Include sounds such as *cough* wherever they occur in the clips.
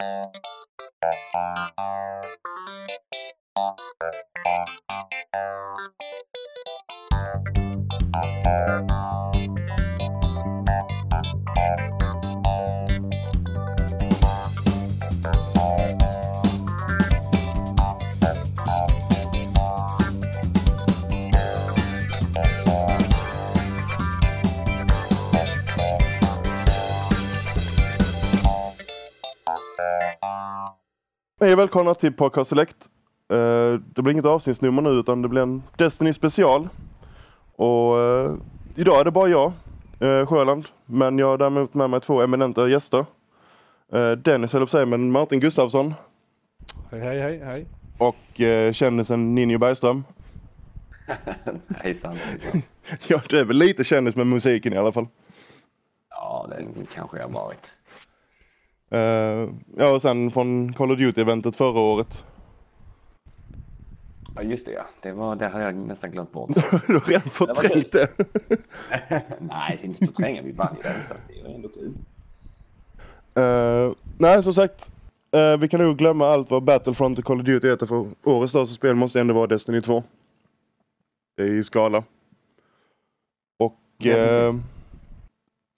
Thank you. Hej och välkomna till Podcast Select. Eh, det blir inget avsnittsnummer nu utan det blir en Destiny special. Och eh, idag är det bara jag, uh, Sjöland. Men jag har däremot med mig två eminenta gäster. Dennis höll säga, men Martin Gustafsson. Hej hej hej hej. Och kändisen Ninjo Bergström. *laughs* hejsan hejsan. *laughs* ja, du är väl lite kändis med musiken i alla fall. Ja, det kanske jag varit. Uh, ja, och sen från Call of Duty-eventet förra året. Ja, just det ja. Det, var, det hade jag nästan glömt bort. *laughs* du har redan förträngt det. *laughs* nej, inte förtränga. Vi vann ju den så det är ändå kul. Uh, nej, som sagt. Uh, vi kan nog glömma allt vad Battlefront och Call of Duty heter för årets största spel måste ändå vara Destiny 2. Det är i skala. Och... Uh,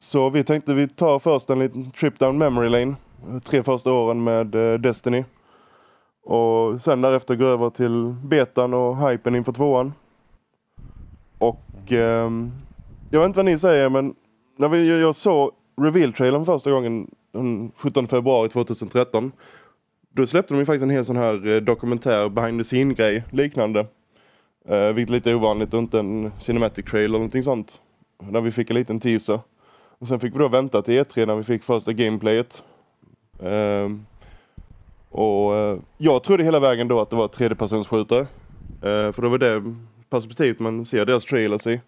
så vi tänkte vi tar först en liten trip down memory lane. Tre första åren med eh, Destiny. Och sen därefter gå över till betan och hypen inför tvåan. Och eh, jag vet inte vad ni säger men när vi, jag såg reveal-trailern första gången den 17 februari 2013. Då släppte de ju faktiskt en hel sån här eh, dokumentär behind the scene grej liknande. Eh, vilket är lite ovanligt och inte en cinematic trailer eller någonting sånt. Där vi fick en liten teaser. Och sen fick vi då vänta till E3 när vi fick första gameplayet. Um, och uh, jag trodde hela vägen då att det var tredjepersonsskjutare. Uh, för det var det perspektivet man ser deras trailers i.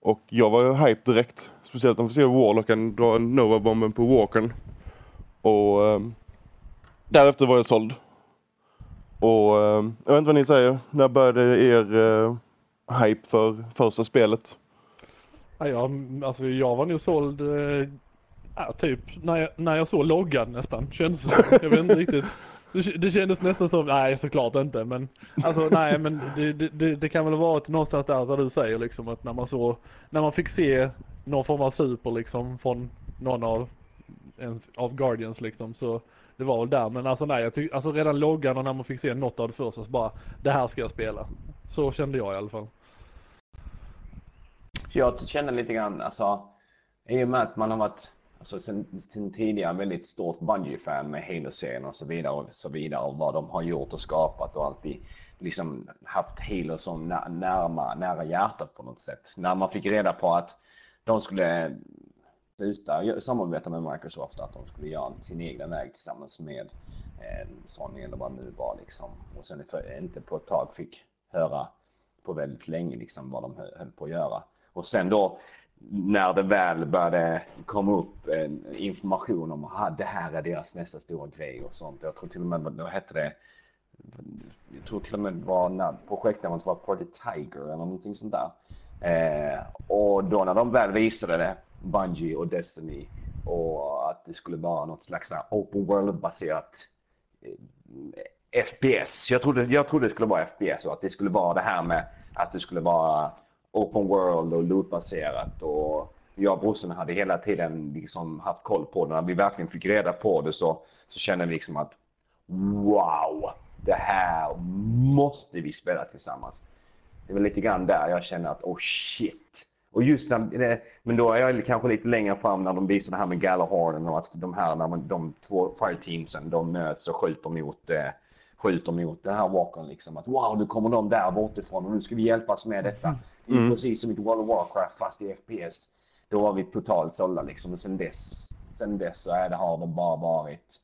Och jag var hype direkt. Speciellt när man får se Warlocken dra en Nova-bomben på Walkern. Och um, därefter var jag såld. Och ehm, jag vet inte vad ni säger. När började er eh, hype för första spelet? Ja, jag, alltså jag var nog såld, ja, typ när jag, när jag såg loggan nästan, kändes det Jag vet inte riktigt. Det, det kändes nästan som, nej såklart inte men alltså nej men det, det, det kan väl ha varit någonstans där, där du säger liksom att när man så, när man fick se någon form av super liksom från någon av, en, av Guardians liksom så det var väl där men alltså nej jag tyck, alltså redan loggan och när man fick se något av det första så bara det här ska jag spela. Så kände jag i alla fall. Jag känner lite grann, alltså, i och med att man har varit alltså, sen, sen tidigare väldigt stort Bungie-fan med Halo-serien och så vidare och så vidare och vad de har gjort och skapat och alltid liksom haft Halo som nä närma, nära hjärtat på något sätt. När man fick reda på att de skulle sluta samarbeta med Microsoft, att de skulle göra sin egna väg tillsammans med eh, Sony eller vad det nu var liksom. Och sen inte på ett tag fick höra på väldigt länge liksom vad de höll på att göra. Och sen då när det väl började komma upp information om att det här är deras nästa stora grej och sånt. Jag tror till och med, vad hette det? Jag tror till och med det var när projektnamnet var Project Tiger eller någonting sånt där. Eh, och då när de väl visade det, Bungie och Destiny och att det skulle vara något slags open world-baserat eh, FPS. Jag trodde, jag trodde det skulle vara FPS och att det skulle vara det här med att det skulle vara open world och lootbaserat. Och jag och brorsan hade hela tiden liksom haft koll på det. När vi verkligen fick reda på det så, så kände vi liksom att wow, det här måste vi spela tillsammans. Det var lite grann där jag kände att oh shit. Och just när, eh, men då är jag kanske lite längre fram när de visar det här med Galahorn och att de här, när man, de två fireteamsen, de möts och skjuter mot eh, skjuter mot den här walkern liksom. Att wow, nu kommer de där bortifrån och nu ska vi hjälpas med detta. Det är mm. precis som i World of Warcraft fast i FPS. Då var vi totalt sålda liksom. Och sen dess, sen dess så är det, har det bara varit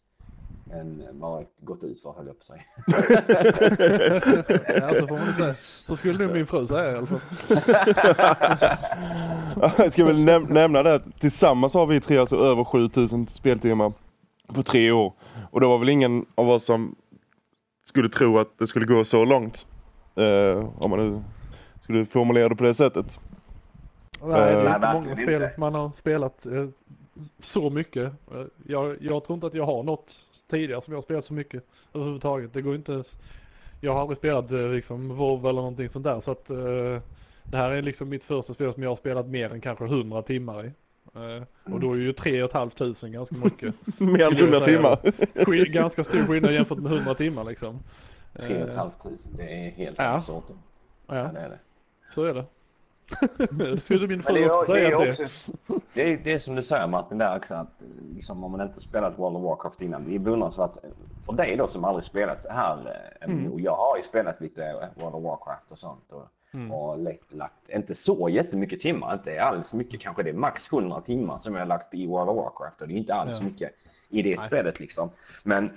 en, varit gått ut för höll på sig. *laughs* ja, så får man säga. Så skulle nog min fru säga i alla fall. *laughs* jag ska väl näm nämna det att tillsammans har vi tre alltså över 7000 speltimmar på tre år. Och det var väl ingen av oss som skulle tro att det skulle gå så långt. Uh, om man nu skulle formulera det på det sättet. Nej, det är inte många spel man har spelat uh, så mycket. Uh, jag, jag tror inte att jag har något tidigare som jag har spelat så mycket överhuvudtaget. Det går inte ens. Jag har aldrig spelat eh, liksom WoW eller någonting sånt där så att eh, det här är liksom mitt första spel som jag har spelat mer än kanske 100 timmar i. Eh, och då är ju 3 500 ganska mycket. *laughs* Mer än Skulle jag 100 säga. timmar. Sk- ganska stor skillnad jämfört med 100 timmar liksom. 3 Eh, 500. Det är helt Ja. absurt. Ja, ja, det är det. Så är det. det *laughs* skulle min fru är, också det, säga är det också, det, är, det är som du säger Martin där också att liksom, om man inte spelat World of Warcraft innan. Det är beundransvärt för dig då som aldrig spelat så här. eh, Mm. MMO. Jag har ju spelat lite eh, World of Warcraft och sånt. Och, Mm. och lagt, lagt, inte så jättemycket timmar, inte alls mycket. Kanske det är max 100 timmar som jag har lagt i World of Warcraft. Och det är inte alls Ja. mycket i det Nej. spelet liksom. Men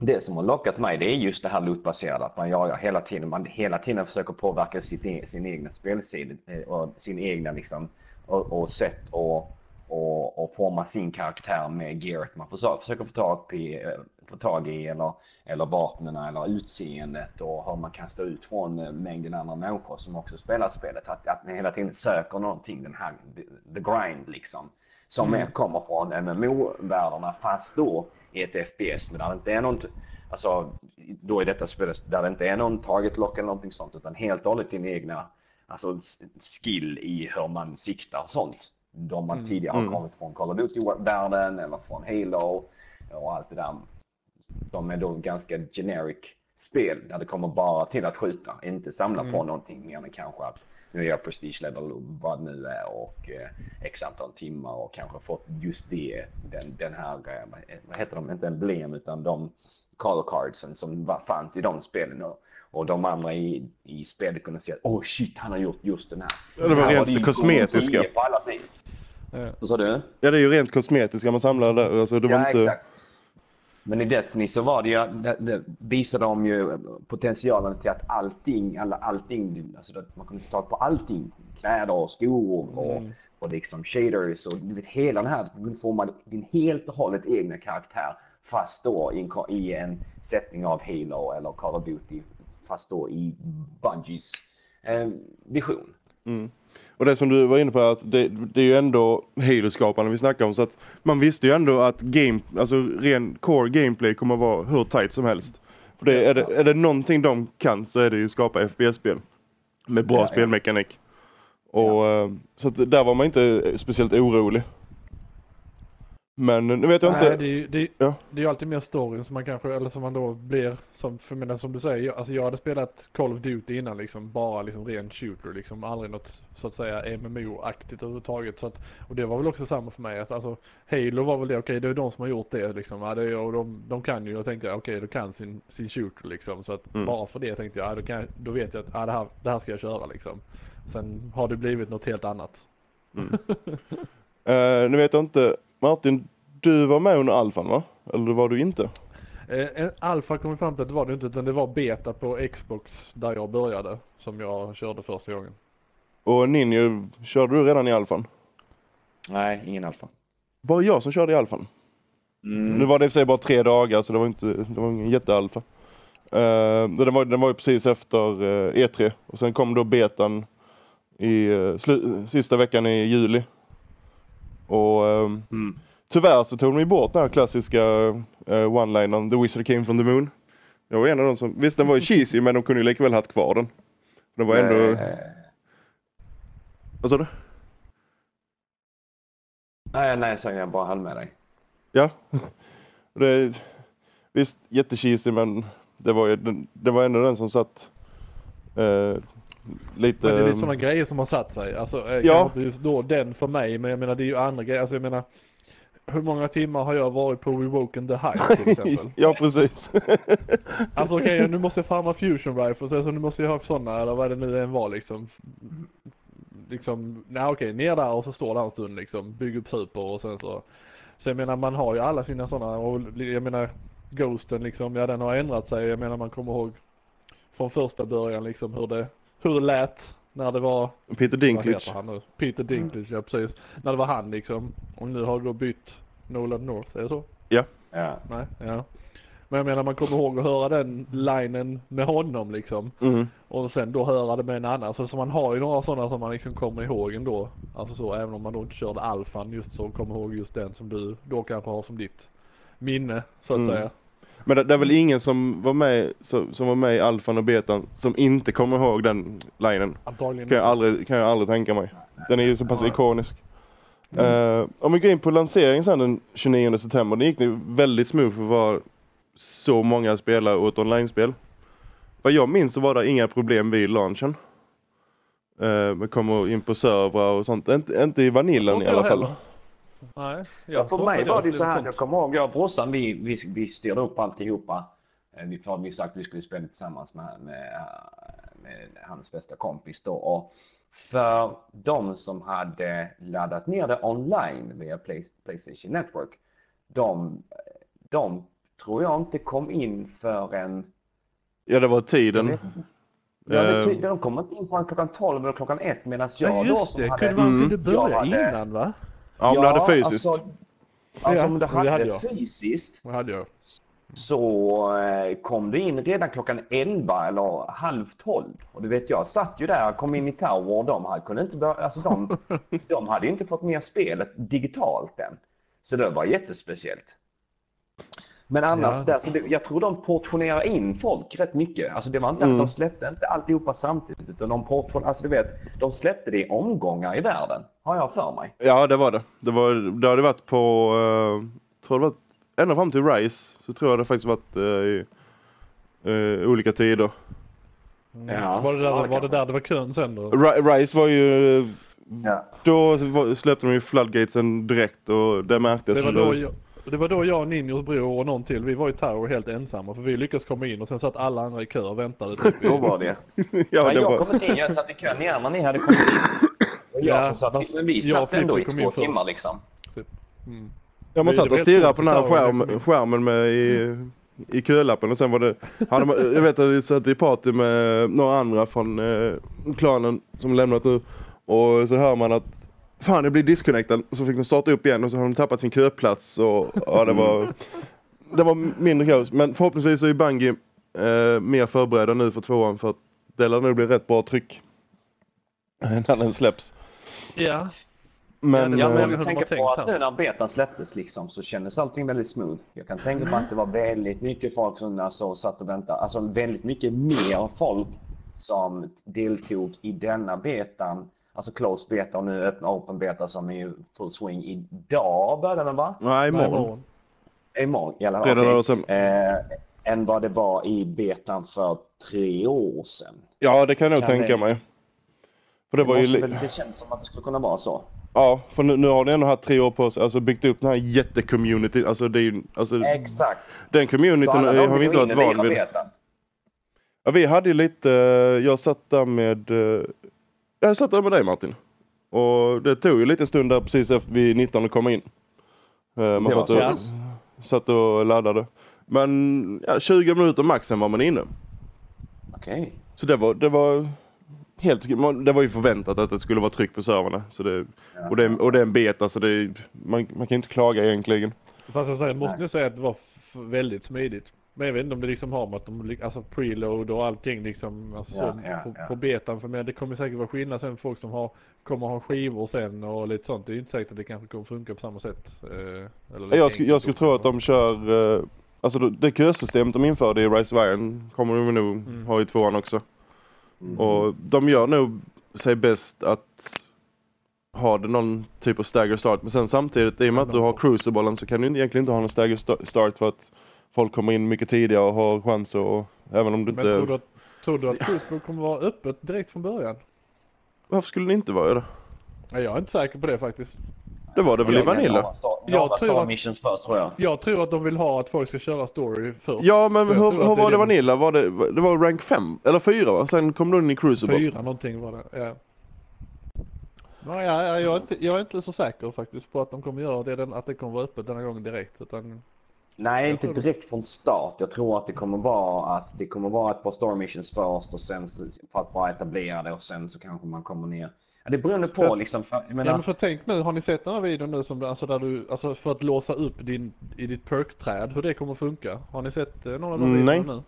det som har lockat mig det är just det här lootbaserade. Att man jagar hela tiden. Man hela tiden försöker påverka sitt, e- sin egna spelsida eh, och sin egna liksom och, och sätt och, och, och forma sin karaktär med gearet man försöker, försöker få tag, på, eh, få tag i eller, eller vapnen eller utseendet och hur man kan stå ut från eh, mängden andra människor som också spelar spelet. Att, att man hela tiden söker någonting, den här the, the grind liksom. Som Mm. mer kommer från MMO-världarna fast då i ett FPS men där det inte är någon, alltså då i detta spelet där det inte är någon target lock eller någonting sånt utan helt och hållet din egna alltså skill i hur man siktar och sånt. De man Mm. tidigare har Mm. kommit från Call of Duty-världen eller från Halo och allt det där. De är då ganska generic spel där det kommer bara till att skjuta, inte samla på Mm. någonting mer än kanske att nu är jag prestige level vad nu är och eh, x antal timmar och kanske fått just det, den, den här, eh, vad- heter de, inte emblem utan de color cardsen som fanns i de spelen och, och de andra i, i spelet kunde säga att oh shit han har gjort just den här. Ja, det var rent det kosmetiska. gånger 10 på alla eh, Vad sa du? Ja det är ju rent kosmetiska man samlar där. Alltså, det var ja, inte... exakt. Men i Destiny så var det ju, det, det visade de ju potentialen till att allting, alla, allting, alltså att man kunde få tag på allting. Kläder och skor och, Mm. och liksom shaders och du vet hela den här, du kunde forma din helt och hållet egna karaktär. Fast då i en, i en sättning av Halo eller Call of Duty. Fast då i Bungies eh, vision. Mm. Och det som du var inne på att det, det är ju ändå Halo-skaparna vi snackar om så att man visste ju ändå att game, alltså ren core gameplay kommer att vara hur tight som helst. För det, är, det, är det någonting de kan så är det ju skapa FPS-spel. Med bra Ja, ja. spelmekanik. Och eh, så att där var man inte speciellt orolig. Men nu vet jag Nej, inte. det, är ju- det, Ja. det är ju alltid mer storyn som man kanske, eller som man då blir, som, för men som du säger, jag, alltså jag hade spelat Call of Duty innan liksom, bara liksom ren shooter liksom, aldrig något så att säga MMO-aktigt överhuvudtaget. Så att, och det var väl också samma för mig, att alltså Halo var väl det, okej det är de som har gjort det liksom, ja, det och de, de kan ju, jag tänkte okej de kan sin, sin shooter liksom, så att Mm. bara för det tänkte jag, ja, då, kan, jag- då vet jag att ja, det, här, det här ska jag köra liksom. Sen har det blivit något helt annat. *laughs* Eh, nu vet jag inte. Martin, du var med under alfan va? Eller var du inte? Eh, alfa kom vi fram till att det var det inte utan det var beta på Xbox där jag började som jag körde första gången. Och Ninja, körde du redan i alfan? Nej, ingen alfa. Bara jag som körde i alfan. Mm. Nu var det i sig bara tre dagar så det var inte, det var ingen jättealfa. Uh, den, var, den var ju precis efter eh, E3 och sen kom då betan i uh, sista veckan i juli. Och ehm, Mm. tyvärr så tog de ju bort den här klassiska uh, one-linern The Wizard came from the moon. Jag var en av de som, visst den var ju cheesy men de kunde ju lika väl haft kvar den. Den var ändå, Eh, vad sa du? Nej, nej, så jag bara höll med dig. Ja. *laughs* Det, visst, jättecheesy men det var ju, den, det var ändå den som satt eh, lite... Men det är lite sådana grejer som har satt sig. Alltså eh, Ja. inte just då den för mig men jag menar det är ju andra grejer. Alltså jag menar hur många timmar har jag varit på Rewoken the High till exempel? *laughs* ja precis. *laughs* Alltså okej nu måste jag farma fusion rifles, alltså nu måste jag ha sådana eller vad det nu än var liksom. Liksom, nej okej ner där och så står där en stund liksom, bygg upp super och sen så. Så jag menar man har ju alla sina sådana och jag menar Ghosten liksom, ja den har ändrat sig. Jag menar man kommer ihåg från första början liksom hur det, hur det lät när det var Peter Dinklage. han nu? Peter Dinklage, ja precis. När det var han liksom. Och nu har du då bytt Nolan North, är det så? Ja. Nej, ja. Men jag menar man kommer ihåg att höra den linen med honom liksom. Mm. Och sen då höra det med en annan. Så, så man har ju några sådana som man liksom kommer ihåg ändå. Alltså så även om man då inte körde alfan just så kommer ihåg just den som du då kanske har som ditt minne så att Mm. säga. Men det, det är väl ingen som var med, som, som var med i alfan och betan som inte kommer ihåg den linen. Antagligen Kan jag aldrig, kan jag aldrig tänka mig. Den är ju så pass ikonisk. Eh, om vi går in på lanseringen sen den 29 september. Det gick nu väldigt smooth för att vara så många spelare och ett online-spel. Vad jag minns så var det inga problem vid launchen. Uh, vi kommer in på servrar och sånt. Inte, inte i vanillan i alla fall. heller. Nej, Ja, för mig var det så här, jag kommer ihåg, jag och brorsan vi, vi, vi styrde upp alltihopa. Eh, Vi hade vi sagt att vi skulle spela tillsammans med, med, med hans bästa kompis då. Och för de som hade laddat ner det online via Play, Playstation Network, de, de tror jag inte kom in förrän Ja, det var tiden. Ja, det, Eh. de kom inte in förrän klockan 12 eller klockan 1 medan jag Ja då just som det, hade... kunde man Mm. kunde börja hade- innan va? Ja, om du hade fysiskt. Alltså, alltså om du hade hade jag. fysiskt Det hade jag. så eh, kom det in redan klockan 11 eller halv 12. Och du vet jag satt ju där, kom in i Tower och de hade, kunde inte börja, alltså de, *laughs* de hade inte fått ner spelet digitalt än. Så det var jättespeciellt. Men annars Ja. där, så det, jag tror de portionerar in folk rätt mycket. Alltså det var inte Mm. att de släppte inte alltihopa samtidigt utan de portionerade, alltså du vet, de släppte det i omgångar i världen. Har jag för mig. Ja, det var det. Det, var, det hade varit på, uh, tror det var ända fram till Rise så tror jag det faktiskt varit eh, i eh, olika tider. Ja. Var det, där, Ja, det var det där det var kön sen då? Ri- Rise var ju, Ja. då släppte de ju floodgatesen direkt och det märktes. Det var, då jag, det var då jag, Ninjos bror och någon till, vi var i Tower helt ensamma för vi lyckades komma in och sen satt alla andra i kö och väntade. Typ. *laughs* Då var det. *laughs* ja, Ja, det jag var, kom inte in, jag satt i kön igen när ni hade kommit in. Och jag Ja, satt, men vi jag satt ändå i två först. timmar liksom. Mm. ja, man satt och stirrade på den här skärm, skärmen med i, i kölappen och sen var det, hade man, jag vet att vi satt i party med några andra från eh, klanen som lämnat nu och så hör man att Fan det blir disconnectad så fick de starta upp igen och så har de tappat sin köplats och ja det var Det var mindre kaos men förhoppningsvis så är Bungie eh, mer förberedda nu för tvåan för att det lär nu bli rätt bra tryck *laughs* när den släpps. Ja, Men, Ja, men eh, hur du de tänker på tänkt att nu när betan släpptes liksom så kändes allting väldigt smooth. Jag kan tänka på att det var väldigt mycket folk som alltså satt och väntade. Alltså väldigt mycket mer folk som deltog i denna betan. Alltså close beta och nu öppna open beta som är ju full swing idag börjar den va? nej nej, imorgon. imorgon. Imorgon i alla lördag, sen. Eh, än vad det var i betan för tre år sedan. Ja det kan jag nog Kan tänka det- mig. För det var ju, väl, det känns som att det skulle kunna vara så. ja för nu, nu har ni ändå haft tre år på sig, alltså byggt upp den här jättecommunityn, alltså det är ju, alltså Exakt. den communityn har vi inte varit van vid. betan. Ja vi hade ju lite, eh, jag satt där med, eh, jag satt där med dig Martin. Och det tog ju lite stund där precis efter vi 19 kom in. Eh, Man Det satt så och, satt och laddade. Men ja, 20 minuter max sen var man inne. Okej. Så det var, det var helt Det var ju förväntat att det skulle vara tryck på servrarna. Så det, och, det, är- och det är en beta så det, man, man kan inte klaga egentligen. Fast jag säger, måste nu säga att det var väldigt smidigt. Men jag vet inte om det liksom har med att de, alltså preload och allting liksom, alltså Ja, så, ja, på, ja. på betan. För men det kommer säkert vara skillnad sen folk som har, kommer ha skivor sen och lite sånt. Det är ju inte säkert att det kanske kommer funka på samma sätt. Eh, eller Jag, skulle, jag skulle tro att de kör, eh, alltså det- kösystemet de införde i Rise of Iron kommer de nog Mm. ha i tvåan också. Mm. Och de gör nog sig bäst att ha det någon typ av stagger start. Men sen samtidigt i och med att du har cruciblen så kan du egentligen inte ha någon stagger sta- start för att folk kommer in mycket tidigare och har chans och även om du Men inte... tror du att, tror du att Crucible kommer vara öppet direkt från början? Varför skulle det inte vara det? Nej, jag är inte säker på det faktiskt. Det var det väl i Vanilla? Några star, Jag tror att- missions först tror jag. Jag tror att de vill ha att folk ska köra story först. Ja men hur, att var det det- Vanilla? Var det, det var rank 5 eller 4 va? Sen kom du in i Crucible. Fyra någonting var det, ja. Ja, ja, ja, jag, är inte, jag är inte så säker faktiskt på att de kommer göra det, att det kommer vara öppet denna gången direkt. Utan, Nej, inte direkt från start. Jag tror att det kommer vara att det kommer vara ett par story missions först och sen för att bara etablera det och sen så kanske man kommer ner. Ja, det beror på För- liksom. För, jag menar, ja men för tänk nu, har ni sett den här videon nu som, alltså där du, alltså för att låsa upp din, i ditt perkträd, hur det kommer funka? Har ni sett eh, någon av de Mm, videorna nu?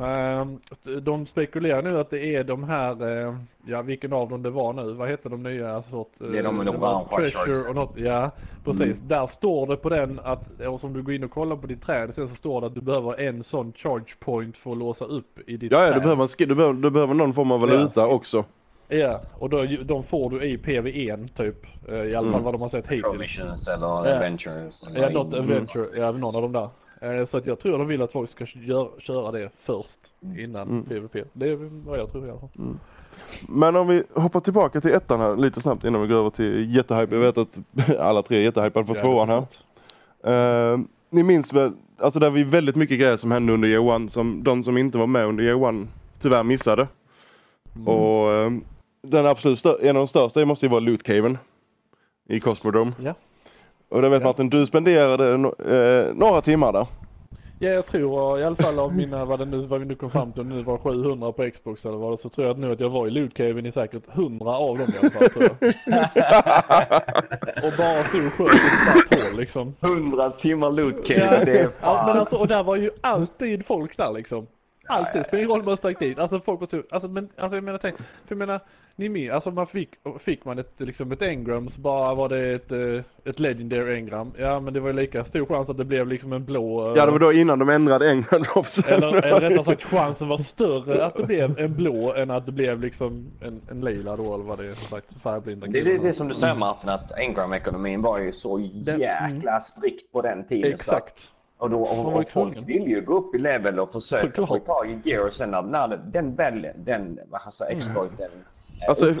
Ehm, De spekulerar nu att det är de här, eh, ja vilken av dem det var nu, vad heter de nya sort? eh, Det är de med de sharks. och något, ja precis. Där står det på den att, och som du går in och kollar på ditt träd sen så står det att du behöver en sån charge point för att låsa upp i ditt Ja, ja du träd. behöver, du, behöver, du behöver någon form av valuta Ja. också. Ja, och då, de får du i PV1 typ. eh, I alla Mm. fall vad de har sett hittills. Promissions eller Ja. Adventures. Eller Ja, något adventure, ja någon av dem där. Eh, Så att jag tror de vill att folk ska gör, köra det först innan Mm. PVP. Det är vad jag tror i alla fall. Men om vi hoppar tillbaka till ettan här lite snabbt innan vi går över till jättehype. Jag vet att *laughs* alla tre är jättehypade på Ja, tvåan här. Eh, ni minns väl, alltså det var ju väldigt mycket grejer som hände under year one som de som inte var med under year one tyvärr missade. Mm. Och eh, den absolut en av de största måste ju vara Loot Caven i Cosmodrome. Ja. Och det vet Ja. Martin, du spenderade no- eh, några timmar där. Ja, jag tror i alla fall av mina, vad, det nu, vad vi nu kom fram till, nu var 700 på Xbox eller vad det så tror jag nu att jag var i loot caven i säkert 100 av dem i alla fall tror jag. *laughs* och bara stod och sköt i ett svart hål liksom. 100 timmar loot Ja, det är ja, fan. men alltså, och där var ju alltid folk där liksom. Alltid, spelar ingen roll hur man stack dit. Alltså folk var så, alltså men, alltså jag menar tänk, för jag menar, ni med, alltså man fick, fick man ett liksom ett engram så bara var det ett, eh, ett legendary engram. Ja men det var ju lika stor chans att det blev liksom en blå. eh, Ja det var då innan de ändrade Drops. Eller, *laughs* eller rättare sagt chansen var större att det blev en blå än att det blev liksom en, en lila då eller vad det är som sagt färgblinda Det är det som du säger Martin, att Engram-ekonomin var ju så jäkla strikt på den tiden. Så att, Exakt. Och då, och, ju och folk vill ju gå upp i level och försöka få tag i gear och sen när, den väl, den, vad han säger, exploiten är Alltså,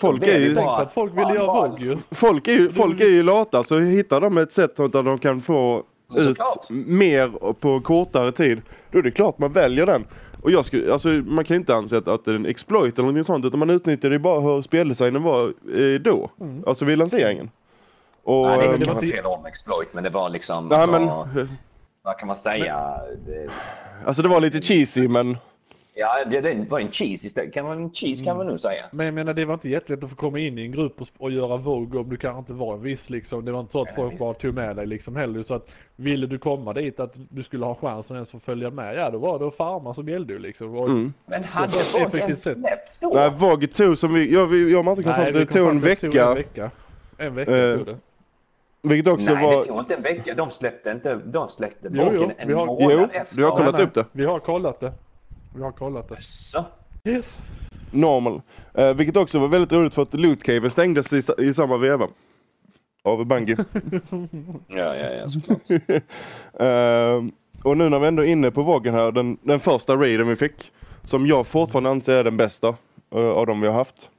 Folk är är ju, ju att folk ville Fan, göra våg ju. folk är ju, folk är ju lata så hittar de ett sätt där de kan få ut mer på kortare tid. Då är det klart man väljer den. Och jag skulle, alltså man kan inte anse att, att det är en exploit eller något sånt utan man utnyttjar det bara hur speldesignen var eh, då. Mm. Alltså vid lanseringen. Och, Nej, det väl det var inte- fel om exploit, men det var liksom, nej alltså, men, vad kan man säga? Det, alltså det var lite cheesy men ja, det, det var en cheese istället. Kan man, cheese kan man nog säga. Men jag menar det var inte jättelätt att få komma in i en grupp och, och göra våg om du kanske inte var en viss liksom. Det var inte så att Nej, folk visst. bara tog med dig liksom heller. Så att ville du komma dit att du skulle ha chansen ens att följa med. Ja då var det farma som gällde ju liksom. Och, mm. Men hade Så folk effektivt ens släppts då? Nej, VOG tog som vi, jag, vi- jag och Martin kom fram till, det tog en vecka. en vecka. En vecka Eh, tog det. Vilket också Nej, var... det tog inte en vecka. De släppte inte, de släppte Jo, jo, boken en vi har- månad Jo, efter. vi har kollat upp det. Vi har kollat det. Vi har kollat det. Så. Yes. Normal. Eh, vilket också var väldigt roligt för att Loot Cave stängdes i, i samma veva. Av Bungie. *laughs* Ja, ja, ja, såklart. *laughs* Eh, och nu när vi ändå är inne på vågen här, den, den första raiden vi fick. Som jag fortfarande anser är den bästa eh, av de vi har haft.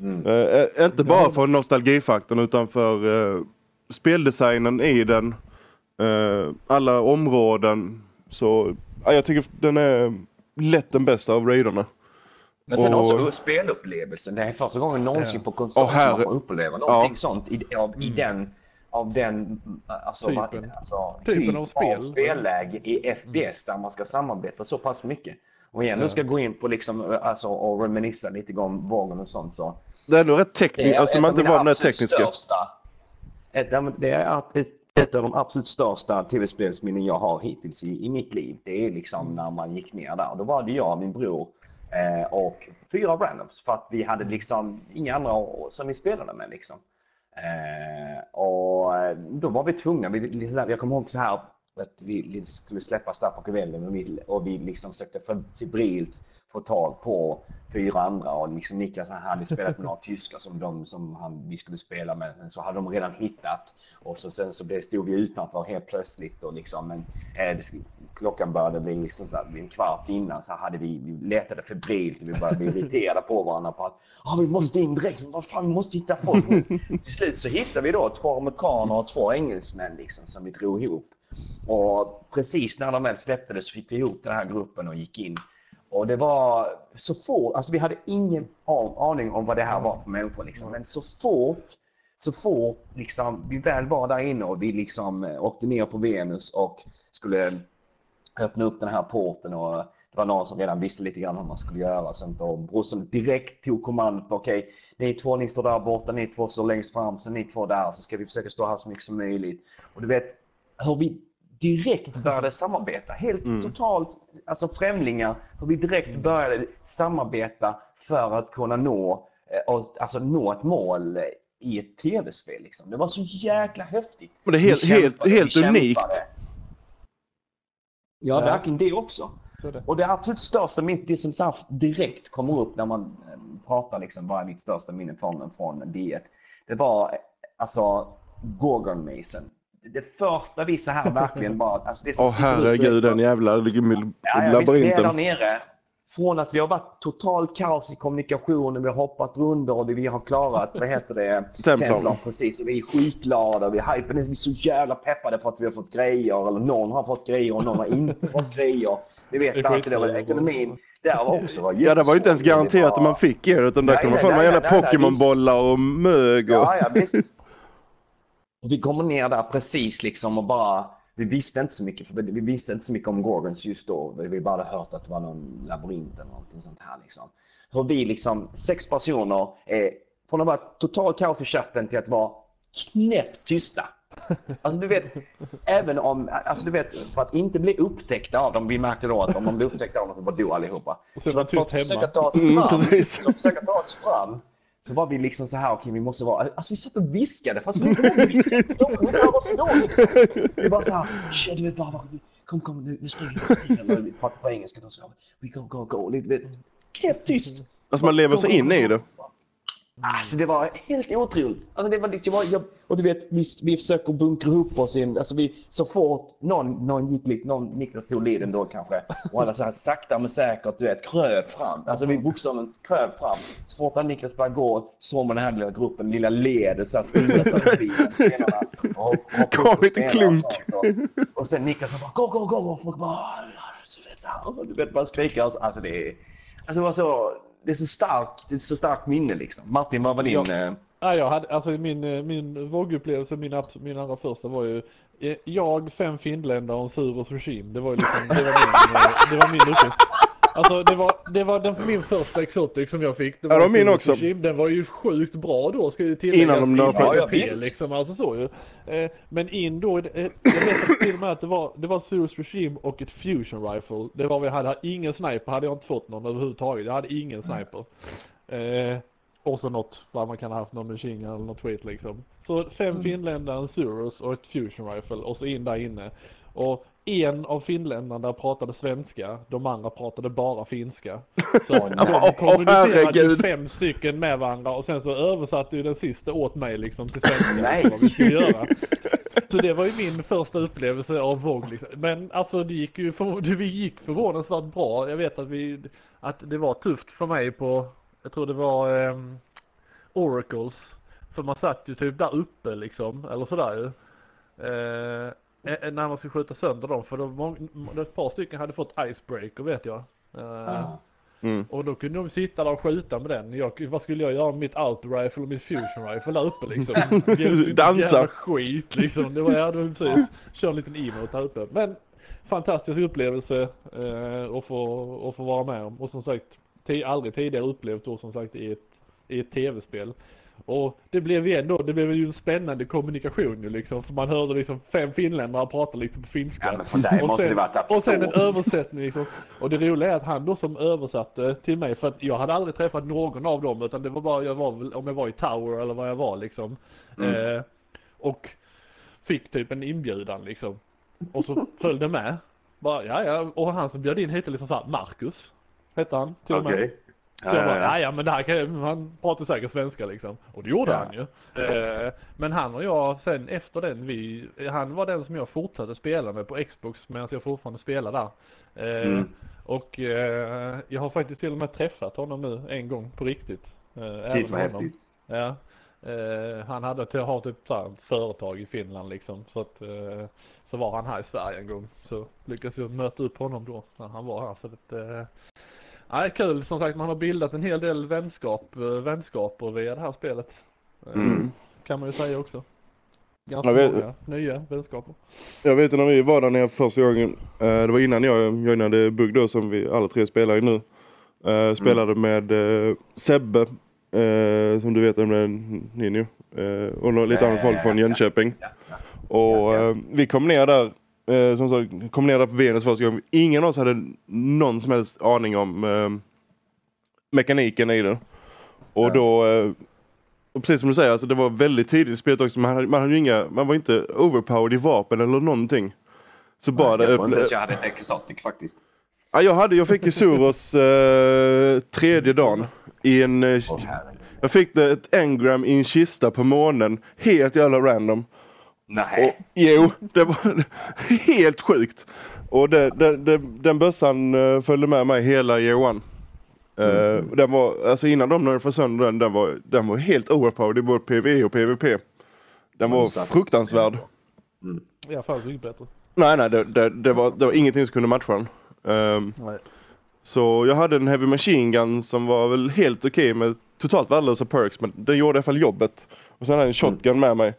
Mm. Eh, eh, inte bara för nostalgifaktorn utan för eh, speldesignen i den. eh, alla områden. Så ja, jag tycker den är lätt den bästa av raiderna. Men sen Och- också spelupplevelsen. Det är första gången någonsin Ja. på konsol som man får uppleva någonting Ja. sånt i, av, i den av den alltså, Typen. alltså, Typen typ av spel. spelläge i FPS där man ska samarbeta så pass mycket. Och igen, Ja. nu ska jag gå in på liksom, alltså, och reminissa lite om vågen och sånt så. Det är ändå rätt tekniskt, alltså ett man av inte var den absolut tekniska. Största, ja, det är att ett, av de absolut största tv-spelsminnen jag har hittills i, i mitt liv. Det är liksom Mm. när man gick ner där. Då var det jag, min bror eh, och fyra randoms för att vi hade liksom inga andra som vi spelade med liksom. Eh, och eh, då var vi tvungna, vi, liksom, jag kommer ihåg så här att vi skulle släppas där på kvällen och vi, och vi liksom sökte febrilt få tag på fyra andra och liksom Niklas han hade spelat med några tyskar som, de, som han, vi skulle spela med. Så hade de redan hittat och så, sen så blev, stod vi utanför helt plötsligt och liksom men, eh, klockan började bli liksom så här, en kvart innan så hade vi, vi letade febrilt och vi började bli irriterade på varandra på att ah, vi måste in direkt, vad fan vi måste hitta folk. *laughs* Till slut så hittade vi då två amerikaner och två engelsmän liksom som vi drog ihop. Och precis när de väl släppte det så fick vi ihop den här gruppen och gick in. Och det var så fort, alltså vi hade ingen aning om vad det här var för människor liksom. Men så fort, så fort liksom vi väl var där inne och vi liksom eh, åkte ner på Venus och skulle öppna upp den här porten och det var någon som redan visste lite grann hur man skulle göra. och Sånt, och brorsan direkt tog kommandot, på okej, ni två ni står där borta, ni två står längst fram, sen ni två där så ska vi försöka stå här så mycket som möjligt. Och du vet hur vi direkt började samarbeta. Helt Mm. totalt, alltså främlingar, hur vi direkt började samarbeta för att kunna nå, eh, och, alltså nå ett mål i ett tv-spel. Liksom. Det var så jäkla häftigt. Men det är helt, kämpade, helt, helt unikt. Ja, Ja. verkligen det också. Det. Och det absolut största minnet, det som så direkt kommer upp när man eh, pratar liksom, vad är mitt största minne från, från D1? Det var eh, alltså Gorgon Mason. Det första vi så här verkligen bara, alltså det som Åh ut herregud den jävla Ja, ja, visst, vi är där labyrinten. nere. Från att vi har varit totalt kaos i kommunikationen, vi har hoppat runder och vi har klarat, vad heter det? Templon. precis. Och vi är skitglada, vi är hypade, vi är så jävla peppade för att vi har fått grejer. Eller någon har fått grejer och någon har inte fått *laughs* grejer. Ni vet Det är allt det skitsvårt. ekonomin. Där var också var Ja det var ju inte ens garanterat att man fick er utan där kunde man få några jävla Pokémon-bollar och mög och... Ja, ja visst. *laughs* Och Vi kommer ner där precis liksom och bara, vi visste inte så mycket, för vi visste inte så mycket om Gorgons just då. Vi bara hade hört att det var någon labyrint eller någonting sånt här liksom. Hur vi liksom, sex personer, är, från att vara total kaos i chatten till att vara knäppt tysta. Alltså du vet, även om, alltså du vet, för att inte bli upptäckta av dem, vi märkte då att om man blir upptäckta av dem så bara dog allihopa. Och Så var att det för tyst att försöka hemma. ta oss Mm, fram, precis. för att försöka ta oss fram så var vi liksom så här, okej vi måste vara, alltså vi satt och viskade fast vi inte viskade, de kunde inte höra oss ändå liksom. Vi bara så här, shit du vet bara, bara, kom kom nu, nu springer vi, pratar på engelska då så, we go go go, lite tyst. Alltså man lever sig in i det. Alltså det var helt otroligt. Alltså det var liksom, jag, och du vet, vi, vi försöker bunkra ihop oss in, alltså vi, så fort någon, någon gick lite, någon, Niklas tog leden då kanske, och alla så här sakta men säkert, du vet, kröp fram. Alltså vi bokstavligen kröp fram. Så fort han Niklas började gå, såg man den här lilla gruppen, lilla ledet såhär stirra sig förbi stenarna. Och, och, Kom lite klunk. Och, och sen Niklas bara, gå, gå, gå, och folk bara, så vet, så här, och du vet, man skriker. Alltså, alltså det alltså det var så, det är så starkt, det är så starkt minne liksom. Martin, vad var din? Ja. eh, Ja, jag hade, alltså min, eh, min vågupplevelse, min, min allra första var ju eh, jag, fem finländare och en Suros regim. Det var ju liksom, det var min, det var min uppgift. Alltså det var, det var den, min första Exotic som jag fick. Det Ja, var min Suros också. Regime. Den var ju sjukt bra då ska ju tilläggas. Innan de fram- Ja, liksom, alltså så ju. Eh, Men in då, eh, jag vet till och med att det var, det var Regime och ett Fusion Rifle. Det var vi hade, ingen sniper hade jag inte fått någon överhuvudtaget. Jag hade ingen sniper. Eh, och så något, vad man kan ha haft någon machine eller något skit liksom. Så fem finländare, en Surus och ett Fusion Rifle och så in där inne. Och en av finländarna pratade svenska, de andra pratade bara finska. Så *laughs* de kommunicerade ju fem stycken med varandra och sen så översatte ju den sista åt mig liksom till *laughs* svenska Nej. vad vi skulle göra. Så det var ju min första upplevelse av VOG liksom. Men alltså det gick ju för, vi gick förvånansvärt bra. Jag vet att vi, att det var tufft för mig på, jag tror det var ehm, Oracles. För man satt ju typ där uppe liksom, eller sådär ju. Eh, eh, när man skulle skjuta sönder dem, för de, ett par stycken hade fått icebreaker vet jag. Eh, Mm. och då kunde de sitta där och skjuta med den. Jag, vad skulle jag göra med mitt auto-rifle och mitt fusion rifle där uppe liksom? *laughs* Dansa. skit liksom. Det var, ja, det var precis. Kör en liten emote här uppe. Men fantastisk upplevelse eh, att, få, att få vara med om. Och som sagt, aldrig tidigare upplevt då som sagt i ett, i ett tv-spel. Och det blev ju ändå, det blev ju en spännande kommunikation ju liksom. För man hörde liksom fem finländare prata liksom på finska. Ja, men dig och, måste sen, det varit och sen en översättning liksom. Och det roliga är att han då som översatte till mig, för att jag hade aldrig träffat någon av dem utan det var bara, jag var om jag var i Tower eller vad jag var liksom. Mm. Eh, och fick typ en inbjudan liksom. Och så följde med. Bara, ja, ja. Och han som bjöd in hette liksom såhär, Marcus. Hette han till och med. Så jag Ja, bara, ja, ja men det här kan han pratar säkert svenska liksom. Och det gjorde Ja. han ju. Eh, men han och jag sen efter den, vi, han var den som jag fortsatte spela med på Xbox medan jag fortfarande spelar där. Eh, Mm. Och eh, jag har faktiskt till och med träffat honom nu en gång på riktigt. Eh, Shit vad häftigt. Ja. Eh, han hade har typ så här ett företag i Finland liksom. Så att eh, så var han här i Sverige en gång. Så lyckades jag möta upp honom då när han var här. Så att, nej, kul som sagt. Man har bildat en hel del vänskap, eh, vänskaper via det här spelet. Eh, Mm. Kan man ju säga också. Ganska Jag vet- många nya vänskaper. Jag vet när vi var där nere första gången. eh, Det var innan jag joinade Bugg då som vi alla tre spelar i nu. Spelade med eh, Sebbe. Som du vet är med Ninjo. Och lite Ja, annat ja, folk ja, från ja. Jönköping. Ja, ja. Och Ja, ja. vi kom ner där eh, som sagt, kom ner där på Venus första gången. Ingen av oss hade någon som helst aning om eh, mekaniken i det. Och Ja. då, eh, och precis som du säger, alltså det var väldigt tidigt i spelet också. Man hade, man hade inga, man var inte overpowered i vapen eller någonting. Så bara det jag tror inte att jag hade ett exotic faktiskt. Ja, jag hade, jag fick ju Suros eh, tredje dagen i en, herregud. jag fick det ett engram i en kista på månen. Helt jävla random. Och, Nej. jo, det var *laughs* helt sjukt. Och det, det, det, den bössan eh, följde med mig hela year one. Eh, den var, alltså innan de nerfade sönder den, den var, den var helt overpowered i både PvE och PvP. Den var fruktansvärd. Ja, fanns mycket bättre. Nej, nej, det, det, det, var, det var ingenting som kunde matcha den. Nej. Så jag hade en Heavy Machine Gun som var väl helt okej med totalt värdelösa perks men den gjorde i alla fall jobbet. Och sen hade jag en shotgun med mig.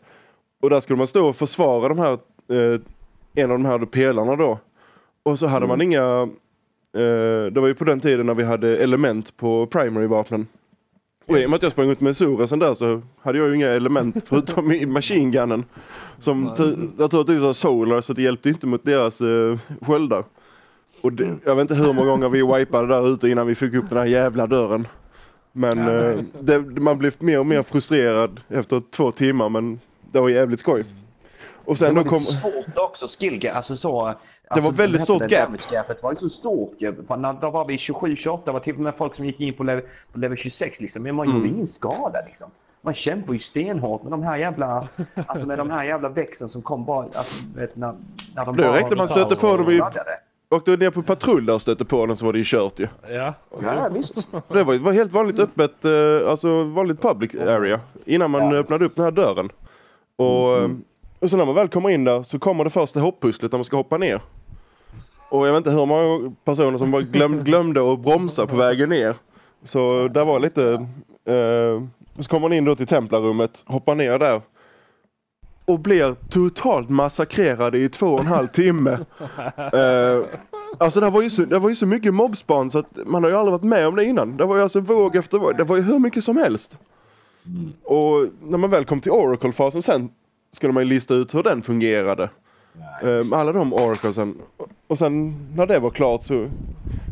Och där skulle man stå och försvara de här, eh, en av de här pelarna då. Och så hade man inga, eh, det var ju på den tiden när vi hade element på primary-vapnen. Och i och med att jag sprang ut med Surasen där så hade jag ju inga element *laughs* förutom i machine gunnen. Som du sa solar så det hjälpte inte mot deras eh, sköldar. Och det, jag vet inte hur många gånger vi wipade där ute innan vi fick upp den här jävla dörren. Men eh, det, man blev mer och mer frustrerad efter två timmar men det var jävligt skoj. Och sen då var det kom... så svårt också, skill alltså så. Alltså, väldigt vad heter stort det? gap. Gapet var ju så stort ju. Då var vi 27-28, det var till och med folk som gick in på level, på level 26 liksom. Men man Mm. gjorde ingen skada liksom. Man kämpar ju stenhårt med de här jävla, alltså med de här jävla växeln som kom bara, alltså vet, när, när de Det bara räckte man stötte på dem i... Åkte ner på patrull där och stötte på dem så var det ju kört ju. Ja. Ja visst. *laughs* Det var, det var helt vanligt öppet, eh, alltså vanligt public area. Innan man Ja. öppnade upp den här dörren. Och, eh, och så när man väl kommer in där så kommer det första hopppusslet när man ska hoppa ner. Och jag vet inte hur många personer som bara glöm, *laughs* glömde att bromsa på vägen ner. Så där var lite, eh, så kommer man in då till templarummet, hoppar ner där. Och blir totalt massakrerade i två och en halv timme. *laughs* Eh, alltså det var, ju så, det var ju så mycket mobbspan så att man har ju aldrig varit med om det innan. Det var ju alltså våg efter våg. Det var ju hur mycket som helst. Och när man väl kom till Oracle-fasen sen skulle man ju lista ut hur den fungerade. Eh, med alla de Oraclesen. Och sen när det var klart så,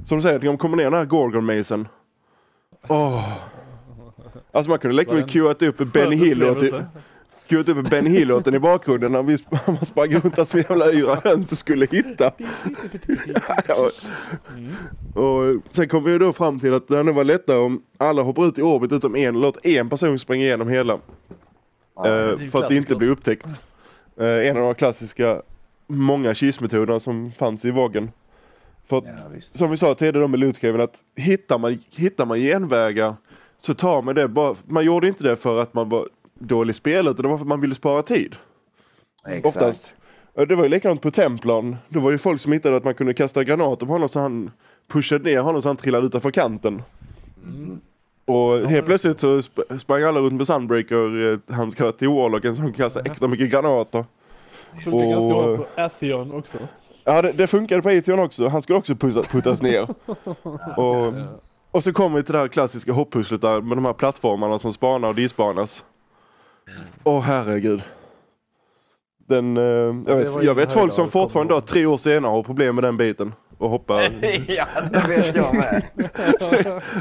som du säger, de kommer ner den här Gorgon Mason. Åh. Alltså man kunde lika väl queuat upp Benny Hill-låten upplevelse. Queuat upp Benny Hill-låten i bakgrunden när vi *laughs* man sprang runt där som jävla yra höns och skulle hitta. *laughs* Ja. Och sen kom vi då fram till att det nog var lättare om alla hoppar ut i orbit utom en och låter en person springa igenom hela. Ja, ju för att klassiker. inte bli upptäckt. Eh, en av de klassiska många kismetoderna som fanns i vågen. För att, Ja, som vi sa tidigare då med lootcaven att hittar man, hittar man genvägar så tar man det bara, man gjorde inte det för att man var dålig spelet utan det var för att man ville spara tid. Exakt. Oftast. Det var ju likadant på Templon. Det var ju folk som hittade att man kunde kasta granater på honom så han pushade ner honom så han trillade utanför kanten. Mm. Och helt plötsligt så sp- sprang alla runt med Sunbreaker, eh, handskarna till Warlocken som kastade extra mycket granater. Ganska Och- bra på Atheon också. Ja det, det funkade på Atheon också. Han skulle också puttas ner. *laughs* och, och så kommer vi till det här klassiska hoppusslet där med de här plattformarna som spanar och dispanas. Åh herregud. Den, eh, jag det vet, jag vet folk som fortfarande idag, tre år senare har problem med den biten. Och hoppar. *laughs* ja, det vet jag med. *laughs*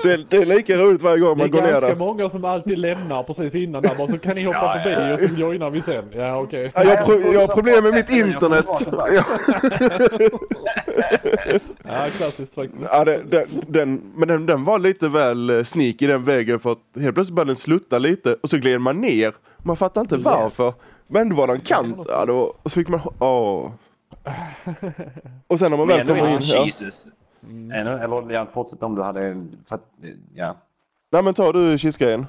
det, är, det är lika roligt varje gång Det är man går ner ganska där. många som alltid lämnar precis innan där bara så kan ni hoppa Ja, förbi ja, och så joinar vi sen. Ja okej. Ja, jag, jag har problem med mitt internet. *laughs* Ja klassiskt faktiskt. Ja, det, den, den, men den, den var lite väl eh, sneaky den vägen för att helt plötsligt började den slutta lite och så gled man ner. Man fattar inte varför. Men det var en kant. Ja, då, och så fick man... Åh. Och sen när man väl kommer in... Ja. Jesus. Ännu, eller jag fortsätter om du hade, ja. Nej men tar du kistgrejen.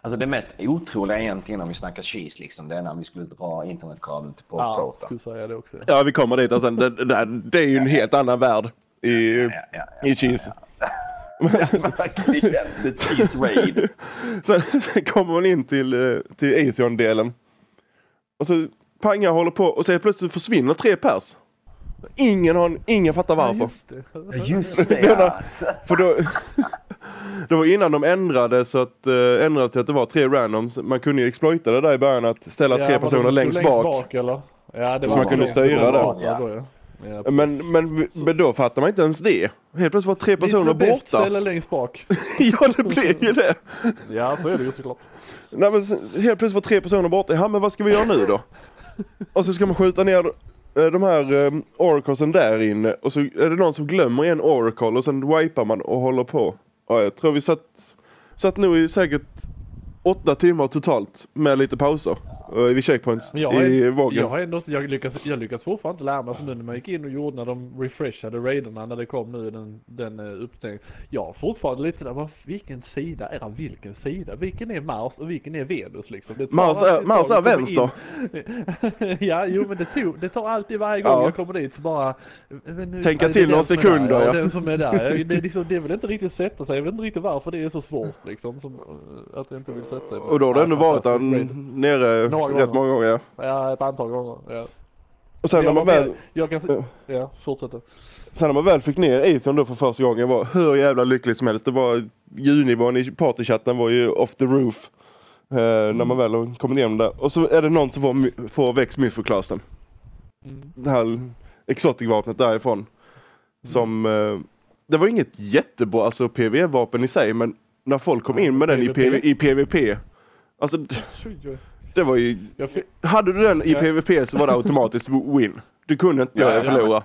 Alltså det mest otroliga egentligen om vi snackar cheese liksom, det är när vi skulle dra internetkabeln till på Ja, det också. Ja vi kommer dit. Alltså, det, det, det är ju en helt annan värld i, Ja, ja, ja, i cheese. *laughs* Verkligen, the cheese raid. *laughs* Sen, sen kommer man in till, eh, till Atheon-delen. Och så pangar håller på och så plötsligt försvinner tre pers. Ingen har, ingen fattar Ja, varför. just det. Just *laughs* det ja. För då, det var innan de ändrade så att, äh, ändrade till att det var tre randoms. Man kunde ju exploita det där i början att ställa Ja, tre personer längst bak. eller? Ja, det Så var man kunde styra Då, ja. Ja. Men, men, men då fattar man inte ens det. Helt plötsligt var tre personer borta. ställe längst bak. *laughs* ja, det blev ju det. Ja, så är det ju såklart. Nej men helt plötsligt var tre personer borta. Ja men vad ska vi göra nu då? Och så ska man skjuta ner eh, de här um, oraclesen där inne och så är det någon som glömmer en oracle och sen wipar man och håller på. Ja, jag tror vi satt, satt nog i säkert åtta timmar totalt med lite pauser uh, vid checkpoints jag i vågen. jag har ändå jag lyckas, jag lyckas fortfarande inte lära mig så nu när man gick in och gjorde när de refreshade raiderna när det kom nu den, den uh, uppdateringen. Jag har fortfarande lite där, vilken sida är vilken sida? Vilken är Mars och vilken är Venus liksom? Tar Mars är- Mars är vänster. *laughs* ja, jo men det, tog, det tar alltid varje gång Ja. jag kommer dit så bara nu, Tänka till några som sekunder, där, ja. den som är där. Det, liksom, det vill inte riktigt sätta sig, jag vet inte riktigt varför det är så svårt liksom. Som, uh, att det inte vill sätta sig. Och då har du ändå varit där nere Några rätt gånger. många gånger. Ja. Ja, ett antal gånger. Ja. Och sen när jag, man var väl jag kan Ja. se, ja, fortsätter. Sen när man väl fick ner Aton då för första gången var hur jävla lycklig som helst. Det var ljudnivån i partychatten var ju off the roof. Eh, När man väl har kommit igenom det. Och så är det någon som får, får väx myfoclasten. Mm. Det här exotic-vapnet därifrån. Som, eh, det var inget jättebra alltså PV-vapen i sig men när folk kom in med den i, PV, i PVP. Alltså det var ju, hade du den i Ja. PVP så var det automatiskt win. Du kunde inte Ja, förlora.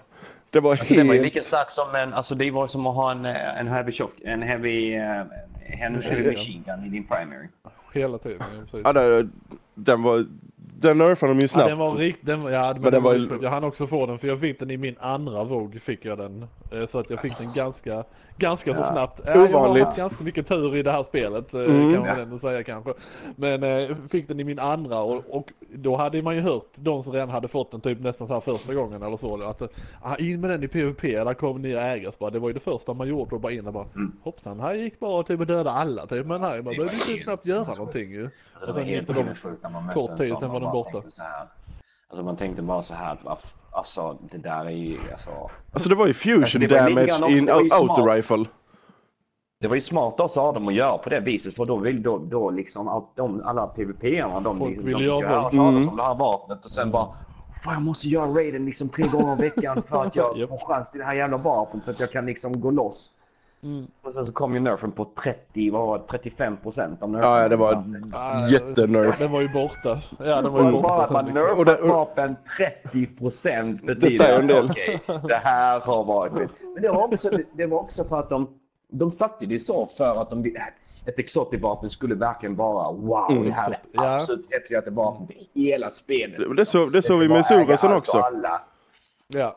Det var Alltså, den var ju helt... lika stark som en, alltså det var som att ha en, eh, en heavy shock, en heavy, uh, en heavy machine gun i din primary. hela tiden. Ja, det, den var... Den nerfade de ju Ja, snabbt. den var rikt, den, var- ja, men den den var var ju- ju... Jag hann också få den för jag fick den i min andra våg fick jag den. Eh, Så att jag fick den ganska, ganska så Ja. snabbt. Ja, Jag har Ovanligt. ganska mycket tur i det här spelet eh, Mm. kan man ändå säga kanske. Men eh, fick den i min andra och, och då hade man ju hört de som redan hade fått den typ nästan så här första gången eller så. Att ah, in med den i PVP, där kommer nya ägare. Så bara, Det var ju det första man gjorde och bara in och bara Mm. hoppsan, här gick bara typ att döda alla typ. Men här man behövde typ knappt göra någonting ju. Alltså, det Och var sen helt gick de sinnessjukt när man mötte kort tid, sen och var de borta. tänkte Så här, alltså man tänkte bara så här, alltså det där är ju, alltså. Alltså det var ju fusion Alltså, var damage grann också- i en det var ju smart. autorifle. Det var ju smart också av dem att göra på det viset för då vill då, då liksom att de, alla PVP-arna de, Folk liksom, vill de göra fick ju höra talas Mm. om det här vapnet och sen bara Fan jag måste göra raiden liksom tre gånger i veckan för att jag *laughs* Japp. får chans till det här jävla vapnet så att jag kan liksom gå loss. Mm. Och sen så kom ju nerfen på 30, vad var det, 35 procent av nerfen. Ja, det var jättenerf. Den var ju borta. Ja, den var ju borta. bara att man ett vapen 30 procent Det säger en del. okej, det här har varit. Men det var också, det, var också för att de, de satte det så för att de ett exotic-vapen skulle verkligen vara wow, Mm. det här är det Ja. absolut häftigaste vapnet i hela spelet. Det, det, så, det såg vi med allt också. Alla. Ja.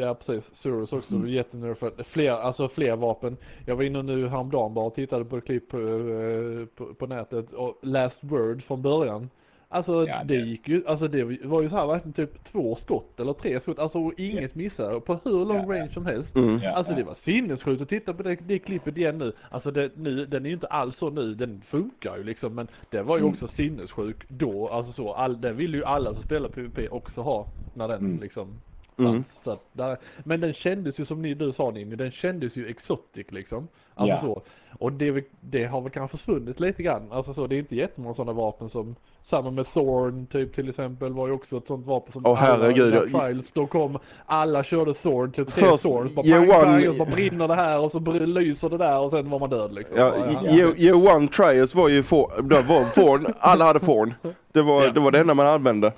Ja precis, Surus också, mm. jättenerfat. Fler, alltså fler vapen. Jag var inne nu häromdagen bara och tittade på ett klipp på, eh, på, på nätet och Last Word från början. Alltså Ja, det det- gick ju, alltså det var ju så här verkligen typ två skott eller tre skott, alltså och inget missade på hur lång Ja, ja. range som helst. Mm. Ja, Alltså ja. det var sinnessjukt att titta på det, det klippet igen nu. Alltså det, nu, den är ju inte alls så nu, den funkar ju liksom men det var ju Mm. också sinnessjuk då, alltså så, all, den vill ju alla som spelar PVP också ha när den Mm. liksom Mm. Så att där, men den kändes ju som ni, du sa Ninni, den kändes ju exotic liksom. Alltså Ja. så. Och det, det har väl kanske försvunnit lite grann. Alltså så, det är inte jättemånga sådana vapen som samma med Thorn typ till exempel var ju också ett sånt vapen som Åh, herregud, alla trials då kom, alla körde Thorn till tre Först, Thorns, bara year pang, one- och så bara brinner det här och så lyser det där och sen var man död liksom. Ja, Bara, year, year one trials var ju for, var forn, alla hade forn. Det var, Ja. det var det enda man använde.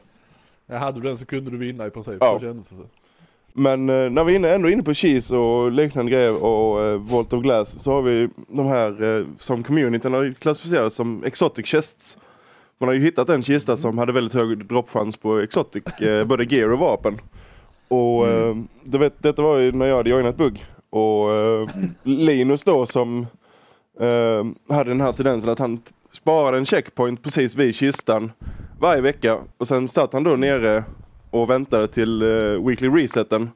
Ja, hade du den så kunde du vinna i princip, Ja. så kändes det. Men eh, när vi är ändå inne på Cheese och liknande grejer och eh, Vault of Glass så har vi de här eh, som communityn har klassificerat som exotic chests. Man har ju hittat en kista som hade väldigt hög droppchans på exotic, eh, *laughs* både gear och vapen. Och eh, det vet, detta var ju när jag hade joinat Bugg. Och eh, *laughs* Linus då som eh, hade den här tendensen att han sparade en checkpoint precis vid kistan varje vecka. Och sen satt han då nere och väntade till eh, weekly reseten.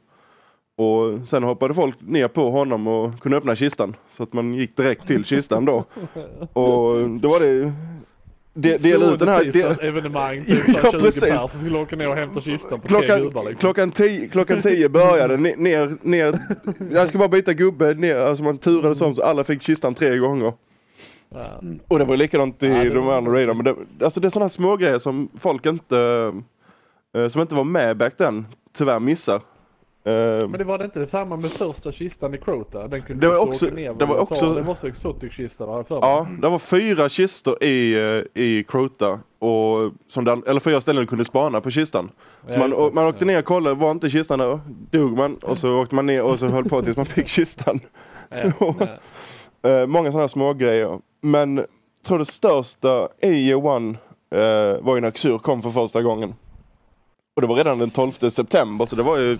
Och sen hoppade folk ner på honom och kunde öppna kistan. Så att man gick direkt till kistan då. *laughs* Och då var det de, dela ut den här... Stående De, evenemang, typ *laughs* Ja, ja, 20 precis. pers som skulle åka ner och hämta kistan på tre klockan, gubbar liksom. klockan, tio, klockan tio började ner, ner. *laughs* Jag ska bara byta gubbe ner. Alltså man turades om så alla fick kistan tre gånger. Ja. Och det var likadant i Ja, det de andra raiderna. Men det, alltså det är sådana små grejer som folk inte eh, som inte var med back then, tyvärr missar. Eh, Men det var det inte samma med första kistan i Crota? Den kunde Det var också- ner det var och också- Det var så exotic kista där för mig. Ja, det var fyra kistor i, eh, i Crota och som den, eller fyra ställen du kunde spana på kistan. Så Ja, man, och, man åkte ner och kollade, var inte kistan där? Dog man och så åkte man ner och så höll på tills man fick kistan. Ja. *laughs* Eh, många sådana små grejer. Men jag tror det största i year one eh, var ju när Xur kom för första gången. Och det var redan den 12 september så det var ju,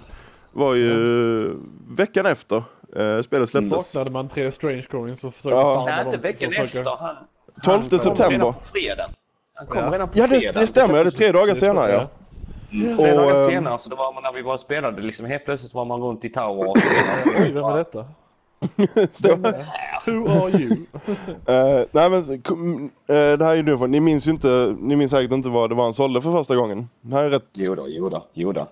var ju veckan efter eh, spelet släpptes. Saknade man tre strange coins och försökte Ja. Nej, inte dem. veckan efter. Han, 12 han kom september. redan på fredagen. Han kom Ja. redan på Ja det, fredagen. det stämmer, ja, det är tre dagar Det senare ja. Mm. Och, Tre dagar ehm, senare så det var när vi bara spelade liksom helt plötsligt så var man runt i Tower och Oj, vem är detta? *laughs* Stämmer. Who are you? *laughs* Eh, nej men kom- eh, det här är ju nu för ni minns ju inte, ni minns säkert inte vad det var han sålde för första gången. Det här är rätt, Jo då, jo då, jo då.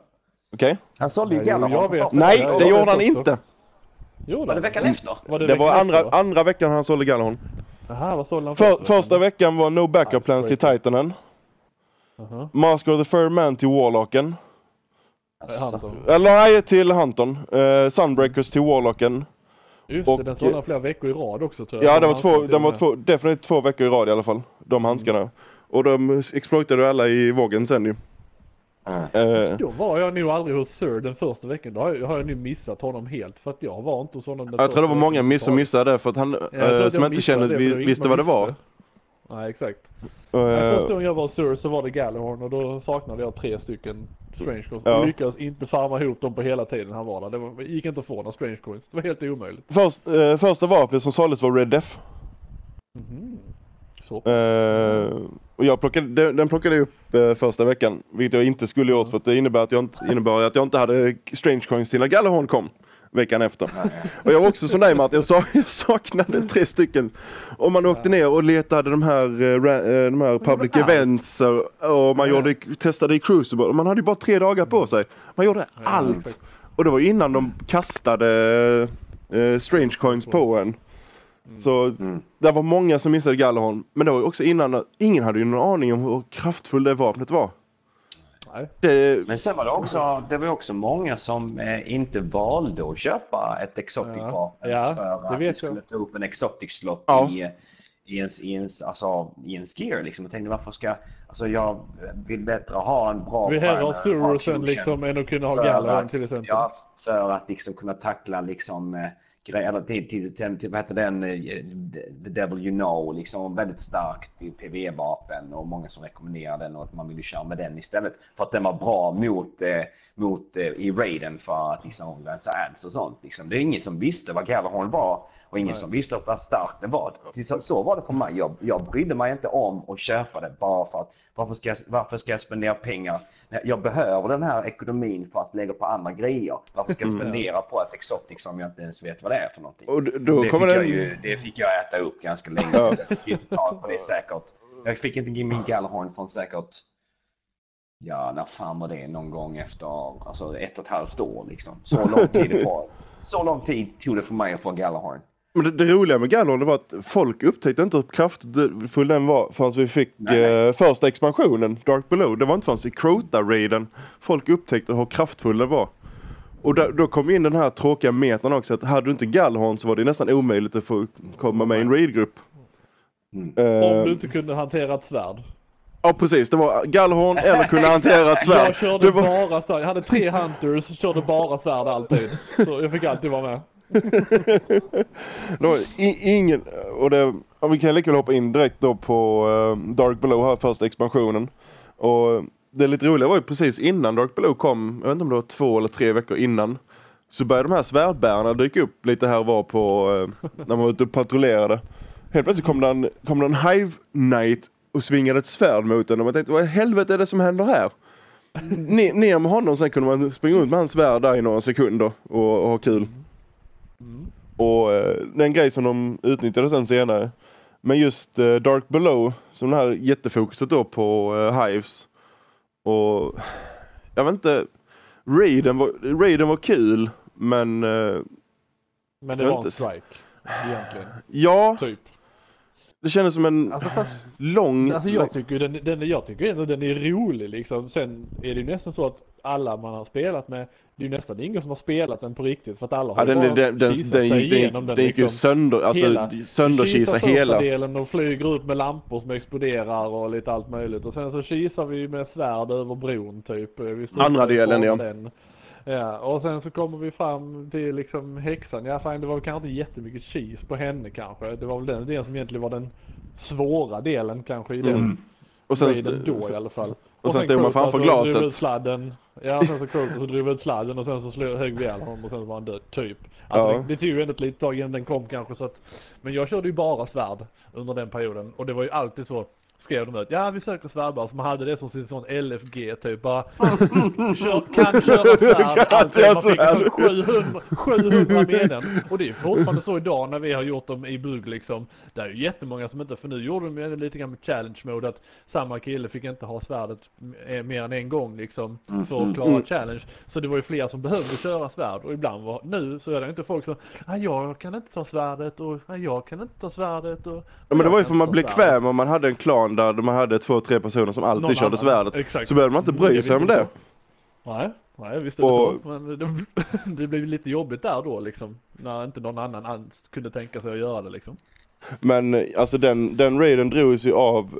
okej? Han sålde ju Gallagher jag för vet. första Nej, det gjorde han inte! Jo, Var det veckan efter? Var det, Det var veckan andra, efter, andra veckan han sålde Gallahorn. Jaha, vad sålde han För, första första veckan var No Backup Plans till Titanen. Jaha. Mask of the Fur Man till Warlocken. Alltså. Eller nej, till Hunton. Eh, Sunbreakers till Warlocken. Just Och- det, den sålde han flera veckor i rad också tror jag. Ja, det var två, de var två, definitivt två veckor i rad i alla fall. De handskarna. Och de exploitade alla i vågen sen ju. mm. Eh, med. Då var jag nog aldrig hos Sir den första veckan. Då har jag, har jag nu missat honom helt för att jag var inte hos honom den jag tror det var många miss som missade det för att han, eh, att som inte kände, det, vi, visste vad det var. Nej, exakt. Nej, första gången jag var hos Sir så var det Gallahorn och då saknade jag tre stycken Strange Coins. Ja. Jag lyckades inte farma ihop dem på hela tiden han var där. Det var, gick inte att få några Strange Coins. Det var helt omöjligt. först, eh, första vapnet som såldes var Red Death. Mhm. Så. Eh, och jag plockade, den, den plockade jag upp eh, första veckan. Vilket jag inte skulle gjort för att det innebär att jag inte, innebar att jag inte hade Strange Coins till när Gallahorn kom. Veckan efter. Och jag var också som dig Martin, jag, sa, jag saknade tre stycken. Om man åkte ner och letade de här, eh, eh, de här public events och, och man gjorde, testade i Crucible. Och man hade ju bara tre dagar på sig. Man gjorde allt. Och det var innan de kastade eh, Strange Coins på en. Så Mm. det var många som missade Gallahorn. Men det var också innan, att ingen hade ju någon aning om hur kraftfull det vapnet var. Nej. Det, Men sen var det också, det var också många som eh, inte valde att köpa ett exotic Ja. Ja, för att de skulle ta upp en exotic slot Ja. i, i, ens, i, ens, alltså, i ens gear liksom. Jag tänkte varför ska, alltså jag vill bättre ha en bra Vi hellre har Surusen liksom än att kunna ha att- till exempel. Ja, för att liksom kunna tackla liksom grej, eller till, till, till, till, vad heter den, eh, The Devil You Know, liksom väldigt starkt i PV-vapen och många som rekommenderar den och att man vill ju köra med den istället. För att den var bra mot, eh, mot eh, i raiden för att liksom rensa ads och sånt. Liksom. Det är ingen som visste vad Gallahorn var och ingen Nej. som visste vad starkt det var. Så, så var det för mig. Jag, jag brydde mig inte om att köpa det bara för att varför ska, jag, varför ska jag spendera pengar? Jag behöver den här ekonomin för att lägga på andra grejer. Varför ska jag spendera på ett exotic som jag inte ens vet vad det är för någonting? och då det, kommer fick den... jag ju, det fick jag äta upp ganska länge. Ja. Jag fick inte tag på det säkert. Jag fick inte min Gallahorn från säkert, ja när fan var det någon gång efter, alltså ett och ett halvt år liksom. Så lång tid det var. *laughs* Så lång tid tog det för mig att få Gallahorn. Men det, det roliga med Gallahorn det var att folk upptäckte inte hur kraftfull den var förrän vi fick Nej. eh, första expansionen, Dark Below. Det var inte förrän i Crota-raiden folk upptäckte hur kraftfull den var. Och där, då kom in den här tråkiga metan också att hade du inte Gallahorn så var det nästan omöjligt att få komma med i en raidgrupp. Mm. Eh, Om du inte kunde hantera ett svärd. Ja precis, det var Gallahorn eller kunna hantera ett *laughs* svärd. Jag körde var... bara svärd. Jag hade tre hunters och körde bara svärd alltid. Så jag fick alltid vara med. *laughs* då, i, ingen, och det, ja, vi kan lika väl hoppa in direkt då på uh, Dark Below här, första expansionen. Och det lite roliga var ju precis innan Dark Below kom, jag vet inte om det var två eller tre veckor innan. Så började de här svärdbärarna dyka upp lite här och var på, uh, när man var ute och patrullerade. Helt plötsligt kom det en, kom det en Hive Knight och svingade ett svärd mot den och man tänkte vad i helvete är det som händer här? Ner, ner med honom sen kunde man springa runt med hans svärd där i några sekunder och, och ha kul. Mm. Och eh, det är en grej som de utnyttjade sen senare. Men just eh, Dark Below, som det här jättefokuset då på eh, Hives. Och jag vet inte, Raiden var, Raiden var kul men Men det var en inte- strike. Egentligen. ja, Typ. Det kändes som en Alltså fast, lång... alltså jag tycker den, den, jag tycker ändå den är rolig liksom. Sen är det ju nästan så att alla man har spelat med, det är ju nästan ingen som har spelat den på riktigt för att alla har Ja, den, den, den, den, igenom den, den gick ju liksom. sönder, alltså Hela. sönderkisa Kisar hela. delen och flyger upp med lampor som exploderar och lite allt möjligt och sen så kisar vi med svärd över bron typ. Andra delen, ja. Ja, och sen så kommer vi fram till liksom häxan. Ja, fan det var kanske inte jättemycket kis på henne kanske. Det var väl den delen som egentligen var den svåra delen kanske i den Mm. Och sen, då i alla fall. och sen stod man framför glaset. drog ut sladden. Ja, sen så Krotos så drog ut sladden och sen så slog, högg vi ihjäl honom och sen var han död, typ. Alltså Ja. det, det tog ju ändå ett litet tag innan den kom kanske så att. Men jag körde ju bara svärd under den perioden och det var ju alltid så. Skrev de ut, ja vi söker svärdbara som hade det som sin sån LFG typ bara *laughs* kör, kan köra svärd, *laughs* köra Man fick sån 700, 700 medel. Och det är fortfarande så idag när vi har gjort dem i bugg liksom. Det är ju jättemånga som inte, för nu gjorde de ju lite grann med challenge mode att samma kille fick inte ha svärdet mer än en gång liksom för att klara mm. challenge. Så det var ju fler som behövde köra svärd och ibland var, nu så är det inte folk som, ah, jag kan inte ta svärdet och ah, jag kan inte ta svärdet och Ja men det var ju för man blev ta svärdet." kväm om man hade en klan där man hade två, tre personer som alltid Någon körde svärdet. Exakt. Så behövde man inte bry sig om det. Nej, nej visst är det Och- så. Men det, *laughs* det blev lite jobbigt där då liksom. När inte någon annan alls kunde tänka sig att göra det liksom. Men alltså den, den raiden drogs ju av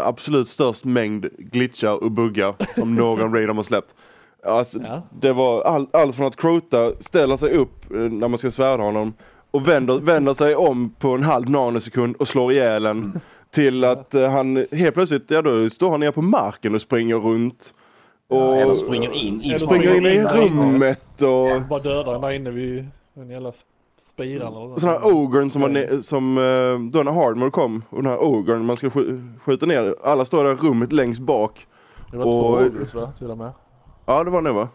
absolut störst mängd glitchar och buggar som *laughs* någon raid har släppt. Alltså, Ja. det var all, allt från att Crota ställer sig upp eh, när man ska svärda honom och vänder, vänder sig om på en halv nanosekund och slår ihjäl en. *laughs* Till att eh, han helt plötsligt, ja då står han ner på marken och springer runt. Och Ja, eller springer in i Eller springer in i in där inne. rummet och Bara dödar den där inne vid den jävla spiran Och sån här ogern som, var som eh, då när Hardmore kom och den här ogern man ska sk- skjuta ner. Alla står där i rummet längst bak. Det var och- två Ogres va, till och med. Ja det var det va?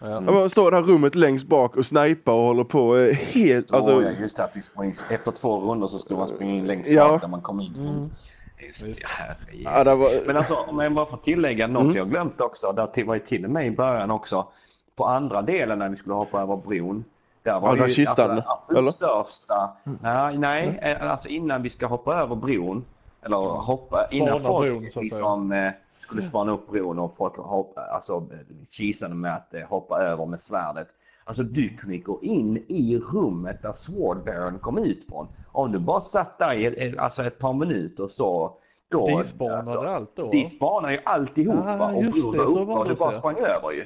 Ja. Man står i det här rummet längst bak och snipar och håller på eh, helt, alltså. Alltså, ja, just det, att vi sprang, efter två rundor så skulle man springa in längst Ja. bak där man kom in. Mm. Just det, herre Ja, det var, Men alltså om jag bara får tillägga något Mm. jag glömt också. Där till- var ju till och med i början också. På andra delen när vi skulle hoppa över bron. Där var Ja, här ju kistan, alltså, absolut eller? största. Nej, nej, eh, alltså innan vi ska hoppa över bron. Eller hoppa, innan Spana folk bron, så att säga. liksom eh, skulle spana upp bron och folk hoppa, alltså kisade med att eh, hoppa över med svärdet. Alltså du kunde gå in i rummet där Swordbearer kom ut från. Om du bara satt där i eh, alltså ett par minuter så då, Despawnade alltså, allt då? de spanar ju alltihopa Ah, och bron var uppe och det du bara sprang över ju.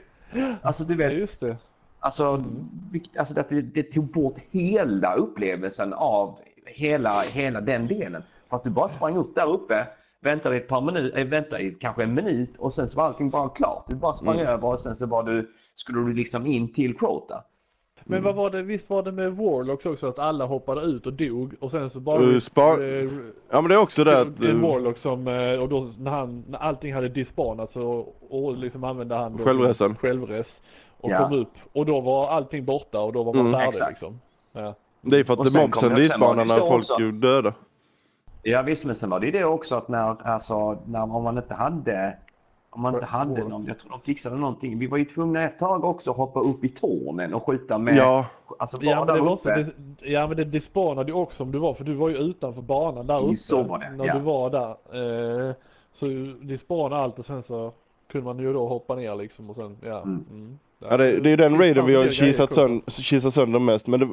Alltså du vet, just det. alltså, vilk- alltså att det, det tog bort hela upplevelsen av hela, hela den delen. För att du bara sprang upp där uppe, väntade ett par minuter, äh, väntade i kanske en minut och sen så var allting bara klart. Du bara sprang Mm. över och sen så var du, skulle du liksom in till Crota. Men vad var det, visst var det med Warlocks också att alla hoppade ut och dog och sen så bara... Uh, spar- eh, ja men det är också det att, en eh, Warlock som, eh, och då när, han, när allting hade dispanat så och liksom använde han då Självresan. självres och Ja. kom upp och då var allting borta och då var man Mm, färdig exakt. liksom. Ja. det är för Och att sen mobsen det när folk är döda. Ja visst men sen var det ju det också att när, alltså, när, om man inte hade om man inte hade någon, jag tror de fixade någonting. Vi var ju tvungna ett tag också att hoppa upp i tornen och skjuta med, Ja, alltså bara Ja men, det var uppe. så, det, ja men det dispanade ju också om du var, för du var ju utanför banan där uppe. Så var det, När ja. du var där. Eh, så dispanade allt och sen så kunde man ju då hoppa ner liksom och sen, ja. Mm. Mm. ja det, det är den raiden vi har kisat, sönder, kisat sönder mest. Men det,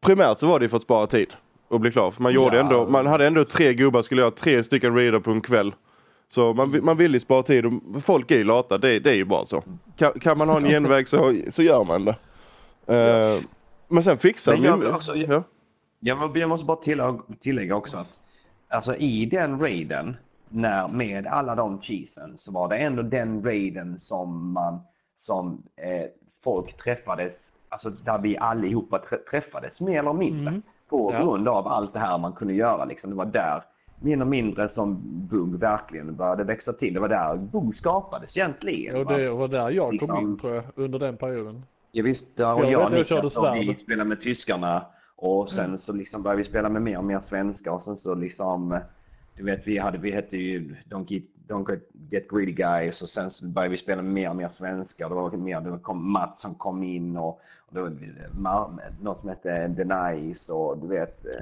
primärt så var det ju för att spara tid och bli klar. För man gjorde Ja. ändå, man hade ändå tre gubbar skulle göra tre stycken raider på en kväll. Så man, man ville ju spara tid och folk är ju lata, det, det är ju bara så. Kan, kan man ha en genväg så, så gör man det. Eh, men sen fixar Men jag vill också- ja. Jag, må- jag måste bara tillägga, tillägga också att alltså i den raiden när, med alla de cheesen så var det ändå den raiden som man som eh, folk träffades, alltså där vi allihopa trä, träffades mer eller mindre Mm. På Ja. grund av allt det här man kunde göra. Liksom. Det var där mer eller mindre som Bug verkligen började växa till. Det var där Bug skapades egentligen. Och det var där jag kom liksom- in tror jag, under den perioden. Ja, visst, där och Jag jag, och Niklas och vi spelade med tyskarna och sen så liksom började vi spela med mer och mer svenska och sen så liksom du vet vi hade, vi hette ju Don't Get, get Greedy Guys och sen så började vi spela mer och mer svenska. Det var mer, det kom Mats som kom in och, och det var Mar- något som hette The Nice och du vet. eh,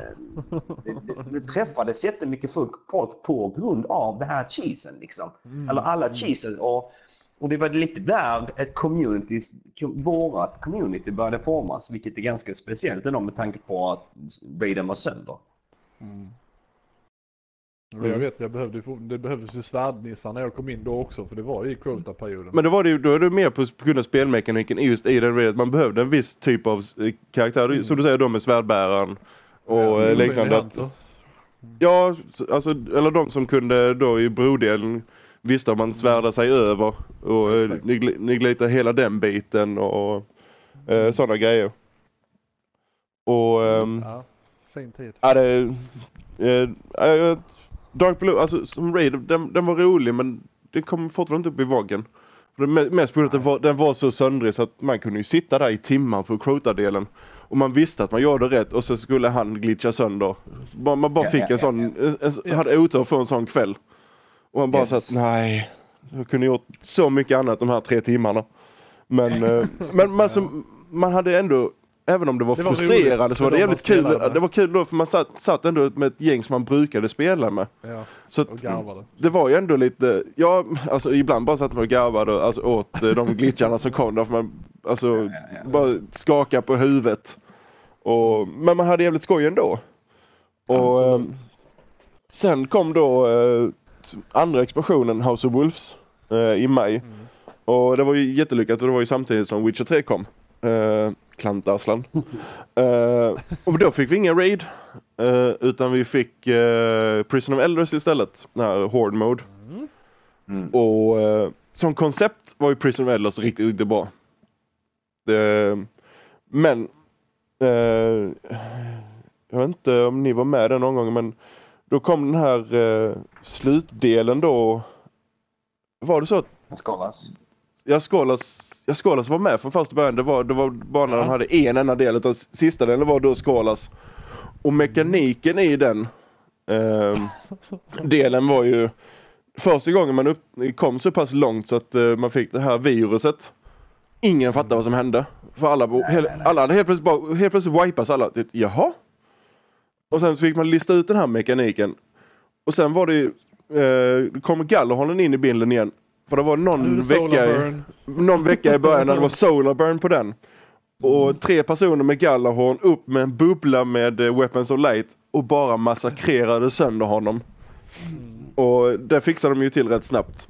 Det, det, det träffades jättemycket folk, på grund av det här cheesen liksom. Eller alla cheesen och, och det var lite där ett community, vårat community började formas vilket är ganska speciellt ändå med tanke på att raiden var sönder. Och Jag vet, jag behövde, det behövdes ju svärdnissar när jag kom in då också för det var ju i Crota-perioden. Men då var det ju, då är det mer på grund av spelmekaniken just i den raiden. Man behövde en viss typ av eh, karaktär. Som du säger då med svärdbäraren och Ja, eh, liknande. Att, Hunter. ja, alltså, eller de som kunde då i brodelen visste man svärdade sig över och eh, Exakt. negli- neglita hela den biten och eh, sådana grejer. Och ehm, Ja, fin tid. Ja det... Eh, eh, Dark Blue, alltså som raid, den, den var rolig men det kom fortfarande inte upp i me- Mest på grund av att den var, den var så söndrig så att man kunde ju sitta där i timmar på Crota-delen. Och man visste att man gjorde rätt och så skulle han glitcha sönder. Man, man bara Ja, fick ja, en sån, ja. en- en- hade otur för en sån kväll. Och man bara Yes. yes. att nej, jag kunde gjort så mycket annat de här tre timmarna. Men, eh, *laughs* men man, som, man hade ändå, även om det var Det var frustrerande så var det jävligt kul. med. Det var kul då för man satt, satt ändå med ett gäng som man brukade spela med. Ja, Så att, det var ju ändå lite, ja alltså ibland bara satt man och garvade och, alltså, åt eh, de glitcharna som kom där för man alltså Ja, ja, ja. bara skaka på huvudet. Och, men man hade jävligt skoj ändå. Och ehm, sen kom då eh, andra expansionen House of Wolves eh, i maj. Mm. Och det var ju jättelyckat och det var ju samtidigt som Witcher 3 kom. Klantarslan. *laughs* eh, och då fick vi ingen raid. Eh, utan vi fick eh, Prison of Elders istället. Den här Horde Mode. Mm. Och eh, som koncept var ju Prison of Elders riktigt, riktigt bra. Men jag vet inte om ni var med den någon gång men då kom den här slutdelen då. Var det så att Skalas. jag Skålas, jag Skålas var med från första början. Det var, det var bara när de hade en enda del. Utan sista delen var då Skålas. Och mekaniken i den ehm, *laughs* delen var ju första gången man upp, kom så pass långt så att eh, man fick det här viruset. Ingen fattade vad som hände. För alla, Nej, hel, nej, nej. alla hade helt plötsligt, bara, helt plötsligt wipas alla. Det, Jaha? Och sen så fick man lista ut den här mekaniken. Och sen var det ju, eh, det kom Gallerholmen in i bilden igen. För det var någon vecka, i, någon vecka i början när det var *laughs* solar burn på den. Och tre personer med Gallarhorn upp med en bubbla med eh, Weapons of Light och bara massakrerade sönder honom. Och det fixade de ju till rätt snabbt.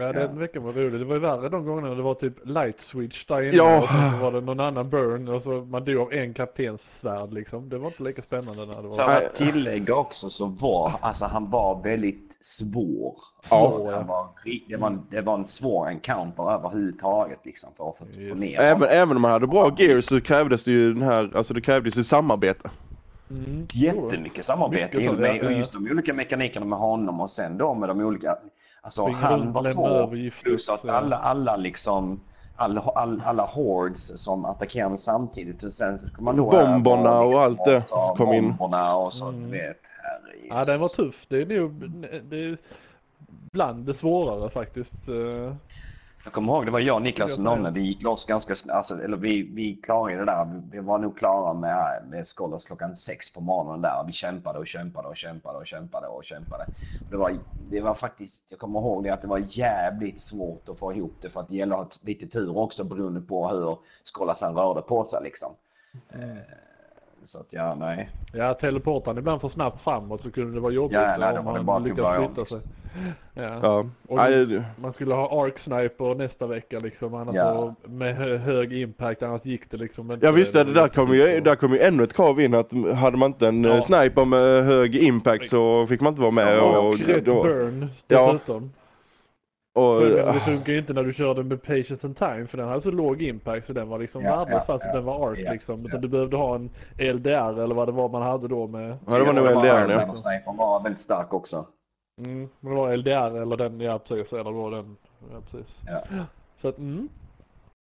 Ja den veckan var rolig. Det var ju värre de gångerna det var typ light switch där inne Ja. och sen så var det någon annan burn och så man dog av en kaptens svärd liksom. Det var inte lika spännande när det Så var... att tillägga också så var, alltså han var väldigt svår. Svår, han var, ri- det, var, en- det var en svår encounter överhuvudtaget liksom för att få, få Yes. ner Även, även om man hade bra gear så krävdes det ju den här, alltså det krävdes ju samarbete. Mm. Jättemycket samarbete Mycket med, ja, ja. just de olika mekanikerna med honom och sen då med de olika, alltså Springa han var svår. Plus att ja. alla, alla liksom alla, alla, alla hordes som attackerade samtidigt och sen så ska man då Bomberna över, och allt det kom in. Bomberna och så, Mm. du vet, Ja den var tuff. Det är nog det är bland det svårare faktiskt. eh. Jag kommer ihåg, det var jag, Niklas och Jag säger. Nonne, vi gick loss ganska snabbt, alltså, eller vi, vi klarade det där. Vi- var nog klara med, med Scholars klockan sex på morgonen där. Vi kämpade och kämpade och kämpade och kämpade och kämpade. Det var, det var faktiskt, jag kommer ihåg det, att det var jävligt svårt att få ihop det för att det gäller att ha lite tur också beroende på hur Scholarsen rörde på sig liksom. Mm. Eh, Så att ja, nej. Ja teleportar han ibland för snabbt framåt så kunde det vara jobbigt Ja, nej, då om han bara lyckas flytta sig. Ja. Ja. Och Man skulle ha Arc Sniper nästa vecka liksom. Annars Ja. så, med hö hög impact annars gick det liksom inte. Ja visst, det, det där kommer ju, där kommer ju ännu ett krav in att hade man inte en Ja. ja. sniper med hög impact så fick man inte vara med. Så det och, också. Rätt då, burn Ja. dessutom. Och, Men det funkar ju inte när du kör den med Patience and Time för den hade så låg impact så den var liksom Ja, värdelös ja, fast ja, den var arc ja, liksom. Utan ja. du behövde ha en LDR eller vad det var man hade då med. ja, det var nog Ja, LDR ja. Iron Sniper var väldigt stark också. Mm, men det var LDR eller den, ja precis, eller var den, ja precis. Ja. Så att, mm.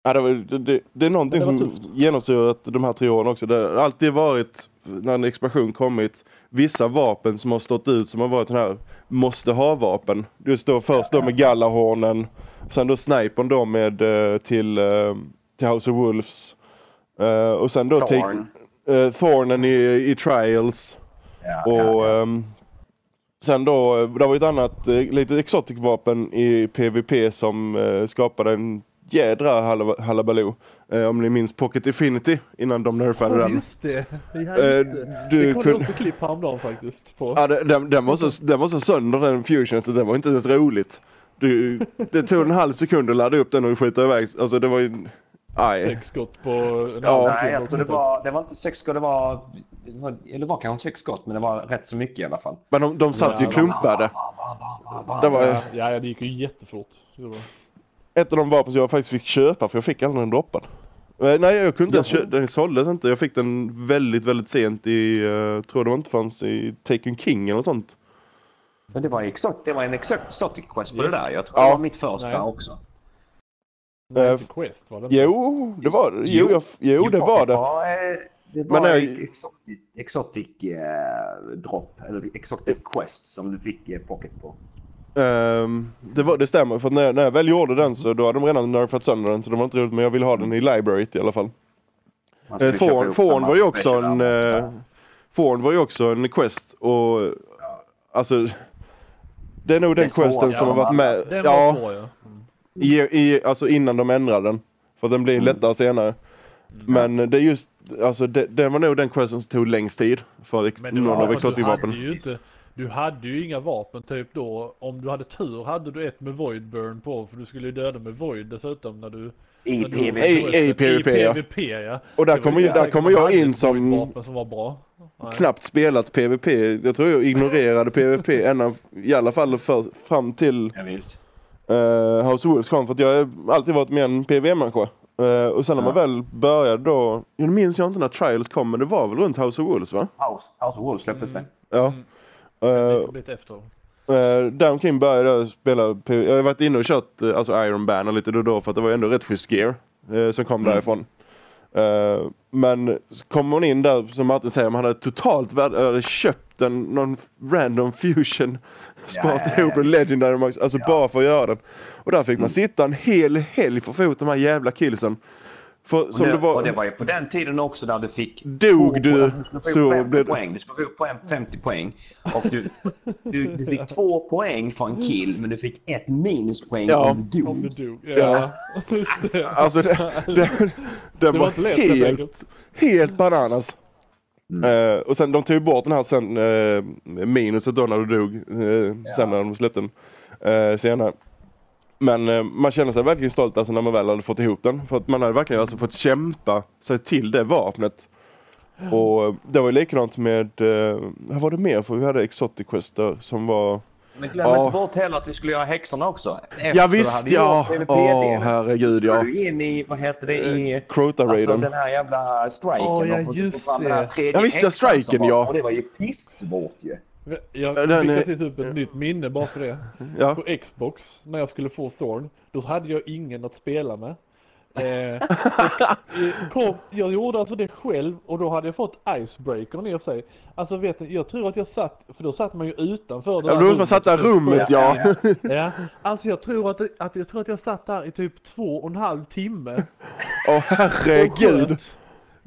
Ja, det, var, det, det, det är någonting det som tufft. genomsyrat de här tre åren också. Det har alltid varit, när en expansion kommit, vissa vapen som har stått ut som har varit den här måste ha vapen. Just då först då med Gallahornen, sen då snipern då med eh, till, eh, till House of Wolves. Eh, och sen då Thorn. Thornen i, i Trials. Ja, Och ja, ja. ehm, sen då, det var ju ett annat eh, lite exotic vapen i PVP som skapade en jädra halabaloo. Eh, om ni minns Pocket Infinity innan de nerfade Ja, den. just det. Eh, det. du det kom kun- också klipp häromdagen faktiskt. På. Ja, det- den, den, var så, den var så sönder den fusionen så det var inte ens roligt. Du, det tog en halv sekund att ladda upp den och skjuta iväg. Alltså det var ju... Aj. Sex skott på en Ja. Nej, jag tror det var, det var inte sex skott, det var, det var, eller det var kanske sex skott, men det var rätt så mycket i alla fall. Men de, de satt ju klumpade. Det var Ja, ja, det gick ju jättefort. Det var- ett av de vapen som jag faktiskt fick köpa för jag fick aldrig den droppen. Eh, Nej jag kunde inte ens den såldes inte. Jag fick den väldigt väldigt sent i, uh, tror det var inte fanns i Taken King eller något sånt. Men det var, exakt, det var en exotic quest på det där. Jag tror Ja. det var mitt första Nej. också. Nej, Eh, inte Quest var det inte? Jo, det var det. Jo, jag, jo det var det. var, det Men var nej. en exotic, exotic eh, drop, eller exotic quest som du fick eh, pocket på. Ehm, det, var, det stämmer för att när, jag- när jag väl gjorde den så då hade de redan nerfat sönder den så det var inte roligt men jag ville ha den i libraryt i alla fall. Eh, samma var ju också en eh, Thorn var ju också en quest och alltså det är nog den är questen som ja, har varit med. Den var Ja, svår ja. Mm. i, i, alltså innan de ändrade den. För den blir lättare senare. Men det är just, alltså det, det var nog den questen som tog längst tid för ex, Men det någon var av att du hade ju inga vapen typ då. Om du hade tur hade du ett med void burn på för du skulle ju döda med void dessutom när du I när du- PvP. I- PvP, ja. PvP ja. Och där kommer där kommer jag in som- som var bra. Nej. Knappt spelat PVP. Jag tror jag ignorerade PVP ända, *laughs* i alla fall för, fram till Ja, visst. uh, House of Wolves kom för att jag har alltid varit med en PVM-människa. Uh, och sen när man Ja. väl började då, jag minns jag inte när Trials kom men det var väl runt House of Wolves va? House, House of Wolves släpptes det. Ja. Eh, Lite, efter. Uh, däromkring började jag spela, jag har varit inne och kört uh, alltså Iron Banner lite då och då för att det var ändå rätt schysst gear uh, som kom Mm. därifrån. Uh, men så kom hon in där som Martin säger, man hade totalt hade köpt en, någon random fusion *laughs* sparat ja, ihop en legendary max, alltså Ja. bara för att göra den. Och där fick man Mm. sitta en hel helg för att få ut de här jävla killsen. För som det, det var, och det var ju på den tiden också där du fick... Dog du, så ihop 50 blev det- poäng. Du skulle få poäng, 50 poäng. Och du, du, du fick två poäng för en kill men du fick ett minuspoäng Ja. om du Om dog. du dog. Ja. Ja. Det. *laughs* alltså det, det, den det var, var inte lätt helt helt, enkelt. helt bananas. Mm. Eh, och sen de tog bort den här sen eh, minuset då när du dog. Eh, Sen när de släppte den eh, senare. Men eh, man känner sig verkligen stolt alltså när man väl hade fått ihop den. För att man hade verkligen alltså fått kämpa sig till det vapnet. Och eh, det var ju likadant med, eh, vad var det mer? För vi hade Exotic Quester som var Men glöm Ja. inte bort heller att vi skulle göra häxorna också. Efter Ja visst ja! Åh PvP-delen. herregud ja. Skulle du in i, vad heter det, i... Crota Alltså raiden. den här jävla striken. Åh, ja, just fram den här det. Ja, visst, ja, striken, ja. Och det var ju pissvårt ju. Jag Den fick är- precis upp ett nytt minne bara för det. Ja. På Xbox, när jag skulle få Thorn, då hade jag ingen att spela med. Eh, och, eh, kom, jag gjorde alltså det själv och då hade jag fått icebreakern i och för sig. Alltså vet ni, jag tror att jag satt, för då satt man ju utanför det Ja, där då rummet. satt där rummet ja. Ja, alltså jag tror att, att jag tror att jag satt där i typ två och en halv timme. Åh och herregud.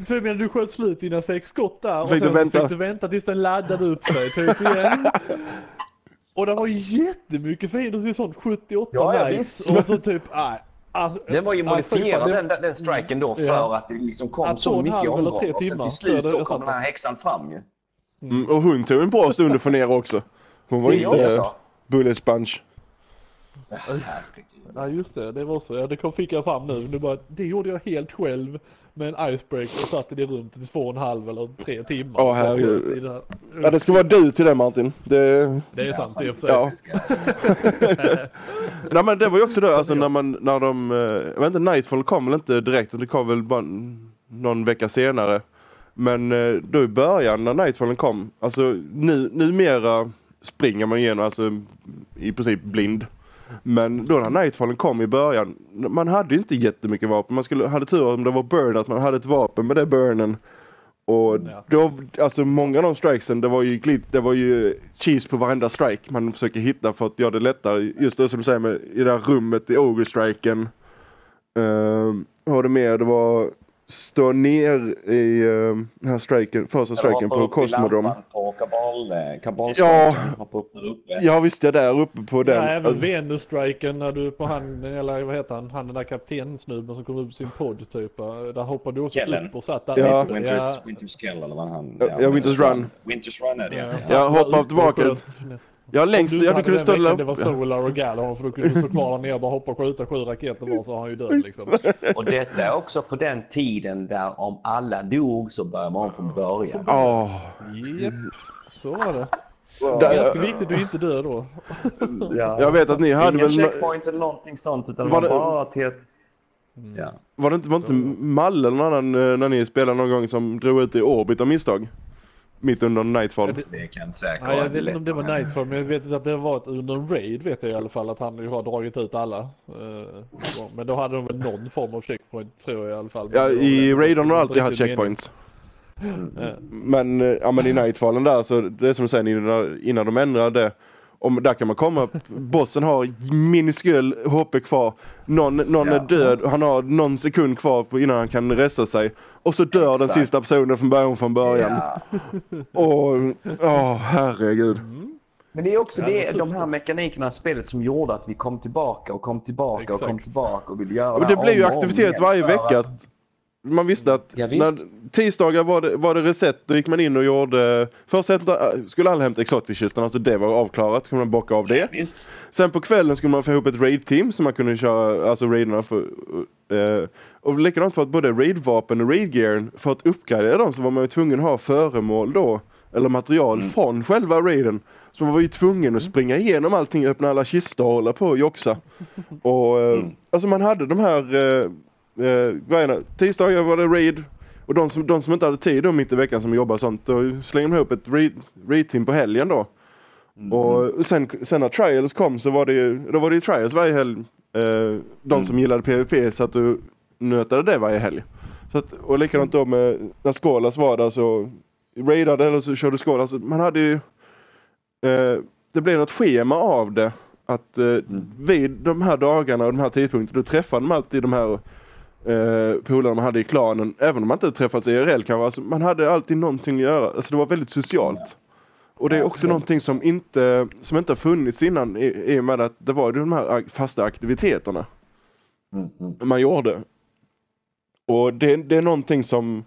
För jag menar du sköt slut dina sex skott där och Fick du sen vänta? fick du vänta tills den laddade upp sig typ igen. Och det var jättemycket fiender, så sånt 78 Ja, ja, likes visst. och så typ, nej. Alltså, Den var ju modifierad den, den striken då för Ja. att det liksom kom Att så mycket omgångar. tre Och sen timmar. till slut då kom den här häxan fram ju. Mm, och hon tog en bra stund att få ner också. Hon var Det inte också. bullet sponge. Ja just det, det var så. Ja, det kom, fick jag fram nu. Det, bara, det gjorde jag helt själv med en icebreaker och satt i det rummet i två och en halv eller tre timmar. Åh, herregud. I det här. Ja det ska vara du till det Martin. Det, Det är sant, det är för sig. ja. *laughs* Nej men det var ju också då alltså när man, när de, eh, jag vet inte Nightfall kom väl inte direkt, det kom väl bara någon vecka senare. Men eh, då i början när Nightfallen kom, alltså nu, numera springer man igenom alltså i princip blind. Men då när Nightfallen kom i början, man hade ju inte jättemycket vapen. Man skulle, hade tur om det var burn, att man hade ett vapen med det burnen. Och Ja. då, alltså många av de strikesen, det var ju glid, det var ju cheese på varenda strike man försöker hitta för att göra det lättare. Just det som du säger med i det här rummet i Ogre-striken. Uh, vad var det mer? Det var stå ner i uh, den här striken, första striken på kabal, eh, kabal Ja. Upp. Ja visst, det där uppe på den. Ja, även Alltså, Venus-striken när du på han, eller vad heter han, han den där kaptensnubben som kom upp sin podd typ. Där hoppade du också Kellen. upp och satt där. Ja. Winters, Ja. Winters Kell eller vad han... Ja, ja, Winters Run. Winters Run är det ja. Ja, hoppa där uppe tillbaka. Ja, längst, Om du ja inte du kunde hade den ställa veckan det var. Ja. Solar och Galahorn för då kunde du stå kvar där nere och bara hoppa och skjuta sju raketer var så har han ju död liksom. Och detta är också på den tiden där om alla dog så börjar man från början. Åh. Japp, så var det. Där- Ganska viktigt att du inte dör då. Ja. Jag vet att ni hade Inga väl... checkpoints eller någonting sånt utan Var det- det bara till ett... Ja. Var det inte, var det inte Malle eller någon annan eh, när ni spelade någon gång som drog ut i orbit av misstag? Mitt under Nightfall. Ja, det- kan säkert Nej, jag vet inte om det var. Nightfall men jag vet att det var ett, under en raid vet jag i alla fall att han ju har dragit ut alla. Eh, Men då hade de väl någon form av checkpoint tror jag i alla fall. Ja, i Raidern har var alltid haft checkpoints. Men, eh, ja men i Nightfallen där så, det är som du säger innan, innan de ändrade om, där kan man komma, bossen har minuskull HP kvar. Någon, någon är Ja. död, han har någon sekund kvar på innan han kan resa sig. Och så dör den Exakt. sista personen från början från början. Ja. *laughs* Och, åh herregud. Men det är också Ja, det, är de här mekanikerna i spelet som gjorde att vi kom tillbaka och kom tillbaka och kom Exakt. tillbaka och ville göra Och det blev ju aktivitet varje vecka. att- Man visste att Ja, visst. när tisdagar var det, var det reset, då gick man in och gjorde... Först hämta, skulle alla hämta exotic-kistan, alltså det var avklarat, så kunde man bocka av det. Visst. Sen på kvällen skulle man få ihop ett raid-team så man kunde köra, alltså raiderna för... Eh, och likadant för att både raid-vapen och raid-gearen, för att uppgradera dem så var man ju tvungen att ha föremål då, eller material Mm. från själva raiden. Så man var ju tvungen att springa igenom allting, öppna alla kistor och hålla på och joxa. Och eh, Mm. alltså man hade de här eh, eh. Tisdagar var det raid. Och de som, de som inte hade tid då mitt i veckan som jobbar sånt, då slängde de ihop ett raid, raid-team på helgen då. Mm. Och sen, sen när trials kom så var det ju, då var det ju trials varje helg. Eh, de som gillade PVP satt och nötade det varje helg. Så att, och likadant då med när Skålas var där så raidade eller så körde Skålas. Man hade ju, eh, det blev något schema av det. Att eh, vid de här dagarna och de här tidpunkterna då träffade man alltid de här eh, polarna man hade i klanen. Även om man inte träffats IRL kanske. Alltså, man hade alltid någonting att göra. Alltså det var väldigt socialt. Och det är också någonting som inte, som inte har funnits innan i, i och med att det var de här fasta aktiviteterna Mm, mm. man gjorde. Och det, det är någonting som,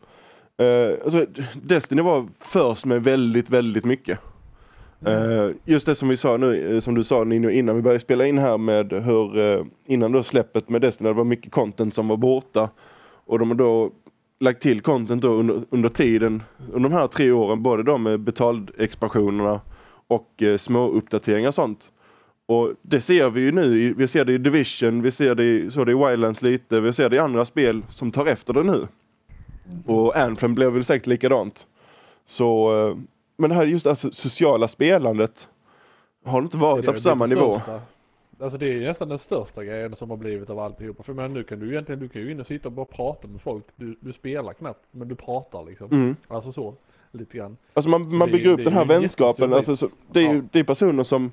eh, alltså Destiny var först med väldigt, väldigt mycket. Eh, just det som vi sa nu, eh, som du sa Nino innan vi började spela in här med hur, eh, innan då släppet med Destiny, det var mycket content som var borta. Och de har då lagt till content då under, under tiden, under de här tre åren, både de med betalexpansionerna och eh, små uppdateringar och sånt. Och det ser vi ju nu, vi ser det i Division, vi ser det i, så det i Wildlands lite, vi ser det i andra spel som tar efter det nu. Och Anthem blev väl säkert likadant. Så, men det här just alltså sociala spelandet har inte varit Det på samma det nivå. största. Alltså det är nästan den största grejen som har blivit av alltihopa. För men nu kan du egentligen, du kan ju in och sitta och bara prata med folk. Du, du spelar knappt, men du pratar liksom. Mm. Alltså så, lite grann. Alltså man, man det- bygger upp det den här ju en vänskapen. Alltså, så, det är ju Ja. det är personer som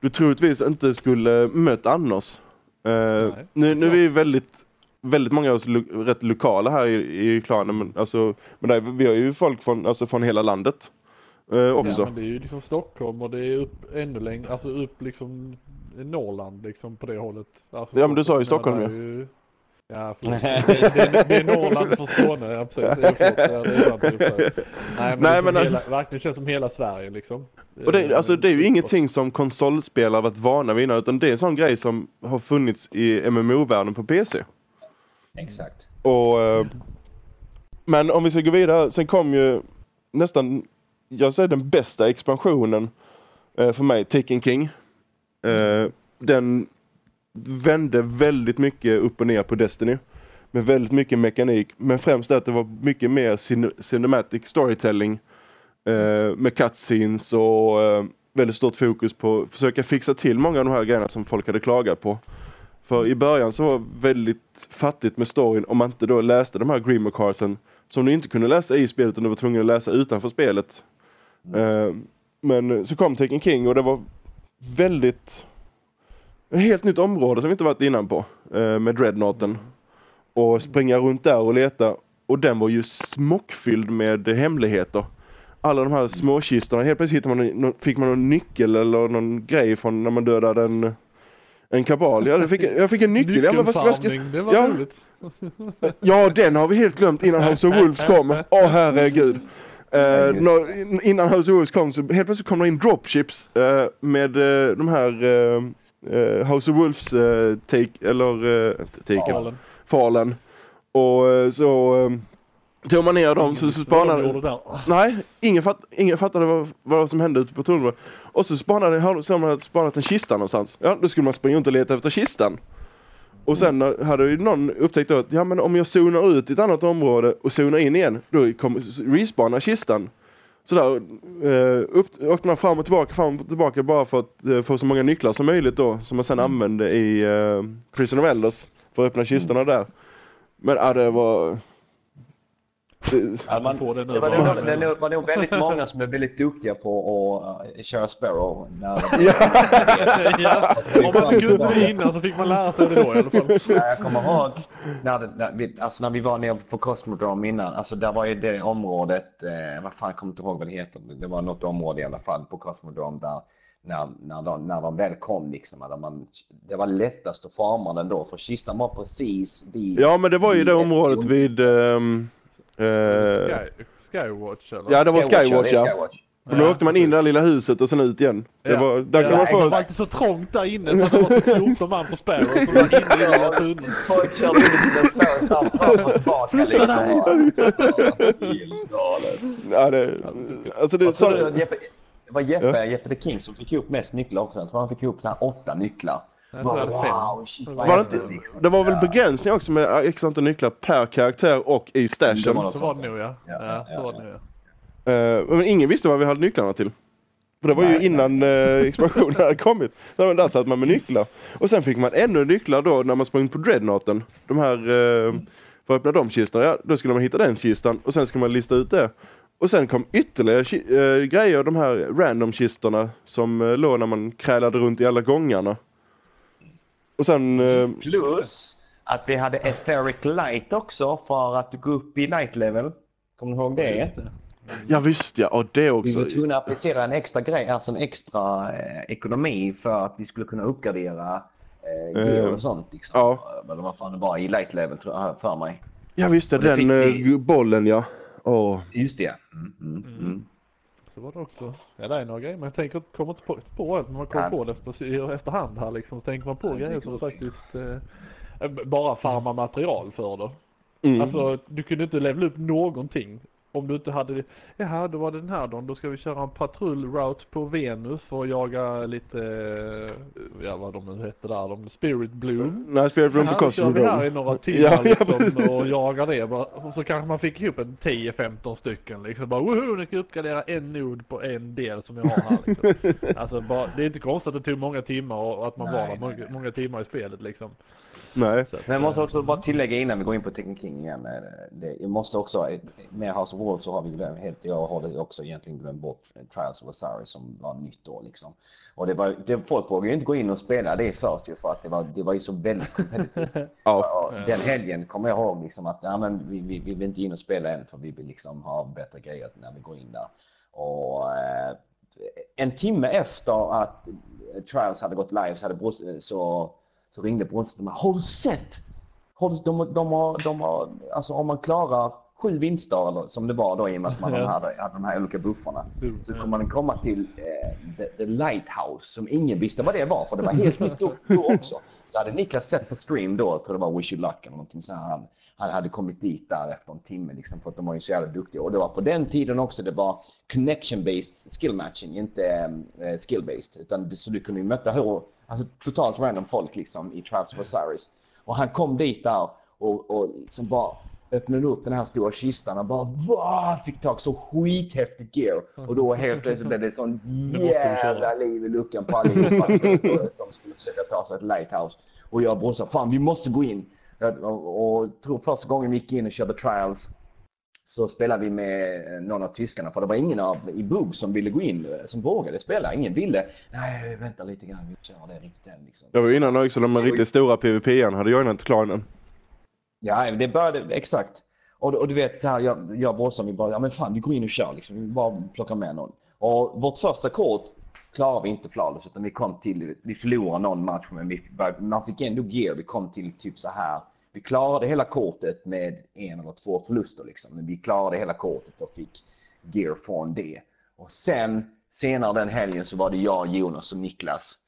du troligtvis inte skulle mött annars. Eh, nu, nu är vi väldigt, väldigt många av oss lo, rätt lokala här i, i klanen. Men, alltså, men där, vi har ju folk från, alltså, från hela landet eh, också. Ja, men det är ju liksom Stockholm och det är upp ännu längre, alltså upp liksom i Norrland liksom på det hållet. Alltså, Ja, men du sa ju Stockholm ju. det ju. Ja, *laughs* det, är, det är Norrland för Skåne, ja precis. Det är, förlåt, det är. Nej men, Nej, det är men- som hela, verkligen känns som hela Sverige liksom. Och det, Eh, alltså, det är ju super. ingenting som konsolspelare varit vana vid innan utan det är en sån grej som har funnits i MMO-världen på PC. Exakt. Och, eh, men om vi ska gå vidare, sen kom ju nästan, jag säger den bästa expansionen eh, för mig, Taken King. Eh, den vände väldigt mycket upp och ner på Destiny. Med väldigt mycket mekanik, men främst att det var mycket mer cin- cinematic storytelling. Eh, med cutscenes och eh, väldigt stort fokus på att försöka fixa till många av de här grejerna som folk hade klagat på. För i början så var det väldigt fattigt med storyn om man inte då läste de här Green Carsen som du inte kunde läsa i spelet utan du var tvungen att läsa utanför spelet. Eh, men så kom Taken King och det var väldigt ett helt nytt område som vi inte varit innan på eh, med Dreadnoughten. Och springa runt där och leta och den var ju smockfylld med hemligheter. Alla de här småkistorna, helt plötsligt man, fick man någon nyckel eller någon grej från när man dödade en, en kabal. Ja, jag fick, jag fick en nyckel. Ja, men vad ska, vad ska, det var ja. roligt. ja, den har vi helt glömt innan House of Wolves kom. Åh herregud. Uh, när, innan House of Wolves kom så helt plötsligt kom det in dropships uh, med uh, de här House of Wolves take, eller uh, taken, Falen. Fallen. Och så um, tog man ner dem så, så de spanade... där. Nej, ingen, fatt, ingen fattade vad, vad som hände ute på tunneln. Och så spanade, hade- så hade man spanat en kista någonstans. Ja, då skulle man springa runt och leta efter kistan. Och sen när- hade ju någon upptäckt då att ja men om jag zonar ut i ett annat område och zonar in igen, då kommer respawna kistan. Så där eh, upp, åkte man fram och tillbaka, fram och tillbaka bara för att eh, få så många nycklar som möjligt då, som man sen använde i eh, Prison of Elders för att öppna kistorna där. Men ja, det var... Det, Ja, man, På det nu det var, nog, det nog- var nog väldigt många som är väldigt duktiga på att uh, köra Sparrow. När, ja, om man kunde det innan så fick man lära sig det då i alla fall. Ja, jag kommer ihåg när, det, när, vi, alltså när vi var nere på Cosmodrome innan. Alltså där var ju det området, eh, vad fan jag kommer inte ihåg vad det heter. Det var något område i alla fall på Cosmodrome där när, när, de, när de väl kom liksom. Där man, det var lättast att farma den då för kistan var precis vid... Ja men det var ju det området vid... ehm, eh, Sky, Skywatch eller? ja det var Skywatch det är ja. Skywatch. För då åkte man in i det där lilla huset och sen ut igen. Det Ja. var, där kan ja, man Det var få... alltid så trångt där inne så det var 14 man på Sparrow som var inne i den lilla tunneln. Folk körde in i den Sparrow fram och tillbaka liksom. Ja, det, alltså det så, så... Det var Jeppe, Jeppe the King som fick ihop mest nycklar också. Jag tror han fick ihop så här åtta nycklar. Fem. Wow, shit Var det, inte, liksom. det var väl begränsning också med x antal nycklar per karaktär och i stashen. var Så var det nog ja. Ja, Ja, ja, så var ja. det nog ja. Eh, men ingen visste vad vi hade nycklarna till. För det var ju Nej, innan uh, expansionen hade kommit. *laughs* Så men där satt man med nycklar. Och sen fick man ännu nycklar då när man sprang på Dreadnoughten. De här, eh, för att öppna de kistorna, ja då skulle man hitta den kistan och sen skulle man lista ut det. Och sen kom ytterligare eh, grejer, de här random kistorna som uh, låg när man krälade runt i alla gångarna. Och sen, eh, Plus att vi hade etheric light också för att gå upp i light level. Kommer du ihåg det? Just det. ja visst ja, och det Vi också. var tvungna att applicera en extra grej, alltså en extra eh, ekonomi för att vi skulle kunna uppgradera eh, gear Eh, och sånt. Liksom. ja. Eller vad fan det var i light level tror jag för mig. Ja visst ja, den vi- eh, bollen ja. Åh. Just det. Mm, mm, mm. Så var det också. Ja det är några grejer men jag tänker kommer inte på, på allt men man kommer Ja. på det efter, efterhand här liksom. Så tänker man på Ja, grejer det som faktiskt eh, bara farma material för det. Mm. Alltså du kunde inte levela upp någonting. Om du inte hade, jaha då var det den här dagen, då ska vi köra en patrullroute på Venus för att jaga lite, eh, ja vad de nu hette där, de Spirit Bloom. Nej, Spirit på Jaha, då kör vi här i några timmar ja, liksom och jagar det. bara. Och så kanske man fick ihop en 10-15 stycken liksom. Bara woho, nu kan jag uppgradera en nod på en del som jag har här liksom. *laughs* Alltså bara, det är inte konstigt att det tog många timmar och att man Nej, var där många, många timmar i spelet liksom. Nej. Så Men jag måste också bara tillägga innan vi går in på Tekken King igen. eh, Det, jag måste också, eh, med House of Wolves så har vi glömt, helt, jag har också egentligen glömt bort eh, Trials of Osiris som var nytt då liksom. Och det var, det, folk vågade ju inte gå in och spela det först ju för att det var, det var ju så väldigt kompetitivt. *laughs* Ja. Den helgen kommer jag ihåg liksom att ja, men vi, vi, vi vill inte in och spela än för vi vill liksom ha bättre grejer när vi går in där. Och eh, en timme efter att Trials hade gått live så, hade så, så ringde Bronset och bara Har du sett? Har de, de, har, de har, alltså om man klarar sju vinster eller som det var då i och med att man Ja. hade, hade de här olika buffarna. Mm, Så kommer man komma till eh, the, the Lighthouse som ingen visste vad det var för det var helt nytt då, då också. Så hade Niklas sett på stream då, jag tror det var Wish You Luck eller någonting så här, han, han hade kommit dit där efter en timme liksom för att de var ju så jävla duktiga. Och det var på den tiden också det var connection-based skill matching, inte eh, skill-based. Utan det, så du kunde ju möta hur, alltså totalt random folk liksom i of Osiris. Och han kom dit där och, och liksom bara öppnade upp den här stora kistan och bara wow, fick tag så skithäftigt gear. Och då helt plötsligt blev det köra. jävla liv i luckan på allihopa *laughs* som- skulle försöka ta sig till Lighthouse. Och jag och brorsan, fan vi måste gå in. Jag- Och, och tror första gången vi gick in och körde trials så spelade vi med någon av tyskarna för det var ingen av, i Bug som ville gå in, som vågade spela. Ingen ville. Nej, vänta lite grann, vi kör det riktigt än liksom. Det var ju innan också de riktigt stora PVP-an hade joinat klanen. Ja, det började, exakt. Och, och du vet, så här, jag, jag och brorsan, vi bara, ja men fan vi går in och kör liksom. Vi bara plockar med någon. Och vårt första kort klarade vi inte flawless utan vi kom till, vi förlorade någon match men vi, man fick ändå gear. Vi kom till typ så här. Vi klarade hela kortet med en eller två förluster liksom. Men vi klarade hela kortet och fick gear från det. Och sen senare den helgen så var det jag, Jonas och Niklas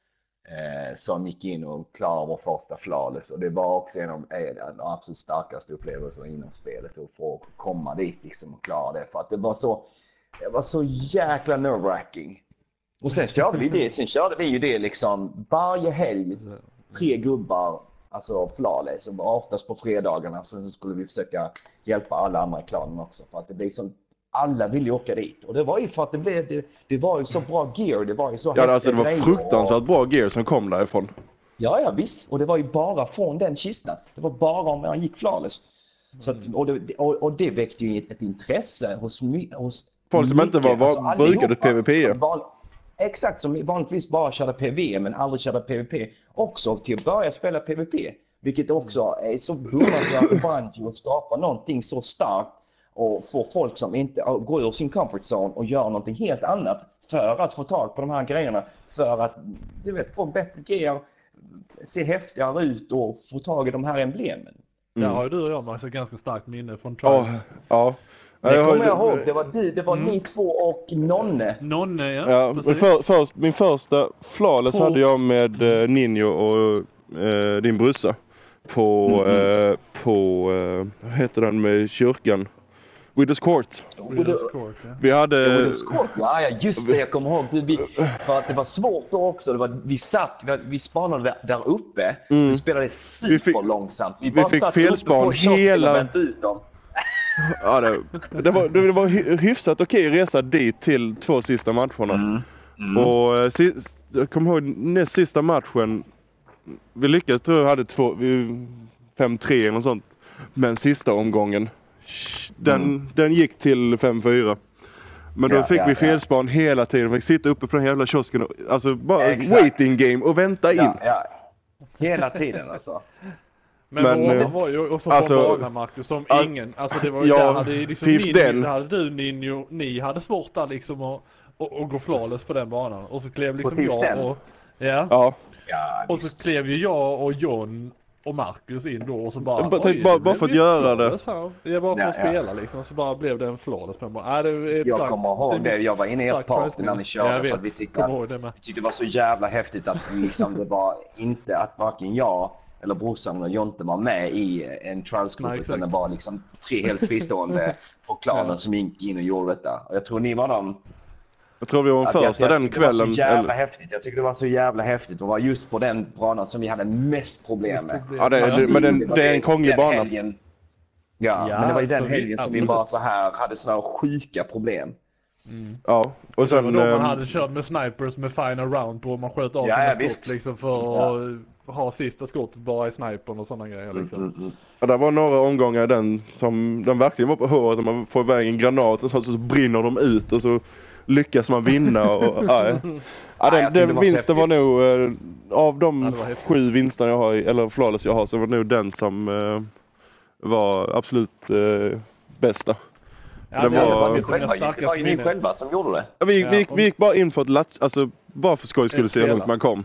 eh, som gick in och klarade vår första flawless. Och det var också en av eh, de absolut starkaste upplevelserna inom spelet att få komma dit liksom och klara det. För att det var så, det var så jäkla nerve-wracking. Och sen körde vi det, sen körde vi ju det liksom varje helg. Tre gubbar, alltså flawless. Och oftast på fredagarna så skulle vi försöka hjälpa alla andra klanen också. För att det blir så alla ville ju åka dit. Och det var ju för att det blev, det, det var ju så bra gear, det var ju så Ja, alltså det var fruktansvärt bra gear som kom därifrån. Ja, ja visst. Och det var ju bara från den kistan. Det var bara om man gick flawless. Så att, och, det, och, och det väckte ju ett, ett intresse hos, hos Folk som inte var- var- allihopa brukade PvP. som van- Exakt, som vanligtvis bara körde PV men aldrig körde PVP. Också till att börja spela PVP. Vilket också är så beundransvärt för Bungie att skapa någonting så starkt och få folk som inte går ur sin comfort zone och gör någonting helt annat för att få tag på de här grejerna. För att du vet, få bättre gear, se häftigare ut och få tag i de här emblemen. Där har ju du och jag Max ett ganska starkt minne från Trials. Ja, ja. Det jag har- kommer jag ihåg. Det var du, det var ni två och Nonne. Nonne ja, Ja, precis. för, först, min första flawless På- hade jag med eh, Ninjo och eh, din brorsa. På, Mm. eh, på eh, vad heter den med kyrkan? Widows Court. Widows Court, ja. Vi hade... Widows Court. Ja, ja, just det. Jag kommer ihåg. Du, vi, för att det var svårt då också. Det var, vi satt, vi, vi spanade där, uppe. Vi spelade Vi fick- superlångsamt. Vi, vi fick felspan hela-. Ja, det, det, var, det var hy- hyfsat okej resa dit till två sista matcherna. Och eh, sist, jag kommer ihåg näst sista matchen. Vi lyckades tror jag hade två, vi- 5-3 eller något sånt. Men sista omgången. Den, den gick till 5-4. Men då Ja, fick ja, vi ja. felspan hela tiden. Vi fick sitta uppe på den jävla kiosken och alltså bara Exakt. waiting game och vänta in. Ja, ja. Hela tiden alltså. Men, Men, våran eh, var ju också alltså- på bana Marcus som Ja, ingen, alltså det var ju ja, där hade liksom den. där hade du Ninjo, ni hade svårt där liksom att, att, att gå flawless på den banan. Och så klev liksom jag den? och, ja, Ja. Ja, och så klev ju jag och John och Marcus in då och så bara, Jag bara tänkte oj, bara- det bara för att göra det. här. Ja, bara för Ja, att ja. spela liksom. Så bara blev det en flawless på den banan. Ja, det är ett Jag starkt- kommer ihåg det. Jag var inne i ert party när ni körde. Ja, jag för att vi tyckte att. Jag tyckte det var så jävla häftigt att liksom det var inte att varken jag eller brorsan och Jonte var med i en trialsgrupp Nej, utan det var liksom tre helt fristående *laughs* på klanen Ja. som gick in och gjorde detta. Och jag tror ni var de... Jag tror vi var att den jag- första jag den tyckte Det var kvällen. så jävla eller- häftigt. Jag tyckte det var så jävla häftigt att vara just på den banan som vi hade mest problem med. Ja, det, det, men den, var det är en krånglig bana. Helgen, ja, Ja, men det var ju den så vi- helgen som vi bara så här hade såna här sjuka problem. Ja. Och Det var sen... då man ehm, hade kört med snipers med final round på och man sköt av Ja, sina ja, skott liksom för att ha sista skottet bara i snipern och sådana grejer liksom. Mm, mm. Ja, det var några omgångar i den som den verkligen var på håret. Man får iväg en granat och så, så brinner de ut och så lyckas man vinna. Och, *laughs* ja, ja. Den, den var vinsten var nog, eh, av de sju vinsterna jag har, eller flawless jag har, så var det nog den som eh, var absolut eh, bästa. Ja, Det det var- var, Det var, ju ni själva som gjorde det. Ja, vi, Ja, vi, gick, vi gick bara in för att latch, alltså bara för skojs skull se hur långt man kom.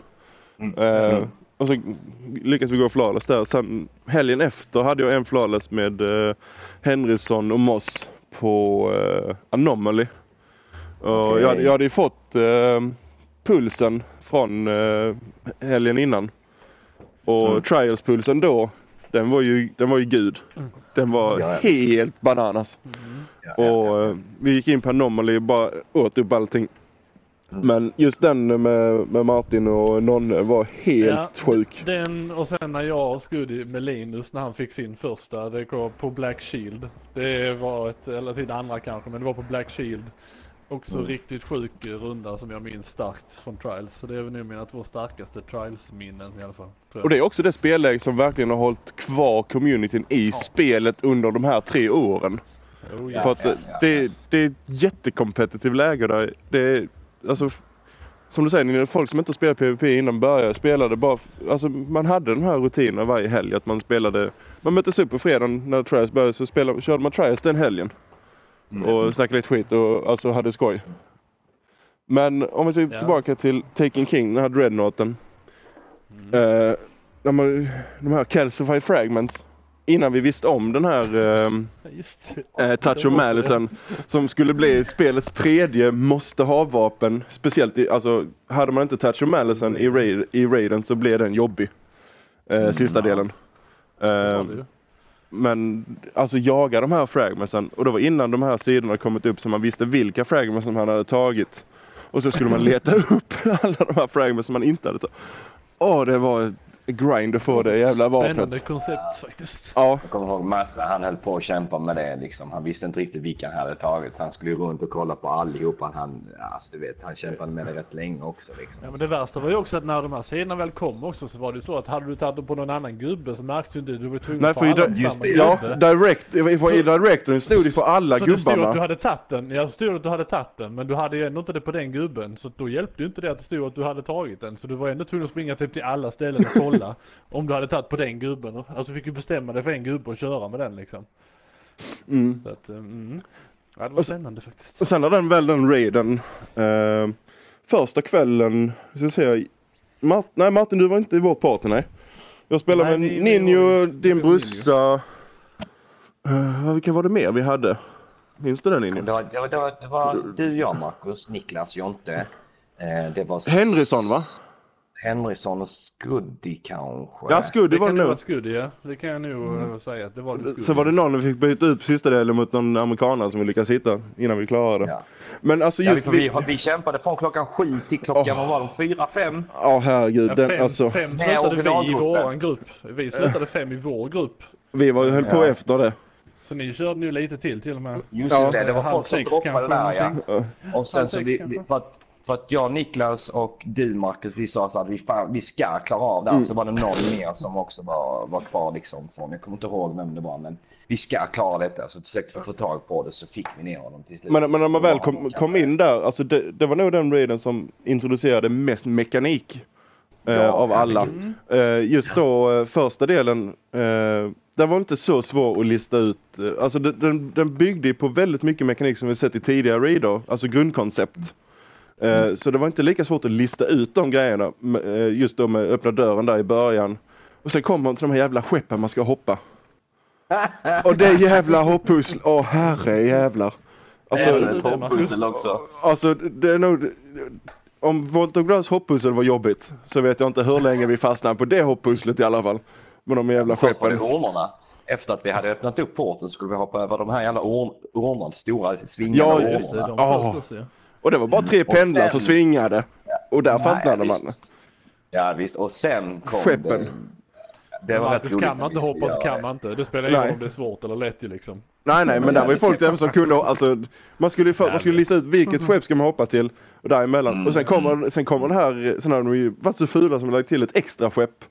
Mm. Eh, Mm. Och så lyckades vi gå flawless där. Sen helgen efter hade jag en flawless med uh, Henrysson och Moss på uh, Anomaly. Och Okej. jag, jag hade ju fått eh, pulsen från eh, helgen innan. Och Mm. trials-pulsen då, den var ju, den var ju gud. Den var Ja, ja. helt bananas. Ja, ja, Och eh, vi gick in på Anomaly och bara åt upp allting. Men just den med, med Martin och Nonne var helt Ja, sjuk. Den och sen när jag och Scuddy med Linus när han fick sin första, det var på Black Shield. Det var ett, eller sin andra kanske, men det var på Black Shield. Också Mm. riktigt sjuk runda som jag minns starkt från Trials. Så det är väl nu mina två starkaste Trials-minnen i alla fall. tror jag. Och det är också det spelläge som verkligen har hållit kvar communityn i spelet under de här tre åren. Oh, Ja, ja. För att ja, det, ja. det, det är ett jättekompetitivt läge där. Det är, alltså, som du säger, ni- folk som inte spelat PVP innan började spelade bara, alltså man hade den här rutinen varje helg att man spelade, man möttes upp på fredagen när Trials började så spelade, körde man Trials den helgen. Mm. Och snackade lite skit och alltså hade skoj. Men om vi ser Ja. tillbaka till Taking King, den här dreadnoughten. Mm. Eh, de här calcified fragments. Innan vi visste om den här ehm, eh, Touch of Malicen som skulle bli spelets tredje måste ha-vapen. Speciellt i, alltså hade man inte Touch of Malicen i, raid, i raiden så blev den jobbig. Eh, sista ja. delen. Eh, men alltså jaga de här fragmentsen och det var innan de här sidorna kommit upp så man visste vilka fragments som han hade tagit. Och så skulle man leta *laughs* upp alla de här fragments som man inte hade tagit. Åh det var grind att få det jävla Spännande vapnet. koncept faktiskt. Ja, Jag kommer ihåg massa, han höll på att kämpa med det liksom. Han visste inte riktigt vilka han hade tagit så han skulle ju runt och kolla på allihopa. Han, alltså du vet, han kämpade med det rätt länge också liksom. Ja men det värsta var ju också att när de här sidorna väl kom också så var det ju så att hade du tagit dem på någon annan gubbe så märkte du inte. Du var tvungen Nej att för ta i, alla just det, ja, direct, i, i, i directorn stod det för alla Så det stod att du gubbarna. hade tagit den, ja stod att du hade tagit den men du hade ju ändå inte det på den gubben så då hjälpte ju inte det att det stod att du hade tagit den så du var ändå tvungen att springa typ till alla ställen och kolla om du hade tagit på den gubben. Alltså fick ju bestämma dig för en gubbe och köra med den liksom. Mm. Så att, eh, mm. Ja det var Och spännande faktiskt. Och sen har den väl den raiden. Eh, första kvällen, ska se. Mart, nej Martin du var inte i vårt party nej. Jag spelade Nej, med ni- Ninjo, din brorsa. Uh, vilka var det mer vi hade? Minns du det Ninjo? Det var, det var, det var, det var du, jag, Marcus, Niklas, Jonte. Eh, det var Henrysson va? Henriksson och Scuddy kanske. Ja Det var det nog vara nog. ett skudd ja. Det kan jag nog eh, säga att det var det skudd. Så var det någon vi fick byta ut på sista delen mot någon amerikanare som vi lyckades hitta innan vi klarade det. Ja. Men alltså Ja, just vi, vi, vi kämpade från klockan sju till klockan, vad var det, fyra, fem? Ja herregud. Ja, Den, fem, alltså, fem slutade vi i våran grupp. Vi slutade fem i vår grupp. vi var, höll på Ja. efter det. Så ni körde nu lite till till och med. Just Ja. det, det var folk som droppade där ja. Och sen så vi, vi, för, att, för att jag, Niklas och du Marcus, vi sa så att vi, fan, vi ska klara av det här. Mm. Så var det någon mer som också var, var kvar liksom. Från, jag kommer inte ihåg vem det var men vi ska klara detta. Så försökte vi få tag på det så fick vi ner honom till slut. Men, men när man väl kom, kom in där, alltså det, det var nog den raiden som introducerade mest mekanik. Eh, Ja, av alla. Eh, just då eh, första delen, eh, den var inte så svår att lista ut. Alltså den, den, den byggde på väldigt mycket mekanik som vi sett i tidigare raider, alltså grundkoncept. Eh, Så det var inte lika svårt att lista ut de grejerna, eh, just då med öppna dörren där i början. Och sen kommer man till de här jävla skeppen man ska hoppa. *laughs* Och det jävla hopppussel, åh herre jävlar. Alltså, Även också. Alltså det är nog... Om Voltogras hopppussel var jobbigt så vet jag inte hur länge vi fastnade på det hopppusslet i alla fall. Med de jävla Först var det skeppen. Efter att vi hade öppnat upp porten skulle vi hoppa över de här jävla ornarna, stora Ja, svingande Just det, ornorna. de Ja. Och det var bara tre Och pendlar sen- som svingade. Och där Nej, fastnade visst. man. Ja visst, och sen kom Skeppen. det. Det var Marcus roligt kan man inte hoppa så kan man inte. Det spelar ingen roll om det är svårt eller lätt ju liksom. Nej nej men där var ju folk även som kunde, alltså man skulle, ju för, man skulle lista ut vilket skepp ska man hoppa till och däremellan. Och sen kommer, sen kommer det här, sen har de ju varit så fula som har lagt till ett extra skepp.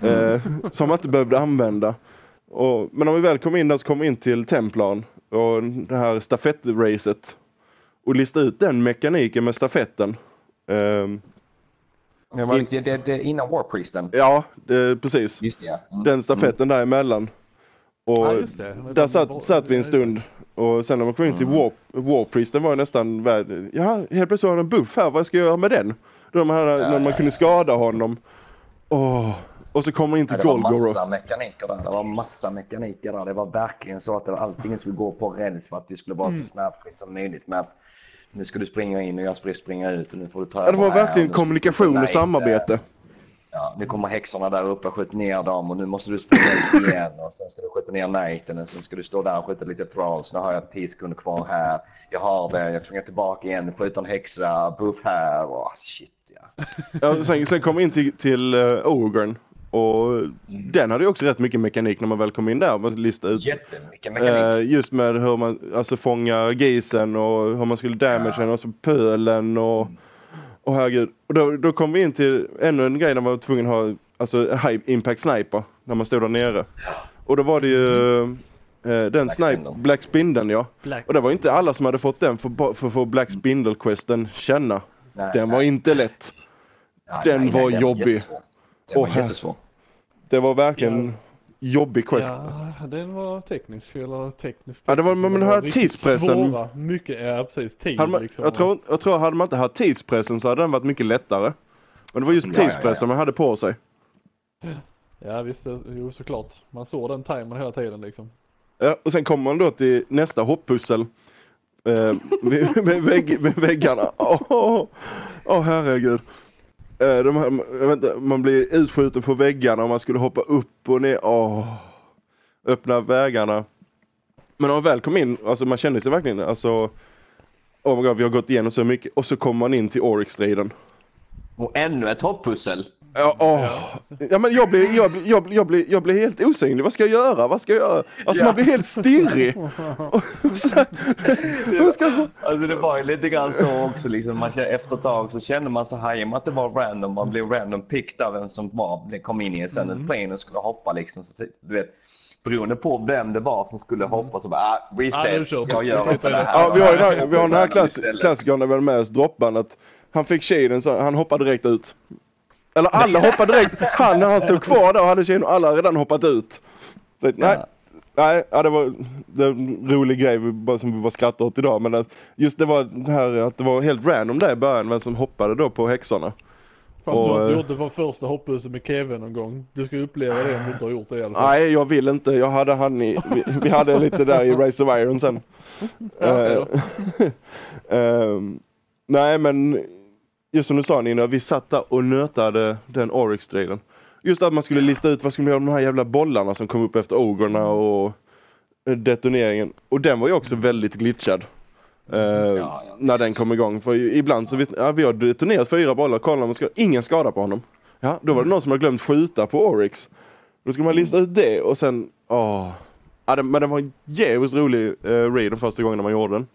Eh, som man inte behövde använda. Och, men om vi väl kom in där så kom vi in till Templarn och det här stafettracet. Och lista ut den mekaniken med stafetten. Ehm, Det var det, det, det, innan Warpriesten. ja, det, precis. Just det ja. Mm. Den stafetten däremellan. Och Ja, just det. där satt, satt vi en stund. Och sen när man kom in till Mm. War, Warpriesten var ju nästan värd. Ja, helt plötsligt har han en buff här. Vad ska jag göra med den? Då man, hade, när man ja, kunde skada honom. Åh. Och så kommer man in till Ja, det var Golgoro. massa mekaniker där. Det var massa mekaniker där. Det var verkligen så att det var, allting skulle gå på räls för att det skulle vara Mm. så smärtfritt som möjligt. Men att nu ska du springa in och jag ska springa ut och nu får du ta Ja, det var verkligen kommunikation och samarbete. Ja, nu kommer häxorna där uppe och skjuter ner dem och nu måste du springa ut igen och sen ska du skjuta ner knighten och sen ska du stå där och skjuta lite thralls. Nu har jag 10 sekunder kvar här. Jag har det, jag springer tillbaka igen, skjuter en häxa, buff här och shit ja. Ja, sen, sen kom vi in till, till uh, Ogren och den hade ju också rätt mycket mekanik när man väl kom in där. Man lista ut. Jättemycket mekanik. Uh, just med hur man alltså fångar gisen och hur man skulle damage den och så pölen och och herregud. Och då, då kom vi in till ännu en grej där man var tvungen att ha alltså high impact sniper när man stod där nere. Och då var det ju eh, den sniper. Black Spindeln ja. Black. Och det var inte alla som hade fått den för för att få Black Spindle questen känna. Nej, Den var nej. inte lätt. Nej, den nej, nej, var jobbig. jättesvår. Den var jättesvår. Det var verkligen jobbig quest. Ja, den var teknisk eller teknisk. Ja, det var- men den här tidspressen- Svåra. Mycket, ja precis. Tid Hade man, liksom. jag, tror, jag tror hade man inte haft tidspressen så hade den varit mycket lättare. Men det var just Ja, ja, ja. tidspressen man hade på sig. Ja visst, jo såklart. Man såg den timern hela tiden liksom. Ja, och sen kommer man då till nästa hopppussel. Eh, *laughs* med, med, vägg, med väggarna. Åh oh, oh, herregud. Eh, de här, jag vet inte, man blir utskjuten på väggarna och man skulle hoppa upp och ner. Åh, öppna vägarna. Men när man väl kom in, alltså man kände sig verkligen, alltså Oh my god, vi har gått igenom så mycket. Och så kommer man in till Oryx-striden. Och ännu ett hopppussel. Ja, åh. ja men jag blir, jag, blir- jag, blir- jag, blir, jag blir helt osynlig. Vad ska jag göra? Vad ska jag göra? Alltså Ja. man blir helt stirrig. Och sådär. Ska jag... Alltså det var ju lite grann så också liksom. Man, känner- efter ett tag så kände man så och med att det var random, man blev random picked av vem som var, kom in i en sen Mm. plane och skulle hoppa liksom. Så, du vet, beroende på vem det var som skulle hoppa så bara, ah, reset, jag gör inte det här. Ja, vi har ju den här, vi har den här klass, klassikern där vi har med oss droppan att han fick shaden så han hoppade direkt ut. Eller alla hoppade direkt. Han när han stod kvar där och hade shaden och alla hade redan hoppat ut. Det, nej, Ja. nej, ja, det var det var en rolig grej som vi bara skrattade åt idag. Men att just det var det här att det var helt random där i början vem som hoppade då på häxorna. Fast Och, du har eh, gjort det för första hoppbussen med Kevin någon gång. Du ska uppleva det om du inte har gjort det i alla fall. Nej, jag vill inte. Jag hade han i, vi, vi hade lite där i Race of Iron sen. Ja, Eh, *laughs* ehm, nej, men just som du sa Nina, vi satt där och nötade den Oryx-striden. Just att man skulle lista ut vad skulle man göra med de här jävla bollarna som kom upp efter ograrna och eh, detoneringen. Och den var ju också väldigt glitchad. eh, ja, när den kom igång. För ibland så visst, ja, vi har detonerat fyra bollar, kolla om man ska, ingen skada på honom. Ja, då var det någon som har glömt skjuta på Oryx. Då ska man lista ut det och sen, åh. Ja, det, men det var en jävligt rolig uh, raid de första gångerna man gjorde den.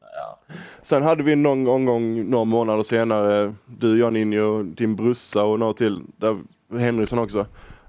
Ja. Sen hade vi någon gång, några månader senare, du, Janinho, din brorsa och några till, där Henriksson också.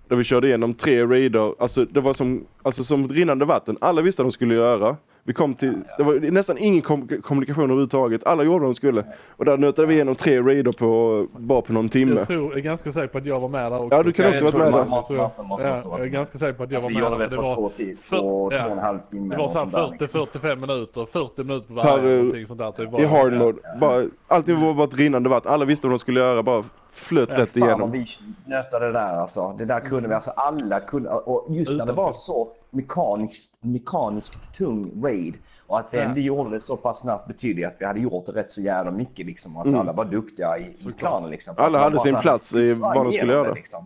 Där vi körde igenom tre raider, alltså det var som, alltså som ett rinnande vatten. Alla visste vad de skulle göra. Vi kom till, det var nästan ingen kom kommunikation överhuvudtaget. Alla gjorde vad de skulle. Och där nötade vi igenom tre raider på, bara på någon timme. Jag tror, jag är ganska säker på att jag var med där också. Ja, du kan Ja, också jag varit med det där. jag. Ja, jag är ganska säker på att jag Alltså, var vi med gjorde där. det på Det två, tid, för- två, ja. två och en halv timme. det var så här sånt där, 40-45 minuter, 40 minuter på Per, varje. eh, någonting sånt där. Typ I hard mode. Bara, allting var bara ett rinnande vatten. Alla visste vad de skulle göra. Bara flöt Ja, rätt Fan igenom. vi nötade det där alltså. Det där kunde vi. Alltså alla kunde. Och just när det var så mekaniskt, mekaniskt tung raid. Och att vi ändå gjorde det så pass snabbt betyder att vi hade gjort det rätt så jävla mycket liksom. Att Mm. alla var duktiga i, i planen liksom. Alla hade sin plats i vad de skulle göra. Liksom.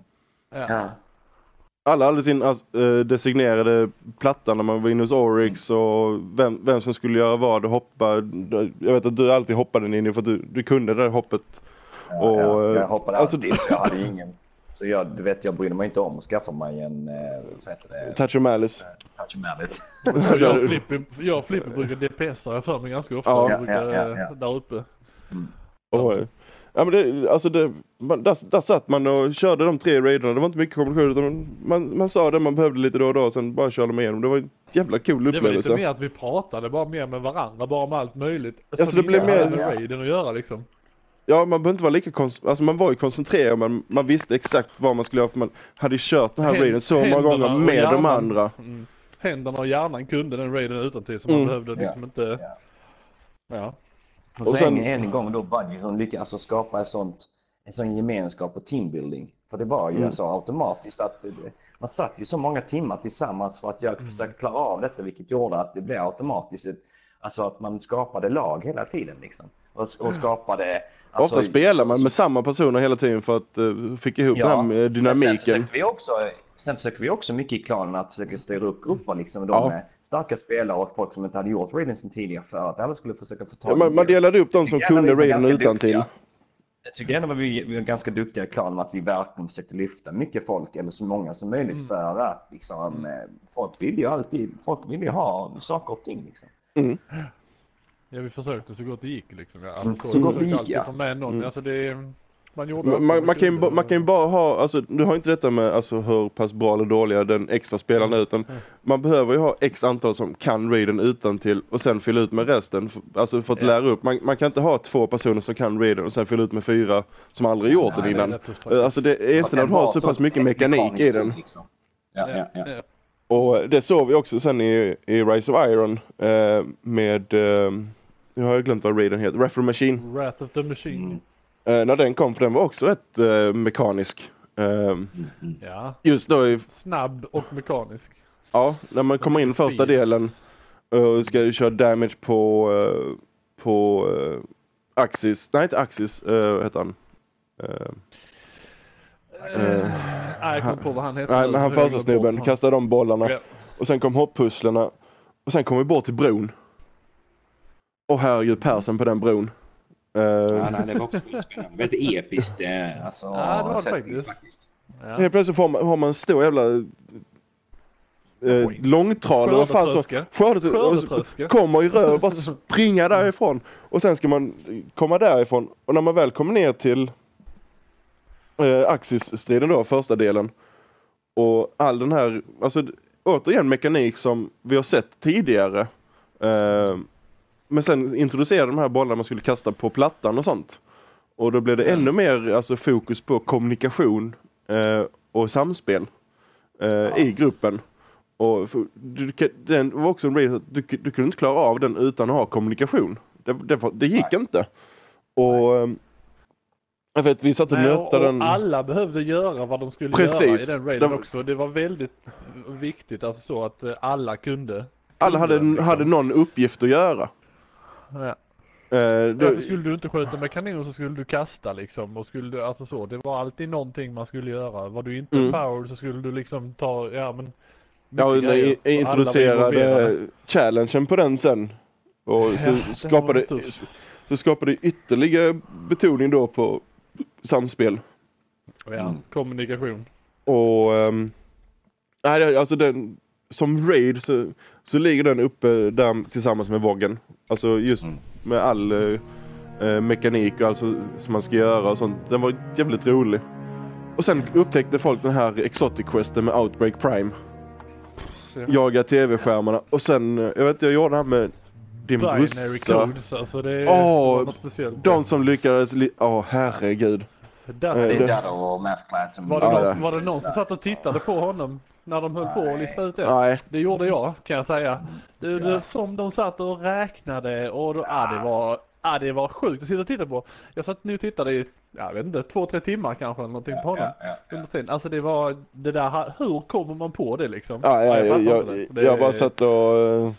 Ja. Ja. Alla hade sin uh, designerade platta när man var inne hos Oryx och vem, vem som skulle göra vad och hoppa. Jag vet att du alltid hoppade Ninni för att du, du kunde det där hoppet. Ja, Och, eh, Jag hoppade alltså- alltid så jag hade ingen. Så jag, du vet, jag brydde mig inte om att skaffa mig en, eh, vad heter det, Touch of Malice. Touch of Malice. Jag *laughs* och Flipper, jag och Flipper brukar DPSa jag för mig ganska ofta. Ja. Brukar, ja, ja, ja. Där uppe. Och, eh, ja, men det, alltså det, man, där, där satt man och körde de tre raiderna. Det var inte mycket kommunikation utan man, man sa det man behövde lite då och då och sen bara körde man igenom. Det var en jävla cool Det var lite upplevelse. mer att vi pratade bara mer med varandra, bara om allt möjligt. Alltså, Som det blev inte hade mer- med raiden att göra liksom. Ja, man behöver inte vara lika koncentrerad. Alltså man var ju koncentrerad men man visste exakt vad man skulle göra för man hade ju kört den här Hän- raiden så många gånger med de hjärnan. andra. Mm. Händerna och hjärnan kunde den raiden utan till så Mm. man behövde liksom inte... Ja. Ja. Och, Och så sen- en, gång då Budgie som lyckades alltså skapa ett sånt, en sån gemenskap och teambuilding. För det var ju Mm. alltså automatiskt att man satt ju så många timmar tillsammans för att jag Mm. försökte klara av detta vilket gjorde att det blev automatiskt ett, Alltså att man skapade lag hela tiden liksom. Och, och skapade... Alltså, Ofta spelar man med samma personer hela tiden för att uh, fick ihop Ja, den här Men sen dynamiken. försöker vi också, sen försöker vi också mycket i klanen att försöka styra upp grupper liksom. De Ja. med starka spelare och folk som inte hade gjort raiden sen tidigare för att alla skulle försöka få Ja, tag man, man det. delade upp de som kunde raiden utan till. Jag tycker ändå att vi, vi var ganska duktiga i klanen att vi verkligen försökte lyfta mycket folk eller så många som möjligt Mm. för att liksom, eh, folk vill ju alltid, folk vill ju ha saker och ting liksom. Mm. Ja vi försökte så gott det gick liksom. Ja. Mm, Alltså, så gott det gick, ja. få med någon. Mm. Alltså det, man gjorde Man, man, kan ju, man kan ju bara ha, alltså du har inte detta med alltså, hur pass bra eller dåliga den extra spelaren är utan Mm. man behöver ju ha x antal som kan raiden utan till och sen fylla ut med resten. Alltså för att Ja. lära upp. Man, man kan inte ha två personer som kan raiden och sen fylla ut med fyra som aldrig gjort Nej, den det är innan. faktiskt. Alltså det är inte när du har så pass mycket mekanik i den. Liksom. Ja, ja, ja. Ja. Och det såg vi också sen i, i Rise of Iron eh, med, eh, nu har jag glömt vad raiden heter, Refer Machine. Wrath of the Machine. Mm. Eh, när den kom för den var också rätt eh, mekanisk. Eh, Mm. Ja. just då i Snabb och mekanisk. Ja, när man kommer in första delen och ska köra damage på, eh, på uh, Axis, nej inte Axis, uh, vad heter han? Eh, Eh, nej, jag kommer inte på vad han heter. nej men han första snubben kastade de bollarna Ja. och sen kom hopppusslerna och sen kom vi bort till bron. Och herregud persen på den bron. Eh, Ja, nej, det var också väldigt spännande. Väldigt episkt. eh, Alltså, Ja, det var det faktiskt. faktiskt. Ja. Helt plötsligt får man, har man en stor jävla eh, långtradare vad fan så- Skördetröska. Skördetrö- Skördetröska. kommer i rör och bara *laughs* springa därifrån. Och sen ska man komma därifrån och när man väl kommer ner till eh, Axis-striden då, första delen. Och all den här, alltså återigen mekanik som vi har sett tidigare. Eh, men sen introducerade de här bollarna man skulle kasta på plattan och sånt. Och då blev det ännu mer alltså, fokus på kommunikation eh, och samspel eh, i gruppen. Och för, du, du- den var också en raid, du, du kunde inte klara av den utan att ha kommunikation. Det, det, det gick inte. Och ehm, jag vet vi satt och Nej, och, nötade och den. alla behövde göra vad de skulle Precis. göra i den raiden De- också. Det var väldigt viktigt alltså så att eh, alla kunde. Alla kunde hade, den, liksom. hade någon uppgift att göra. Ja. Eh, Därför skulle du inte skjuta med kanon så skulle du kasta liksom och skulle du, alltså så. Det var alltid någonting man skulle göra. Var du inte Mm. power så skulle du liksom ta, ja men. ja, jag introducerade challengen på den sen. Och så Ja, skapade, så skapade ytterligare betoning då på samspel. Ja, Mm. kommunikation. Och um, nej, alltså den, som raid så, så ligger den uppe där tillsammans med Voggen. Alltså just Mm. med all eh, eh, mekanik och alltså som man ska göra och sånt. Den var jävligt rolig. Och sen upptäckte folk den här Exotic Questen med Outbreak Prime. Jaga tv-skärmarna och sen, eh, jag vet inte, jag gjorde det här med din Binary brorsa. codes, alltså det, Åh, det var något speciellt. De som lyckades, li- åh herregud. Där, Eh, Det är Math Class som... var, det Ja, någon, ja. var det någon som satt och tittade på honom när de höll på att lista ut det? Nej, Det gjorde jag kan jag säga. Det, det, som de satt och räknade och då, ah, det var ah, det var sjukt att sitta och titta på. Jag satt nu och tittade i, jag vet inte, två, tre timmar kanske eller någonting på honom. Ja, ja, ja. Under tiden. Alltså det var det där, hur kommer man på det liksom? ja, ja, Nej, jag, jag, jag, det. Det- bara satt och eh,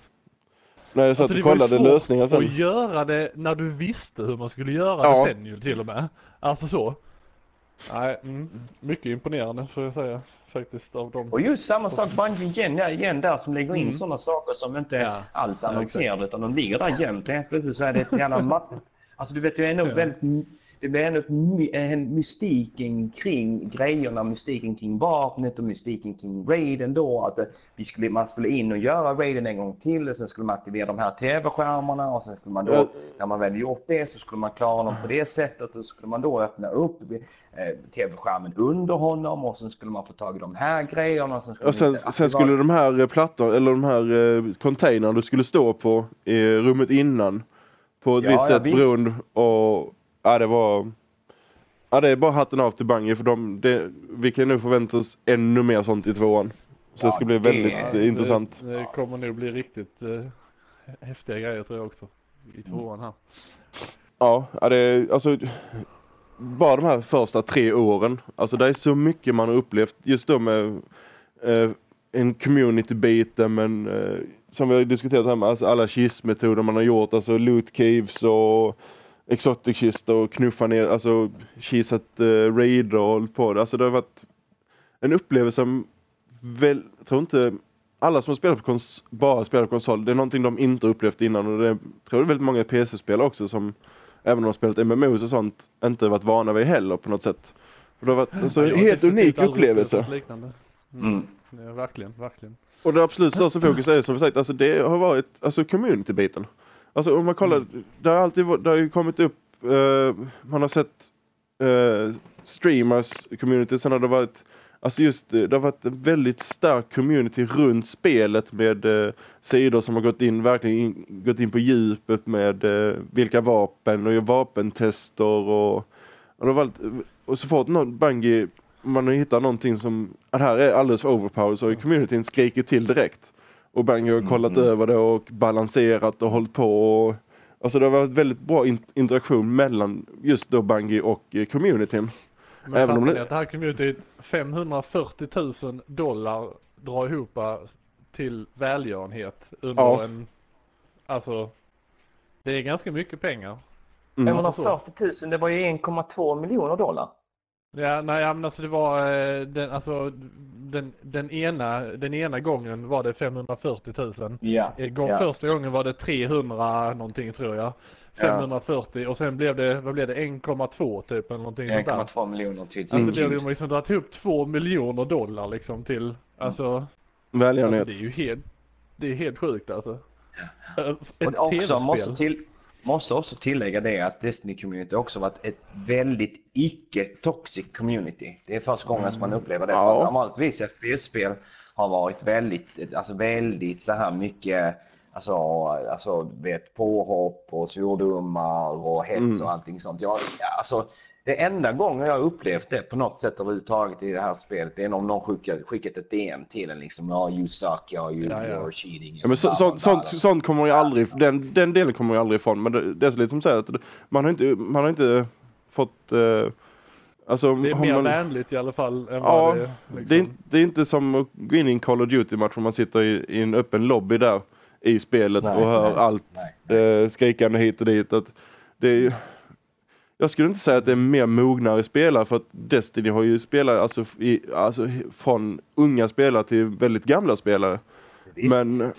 när jag satt Alltså, det och kollade svårt lösningar sen. att göra det när du visste hur man skulle göra Ja. det sen ju till och med. Alltså så. Nej, mm, mycket imponerande får jag säga faktiskt av dem. Och just samma sak Bungie igen, ja, igen där som lägger in Mm. sådana saker som inte är Ja. alls Ja, annonserade utan de ligger där gömt. Helt plötsligt så är det ett jävla matte. Alltså du vet ju ändå Ja. väldigt, det blir ändå my- en mystiken kring grejerna, mystiken kring vapnet och mystiken kring raiden då. Att eh, vi skulle, man skulle in och göra raiden en gång till och sen skulle man aktivera de här tv-skärmarna och sen skulle man då, Ja. när man väl gjort det så skulle man klara dem på det sättet och så skulle man då öppna upp eh, tv-skärmen under honom och sen skulle man få tag i de här grejerna. Och sen skulle, Och sen, sen skulle de här eh, plattorna, eller de här eh, containrarna du skulle stå på i rummet innan på ett Ja, visst ja, sätt visst. beroende och ja det var Ja det är bara hatten av till Bungie för de, det, vi kan nu förvänta oss ännu mer sånt i tvåan. Så det Ja, ska bli det- väldigt eh, det, intressant. Det kommer nog bli riktigt eh, häftiga grejer tror jag också. I tvåan här. Ja, ja det är alltså bara de här första tre åren. Alltså det är så mycket man har upplevt just då med eh, en community-biten men eh, som vi har diskuterat här med alltså alla kistmetoder man har gjort, alltså loot caves och exotic kistor och knuffa ner, alltså kisat uh, raider och hållit på det. Alltså det har varit en upplevelse som väl, jag tror inte alla som har spelat på kons- bara spelat på konsol, det är någonting de inte upplevt innan och det är, tror jag väldigt många PC-spelare också som även om de har spelat MMOs och sånt inte varit vana vid heller på något sätt. För det har varit alltså, Ja, helt unik upplevelse. Liknande. Mm. Mm. Ja, verkligen, verkligen. Och det absolut största fokus är som vi sagt, alltså det har varit alltså community-biten. Alltså om man kollar, Mm. det har alltid det har ju kommit upp, eh, man har sett eh, streamers community, sen har det varit Alltså just eh, det har varit en väldigt stark community runt spelet med eh, sidor som har gått in, verkligen in, gått in på djupet med eh, vilka vapen och vapentester och, och, det varit, och så fort någon Bungie man har hittat någonting som, att här är alldeles för overpowered så har ju communityn skrikit till direkt. Och Bungie har kollat Mm. över det och balanserat och hållit på och Alltså det har varit väldigt bra in- interaktion mellan just då Bungie och eh, communityn. Men Även om det- att det här communityt 540 000 dollar drar ihop till välgörenhet under Ja. en, alltså det är ganska mycket pengar. Mm. 540 000, det var ju 1,2 miljoner dollar. Ja, nej men alltså det var eh, den, alltså den, den ena, den ena gången var det 540 000. Ja. En gång, ja. Första gången var det 300 någonting tror jag. 540 och sen blev det, vad blev det, 1,2 typ eller någonting sånt där. 1,2 miljoner till Alltså det Gud. har liksom dragit ihop 2 miljoner dollar liksom till, alltså, alltså Välgörenhet. det är ju helt, det är helt sjukt alltså. Ett Och också måste, till, måste också tillägga det att Destiny Community också varit ett väldigt icke-toxic community. Det är första gången som man upplever det. Ja. För Vanligtvis FPS-spel har varit väldigt, alltså väldigt så här mycket Alltså, alltså vet, påhopp och svordomar och hets Mm. och allting sånt. Jag, alltså, det enda gången jag har upplevt det på något sätt överhuvudtaget i det här spelet det är om någon skickar, skickat ett DM till en liksom. Ja, you suck, ja, you, Ja, ja. you're cheating. Ja, men så, sånt, bla. sånt kommer ju aldrig, den, den delen kommer ju aldrig ifrån. Men det, det är så lite som säger att man har inte, man har inte fått, eh, alltså Det är mer man, vänligt i alla fall än Ja, det liksom. det, är, inte- det är inte som att gå in i en Call of Duty-match om man sitter i, i en öppen lobby där i spelet Nej, och hör nej, allt nej, eh, skrikande hit och dit. Att det är, ju- jag skulle inte säga att det är mer mognare spelare för att Destiny har ju spelare alltså, i, alltså från unga spelare till väldigt gamla spelare. Visst. Men,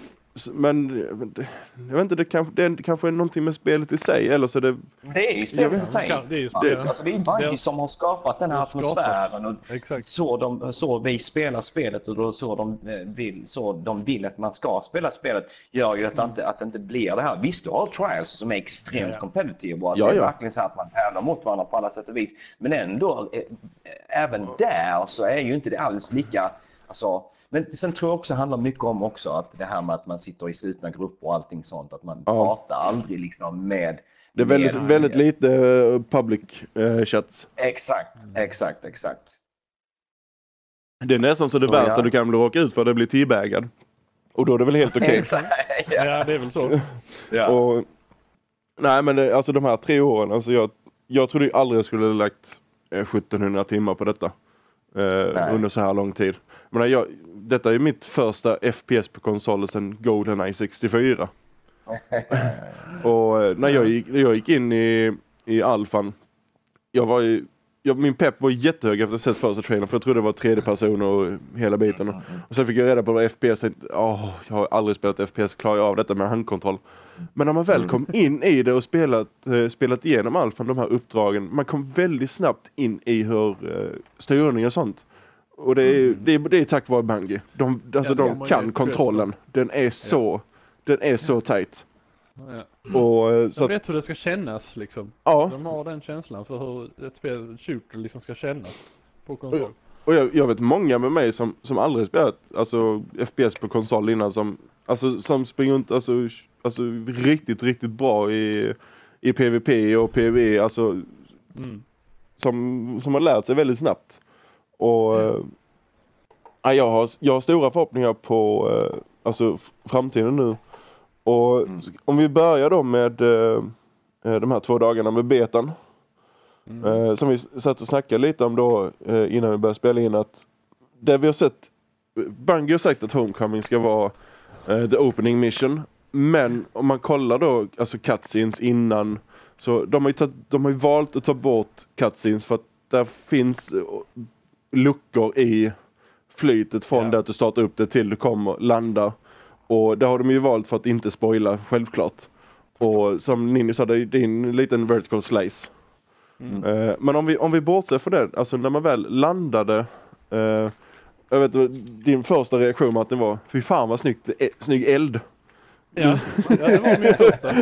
men det- jag vet inte, det kanske, det kanske är någonting med spelet i sig eller så är det Det är ju Jag spelet i vet sig. Det är ju spelet. Alltså, det är Bungie Det- som har skapat den här det atmosfären och Exakt. så, de, så vi spelar spelet och då så de, eh, vill, så de vill att man ska spela spelet gör ju att, det inte, att det inte blir det här. Visst, du har trials som är extremt Ja, ja. competitive och att Ja, det är ja. verkligen så att man tävlar mot varandra på alla sätt och vis. Men ändå, eh, eh, även där så är ju inte det alls lika, alltså men sen tror jag också det handlar mycket om också att det här med att man sitter i slutna grupper och allting sånt. Att man Ja. pratar aldrig liksom med Det är väldigt, med- väldigt lite eh, public eh, chats. Exakt, exakt, exakt. Det är nästan så det Så värsta ja. du kan råka ut för det blir teabaggad. Och då är det väl helt okej. Exakt, *laughs* ja. Det är väl så. *laughs* Ja. Och, nej men det, alltså de här tre åren, alltså jag, jag trodde ju aldrig jag skulle lagt eh, 1700 timmar på detta. Eh, under så här lång tid. Men jag, detta är mitt första FPS på konsolen sedan Goldeneye 64. *laughs* Och eh, när jag gick, jag gick in i, i alfan, jag var ju, jag, min pepp var jättehög efter att ha sett första trailern för jag trodde det var tredje person och hela biten. Och, och sen fick jag reda på vad FPS, åh, jag har aldrig spelat FPS, klarar jag av detta med handkontroll? Men när man väl kom in i det och spelat, eh, spelat igenom alfan, de här uppdragen, man kom väldigt snabbt in i hur eh, styrning och sånt. Och det är, det är, det är tack vare Bungie. De, alltså Ja, de kan kontrollen. Den är så, den är så tight. Ja. Och eh, så De att, vet hur det ska kännas liksom. ja. De har den känslan för hur ett spel shooter liksom ska kännas på konsol. Och jag, jag vet många med mig som, som aldrig spelat alltså, FPS på konsol innan som, alltså, som springer runt alltså, alltså riktigt, riktigt bra i, i PVP och PvE, alltså Mm. som, som har lärt sig väldigt snabbt. Och eh, ja, jag, har, jag har stora förhoppningar på eh, alltså, framtiden nu. Och Mm. om vi börjar då med eh, de här två dagarna med betan. Mm. Som vi satt och snackade lite om då innan vi började spela in att det vi har sett Bungie har sagt att Homecoming ska vara eh, the opening mission. Men om man kollar då, alltså cutscenes innan, så de har ju, tagit, de har ju valt att ta bort cutscenes för att där finns luckor i flytet från Ja. det att du startar upp det till du kommer landa. Och det har de ju valt för att inte spoila, självklart. Och som Ninni sa, det är en liten vertical slice. Mm. Eh, men om vi, om vi bortser från det, alltså när man väl landade eh, Jag vet din första reaktion Martin var, fy fan vad snyggt, eh, snygg eld. Ja, ja, det var min *laughs* första.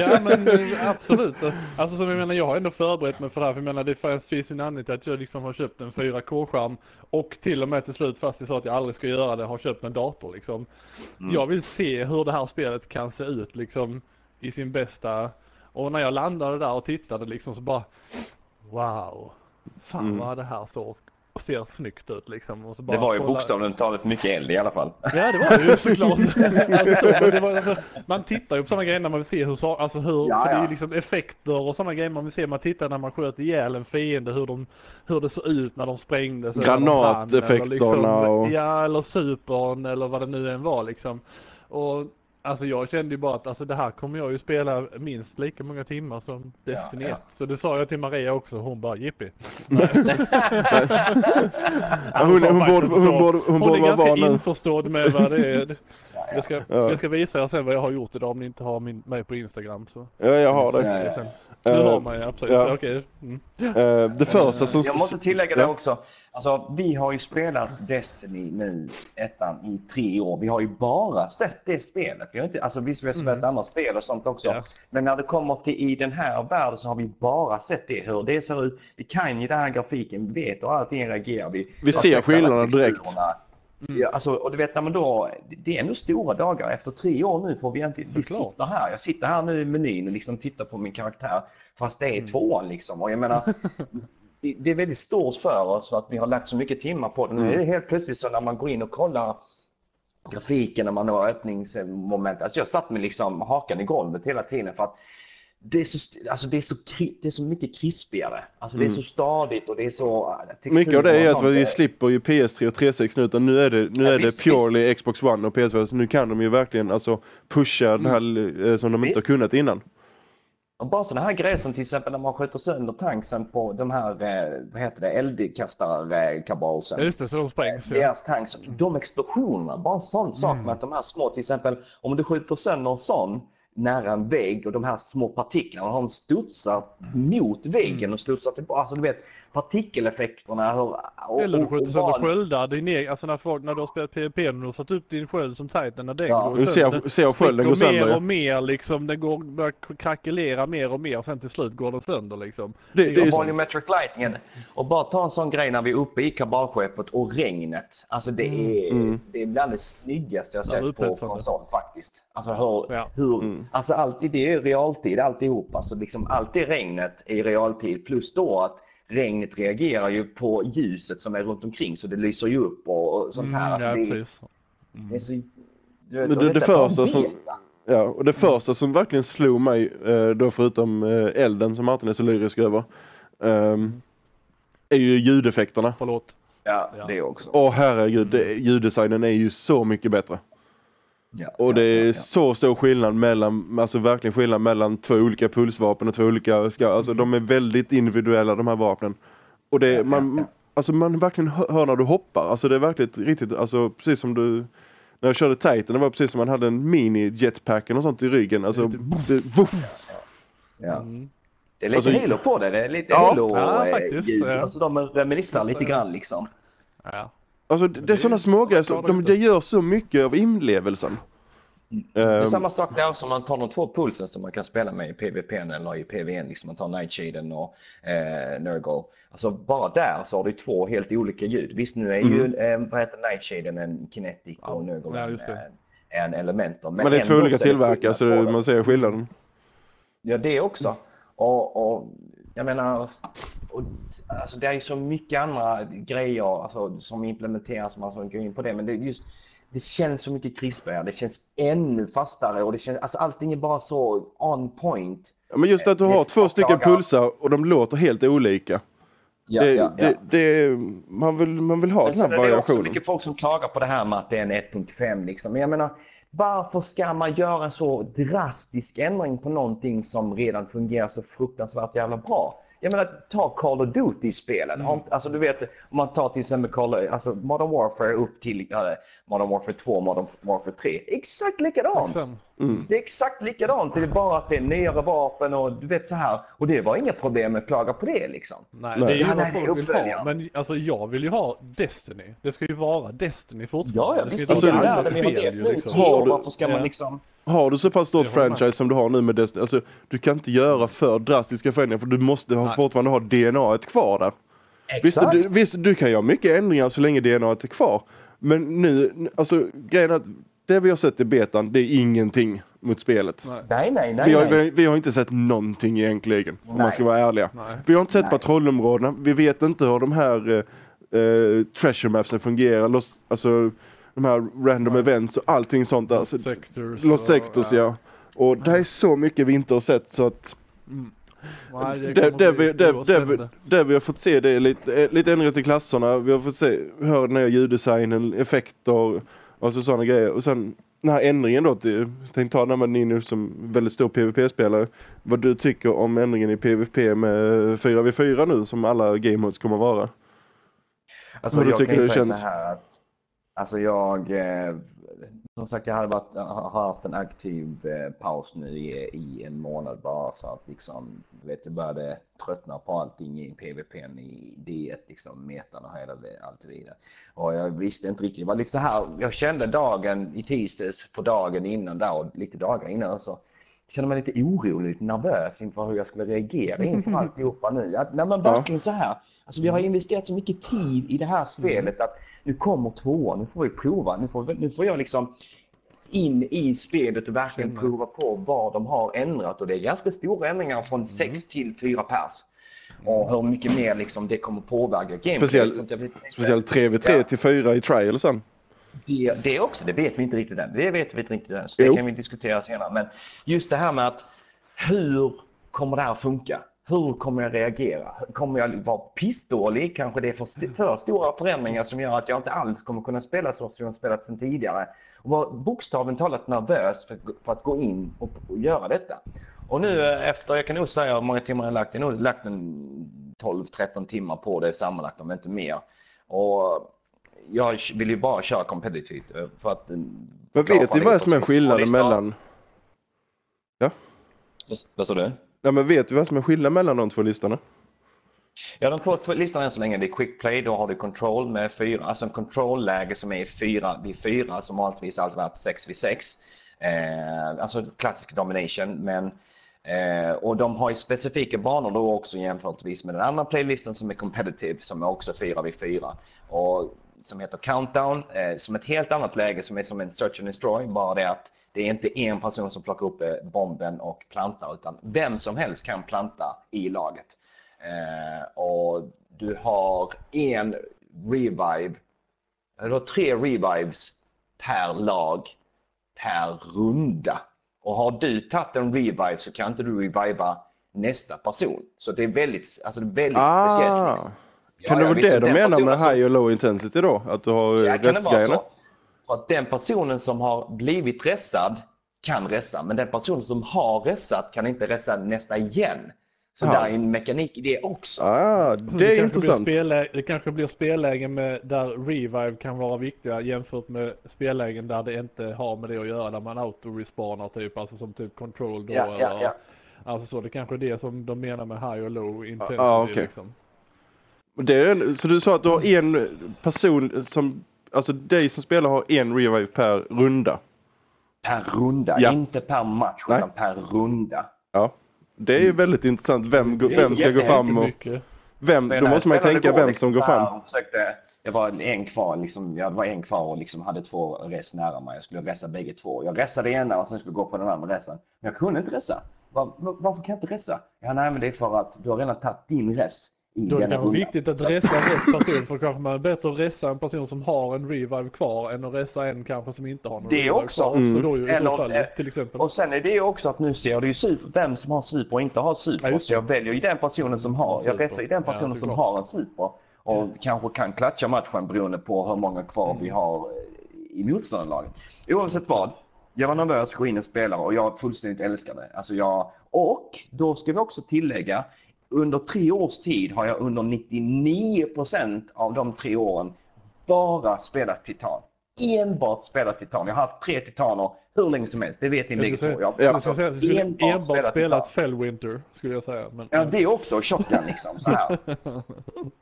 Ja men eh, absolut. Alltså som jag menar, jag har ändå förberett mig för det här. För jag menar det finns ju en anledning till att jag liksom har köpt en 4K-skärm. Och till och med till slut, fast jag sa att jag aldrig ska göra det, har köpt en dator liksom. Jag vill se hur det här spelet kan se ut liksom i sin bästa. Och när jag landade där och tittade liksom så bara Wow! Fan Mm. vad det här så ser snyggt ut liksom. Och så bara Det var ju kolla- bokstavligt talat mycket eld i alla fall. Ja det var det ju såklart. *laughs* alltså, det var, alltså, man tittar ju på sådana grejer när man vill se hur, alltså hur, Ja, för det är ja. ju liksom effekter och sådana grejer man vill se. Man tittar när man sköt ihjäl en fiende hur, de, hur det såg ut när de sprängdes. Granateffekterna och- Ja eller supern eller vad det nu än var liksom. Och alltså jag kände ju bara att alltså, det här kommer jag ju spela minst lika många timmar som Destiny Ja, 1. ja. Så det sa jag till Maria också, hon bara jippi. Ja, *laughs* hon, hon, borde, hon, borde, hon Hon är ganska införstådd med vad det är. *laughs* Jag ska, Ja. jag ska visa er sen vad jag har gjort idag om ni inte har min, mig på Instagram. Så. Ja, jag har det. Sen. Du Eh, har mig absolut. ja. Okej. Mm. Eh, det första som... Jag måste tillägga det Ja. också. Alltså, vi har ju spelat Destiny nu, ettan, i tre år. Vi har ju bara sett det spelet. Vi har inte, alltså visst, vi har spelat andra spel och sånt också. Ja. Men när det kommer till i den här världen så har vi bara sett det, hur det ser ut. Vi kan ju den här grafiken, vi vet hur allting reagerar. Vi, Vi ser skillnaderna direkt. Mm. Ja, alltså, och du vet när man då, det är ändå stora dagar. Efter tre år nu får vi inte, vi sitter här. Jag sitter här nu i menyn och liksom tittar på min karaktär. Fast det är Mm. tvåan liksom. Och jag menar, *laughs* det, det är väldigt stort för oss att vi har lagt så mycket timmar på det. Nu Mm. är det helt plötsligt så när man går in och kollar grafiken när man har öppningsmoment. Alltså jag satt med liksom hakan i golvet hela tiden för att det är så, alltså det är så, det är så mycket krispigare. Alltså det är Mm. så stadigt och det är så... äh, Mycket av det är att vi slipper ju PS3 och 360 nu utan nu är det, nu Ja, är det visst, purely Xbox One och PS4 så nu kan de ju verkligen alltså pusha det här eh, som de inte har Visst. kunnat innan. Och bara sådana här grejer som till exempel när man skjuter sönder tanksen på de här, eh, vad heter det, eldkastarkabalsen. Ja, just det, så de sprängs. Ja. Deras tanks, de explosionerna, bara en sån sak med att de här små, till exempel om du skjuter sönder en sån nära en vägg och de här små partiklarna, de studsar mot väggen och studsar tillbaka. Alltså du vet partikeleffekterna. hur- Och, Eller du och- skjuter och sönder sköldar. Din egen, alltså när, folk, när du har spelat PVP och du har satt upp din sköld som Titan när den Ja. går Du ser, sönder. ser skölden gå sönder mer och mer liksom. Den går, börjar krackelera mer och mer. Sen till slut går den sönder liksom. Det, det är och ju så, volumetric lightningen. Och bara ta en sån grej när vi är uppe i kabalskeppet och regnet. Alltså det är, Mm. det är bland det snyggaste jag Ja, sett på konsol faktiskt. Alltså hur, Ja. hur Mm. alltså alltid, det är realtid alltihop. Alltså liksom alltid regnet är i realtid. Plus då att regnet reagerar ju på ljuset som är runt omkring så det lyser ju upp och, och sånt här. Mm, alltså ja, det, är- precis. det är så, du vet, Men det- det första som- ja, och det första som verkligen slog mig eh, då förutom eh, elden som Martin är så lyrisk över ehm, är ju ljudeffekterna. Förlåt. Ja, Ja. det också. Åh herregud, det, ljuddesignen är ju så mycket bättre. Ja, Och det är ja, ja. så stor skillnad mellan, alltså verkligen skillnad mellan två olika pulsvapen och två olika, ska, alltså de är väldigt individuella de här vapnen. Och det, man, ja. alltså man verkligen hör när du hoppar, alltså det är verkligen riktigt, alltså precis som du när jag körde Titan, det var precis som man hade en mini jetpacken och sånt i ryggen. Alltså, det, voff, Ja. Mm. Det är lite Alltså- Halo på det. Det är lite Ja. Halo Ja, eh, faktiskt, ja. Alltså de reminiscerar lite grann liksom. Ja. Alltså det, det är sådana smågrejer, så de, det gör så mycket av inlevelsen. Det är Ehm, samma sak där som man tar de två pulsen som man kan spela med i PVP eller i PVN. Liksom man tar Nightshaden och eh, Nurgle. Alltså bara där så har du två helt olika ljud. Visst nu är ju eh, vad heter Nightshaden en Kinetic Ja, och Nurgle ja, en, det. en, en Elementor. men det är två olika tillverkare så man ser skillnaden. Ja, det också. Och, och jag menar, och, alltså det är ju så mycket andra grejer alltså, som implementeras, man ska gå in på det, men det är just det känns så mycket krispigare, det känns ännu fastare och det känns, alltså allting är bara så on point. Ja, men just att du Det- har två stycken pulsar och de låter helt olika. Ja, det, ja, ja. Det, det, man, vill, man vill ha den här är det också variationen. mycket folk som klagar på det här med att det är en 1.5 liksom. Men jag menar, varför ska man göra en så drastisk ändring på någonting som redan fungerar så fruktansvärt jävla bra? Jag menar, ta Call of Duty-spelen. Mm. Alltså du vet, om man tar till exempel Call of, alltså Modern Warfare upp till ja, Modern Warfare 2, Modern Warfare 3. Exakt likadant! Mm. Det är exakt likadant. Det är bara att det är nyare vapen och du vet så här. Och det var inga problem med att klaga på det liksom. nej, det är ju Ja, vad det folk vill ha. Men alltså jag vill ju ha Destiny. Det ska ju vara Destiny Ja, fortfarande. ja Det visst. ska Alltså, det är ett det. Vi har spel levt ju nu i liksom. tio Har år. du- Varför ska man Ja. liksom... Har du så pass stort franchise som du har nu med Destiny, alltså du kan inte göra för drastiska förändringar för du måste ha, Nej. fortfarande ha DNA kvar där. Visst Exakt. du, visst, du kan göra mycket ändringar så länge DNA är kvar. Men nu, alltså grejen är att det vi har sett i betan, det är ingenting mot spelet. Nej. Nej, nej, nej. Vi har, nej. vi, vi har inte sett någonting egentligen, om man Nej. ska vara ärliga. Nej. Vi har inte sett Nej. patrullområdena, vi vet inte hur de här eh, eh, treasure mapsen fungerar, alltså de här random Nej. events och allting sånt där. Så, Sectors. Lost och- Sectors ja. Och det är så mycket vi inte har sett så att Mm. Nej, det, vi, det, det, har fått se det är lite, eh, lite ändringar till klasserna. Vi har fått se, höra den nya ljuddesignen, effekter, alltså sådana grejer. Och sen den här ändringen då, till, tänkte ta den med Nino som väldigt stor PVP-spelare. Vad du tycker om ändringen i PVP med 4v4 nu som alla game modes kommer vara. Alltså Hur du jag tycker kan ju säga känns? så här att Alltså jag eh, Som sagt jag hade varit, har haft en aktiv eh, paus nu i, i en månad bara för att liksom vet jag började tröttna på allting i PVPn i D1 liksom metan och hela det, allt vidare. Och jag visste inte riktigt, det var lite så här jag kände dagen i tisdags på dagen innan där och lite dagar innan så kände mig lite orolig, lite nervös inför hur jag skulle reagera inför *laughs* alltihopa nu. Ja, nej men verkligen så här. Alltså vi har investerat så mycket tid i det här spelet att nu kommer tvåan, nu får vi prova, nu får, nu får jag liksom in i spelet och verkligen Känna. prova på vad de har ändrat och det är ganska stora ändringar från 6 till 4 pers. Och hur mycket mer liksom det kommer påverka gameplay. Speciellt- Så att jag vet inte- Speciellt 3v3 Ja. till 4 i trial sen. det, det också, det vet vi inte riktigt än. Det vet vi inte riktigt än. Så det Jo. kan vi diskutera senare. Men just det här med att hur kommer det här funka? Hur kommer jag reagera? Kommer jag vara pissdålig? Kanske det är för, st- för stora förändringar som gör att jag inte alls kommer kunna spela så som jag spelat sedan tidigare. Och vara bokstavligt talat nervös för, för att gå in och, och göra detta. Och nu eh, efter, jag kan nog säga hur många timmar jag har lagt. Jag har nog lagt en 12-13 timmar på det sammanlagt om inte mer. Och jag vill ju bara köra competitivt eh, för att... Men vet ni vad som är skillnaden mellan... Vad- Vad sa du? Ja men vet du vad som är skillnaden mellan de två listorna? Ja, de två två listorna än så länge det är quick play, då har du control med fyra, alltså en control-läge som är fyra vid fyra som vanligtvis alltid varit sex vid sex. Eh, alltså klassisk domination men eh, och de har ju specifika banor då också jämförelsevis med den andra playlisten som är competitive som är också fyra vid fyra. Och som heter countdown eh, som ett helt annat läge som är som en search and destroy bara det att det är inte en person som plockar upp eh, bomben och plantar utan vem som helst kan planta i laget. Eh, och du har en revive, eller du har tre revives per lag per runda. Och har du tagit en revive så kan inte du reviva nästa person. Så det är väldigt, alltså det är väldigt speciellt. Ah! Liksom. Kan det vara det de menar med high och low intensity då? Att du har Ja, restgrejerna? Att den personen som har blivit ressad kan ressa, men den personen som har ressat kan inte ressa nästa igen. Så Ja. där är en mekanik i det också. Ah, det är blir intressant. spellä- det kanske blir spellägen med, där revive kan vara viktiga jämfört med spellägen där det inte har med det att göra, där man auto-respawnar typ, alltså som typ control då. Ja, eller, ja. Alltså så, det kanske är det som de menar med high och low intensity ah, okej. liksom. Det är, så du sa att du har en person som, alltså dig som spelar har en revive per runda? Per runda, Ja. inte per match Nej. utan per runda. Ja. Det är ju väldigt intressant. Vem, vem ska gå fram och... Mycket. Vem, då måste man ju tänka vem liksom som går fram. Försökte, det var en kvar, liksom, jag var en kvar och liksom hade två res nära mig. Jag skulle resa bägge två. Jag resade ena och sen skulle jag gå på den andra resan. Men jag kunde inte resa. Var, var- varför kan jag inte resa? Ja, nej, men det är för att du har redan tagit din res Då är det kanske viktigt att resa rätt person *laughs* för kanske man är bättre att resa en person som har en revive kvar än att resa en kanske som inte har någon Det revive också. kvar. Mm. Då ju Eller- fall eh, till exempel. Och sen är det ju också att nu ser du ju super, vem som har super och inte har super. Ja, så jag väljer ju den personen som har. Jag Super. resar ju den Ja, personen som såklart. har en super. Och kanske kan klatcha matchen beroende på hur många kvar Mm. vi har eh, i motståndarlaget. Oavsett vad. Jag var nervös att gå in och spela och jag fullständigt älskade det. Alltså jag, och då ska vi också tillägga, under tre års tid har jag under 99% av de tre åren bara spelat Titan. Enbart spelat Titan. Jag har haft tre Titaner hur länge som helst, det vet ni Jag bägge två. säga, Jag, jag alltså, jag skulle enbart enbart spelat spelat. Fellwinter skulle jag säga. Men, Ja, det är också shotgun liksom. Så här. *laughs*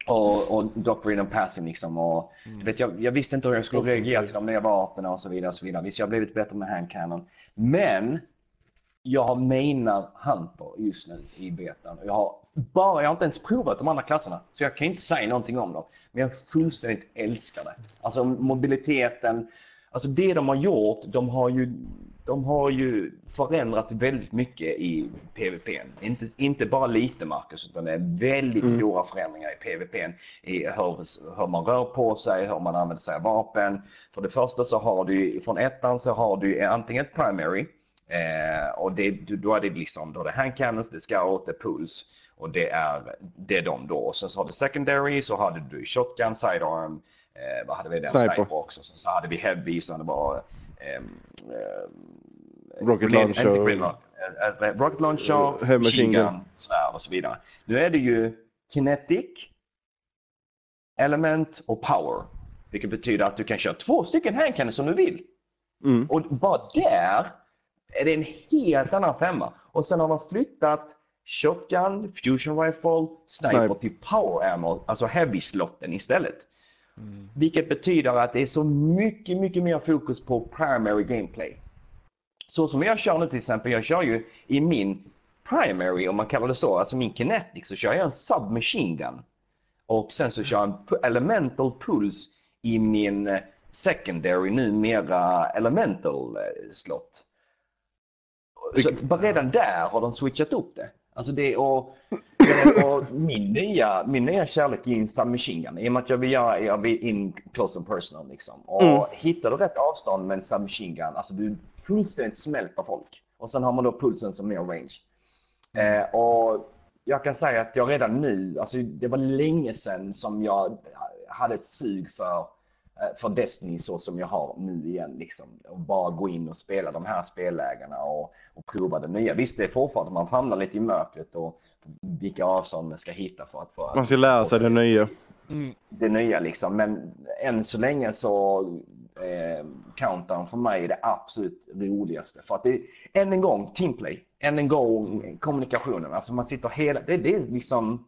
och, och Doctrine and Passing liksom. Och, du vet, jag, jag visste inte hur jag skulle reagera till de nya vapnen och så vidare. Och så vidare. Visst, jag har blivit bättre med hand cannon. Men jag har mainar Hunter just nu i betan. Jag har, bara, jag har inte ens provat de andra klasserna. Så jag kan inte säga någonting om dem. Men jag fullständigt älskar det. Alltså mobiliteten. Alltså det de har gjort, de har ju, de har ju förändrat väldigt mycket i PVP. Inte, inte bara lite Marcus, utan det är väldigt stora förändringar i PVP. I hur, hur man rör på sig, hur man använder sig av vapen. För det första så har du, från ettan så har du antingen ett primary, eh, och det, då är det liksom, då det hand cannons, det är scout, det är puls. Och det är, det är de då. Och sen så har du secondary, så hade du shotgun, sidearm, eh, vad hade vi där? Sniper. Sniper också. Sen så hade vi heavy, så det var ehm, ehm, Rocket grenade- launcher. inte grenade, eh, eh, Rocket launcher, machine gun. svärd och så vidare. Nu är det ju kinetic, element och power. Vilket betyder att du kan köra två stycken handcannons som du vill. Mm. Och bara där är det en helt annan femma. Och sen har de flyttat shotgun, fusion rifle, sniper Sniper. till power ammo, alltså heavy-slotten istället. Vilket betyder att det är så mycket, mycket mer fokus på primary gameplay. Så som jag kör nu till exempel, jag kör ju i min primary, om man kallar det så, alltså min kinetic, så kör jag en submachine gun. Och sen så kör jag en elemental puls i min eh, secondary, numera elemental eh, slot. Så bara redan där har de switchat upp det. Alltså det och, och min, nya, min nya kärlek är en submachine gun. I och med att jag vill göra jag vill in close and personal liksom. Och Mm. hittar du rätt avstånd med en submachine gun, alltså du fullständigt smälter folk. Och sen har man då pulsen som mer range. Eh, och jag kan säga att jag redan nu, alltså det var länge sedan som jag hade ett sug för, eh, för Destiny så som jag har nu igen. Liksom. Och bara gå in och spela de här spellägena och, och prova det nya. Visst, det är fortfarande man famlar lite i mörkret och vilka avstånd man ska hitta för att få Man ska lära sig det nya. Mm. det nya liksom. Men än så länge så eh, countdown för mig är det absolut roligaste. För att det än en gång teamplay, än en gång kommunikationen. Alltså man sitter hela, det, det är liksom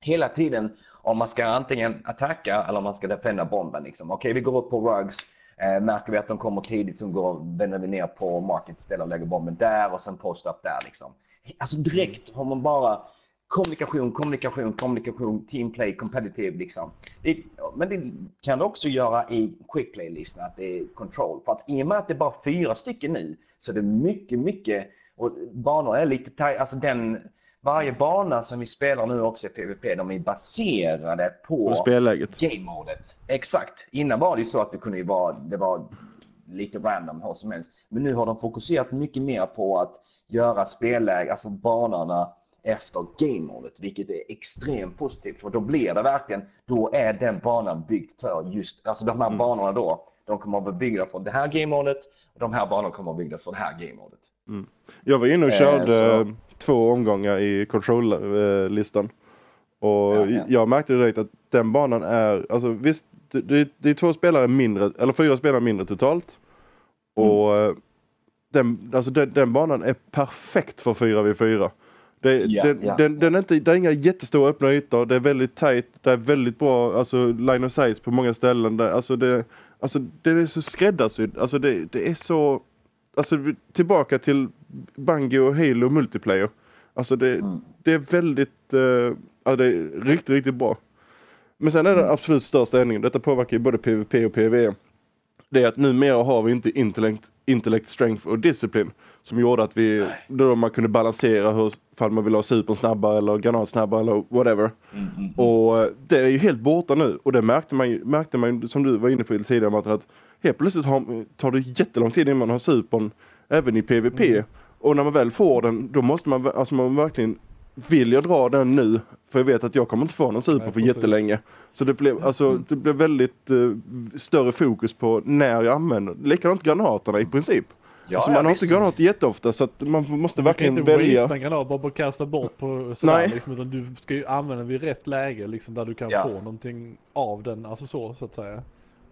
hela tiden om man ska antingen attacka eller om man ska defenda bomben. Liksom. Okej, vi går upp på rugs. Eh, märker vi att de kommer tidigt så går, vänder vi ner på market ställe och lägger bomben där och sen post up där. Liksom. Alltså direkt har man bara kommunikation, kommunikation, kommunikation, teamplay, competitive liksom. Det, men det kan du också göra i quick play-listan, att det är control. För att i och med att det är bara fyra stycken nu så är det mycket, mycket och banor är lite tajta, alltså den varje bana som vi spelar nu också i PVP, de är baserade på spelläget. game-modet. Exakt. Innan var det ju så att det kunde vara, det var lite random hur som helst. Men nu har de fokuserat mycket mer på att göra spelläge, alltså banorna efter game-modet, vilket är extremt positivt. För då blir det verkligen, då är den banan byggd för just, alltså de här Mm. banorna då, de kommer att vara byggda för det här game-modet de här banorna kommer att vara byggda för det här game-modet. Jag var inne och Eh, körde eh, två omgångar i control-listan. Och Ja, ja. jag märkte direkt att den banan är, alltså visst, det, det, är två spelare mindre, eller fyra spelare mindre totalt. Mm. Och eh, den, alltså den, den banan är perfekt för 4v4. Det, Ja, den, ja. Den, den är inte, det är inga jättestora öppna ytor, det är väldigt tight, det är väldigt bra alltså, line of sight på många ställen. Det, alltså, det, alltså det är så skräddarsydd, alltså det, det är så Alltså tillbaka till Bungie och Halo multiplayer. Alltså det, Mm. det är väldigt, eh, ja, det är riktigt, riktigt bra. Men sen är det absolut största ändringen, detta påverkar ju både PVP och PVE. Det är att numera har vi inte intellect, intellect strength och disciplin. Som gjorde att vi, då man kunde balansera hur, fall man vill ha supern snabbare eller granat snabbare eller whatever. Mm, Och eh, det är ju helt borta nu och det märkte man ju, märkte man som du var inne på tidigare Martin, att helt plötsligt har, tar det jättelång tid innan man har supern även i PVP. Mm. Och när man väl får den, då måste man, alltså man verkligen, vill jag dra den nu? För jag vet att jag kommer inte få någon super på jättelänge. Så det blev, alltså, det blev väldigt eh, större fokus på när jag använder, likadant granaterna i princip. Ja, alltså, ja, man har visst. inte granater jätteofta så att man måste Du kan verkligen inte välja. en granat bara på kasta bort på sådär Nej. liksom, utan du ska ju använda den vid rätt läge liksom där du kan Ja. få någonting av den, alltså så, så att säga.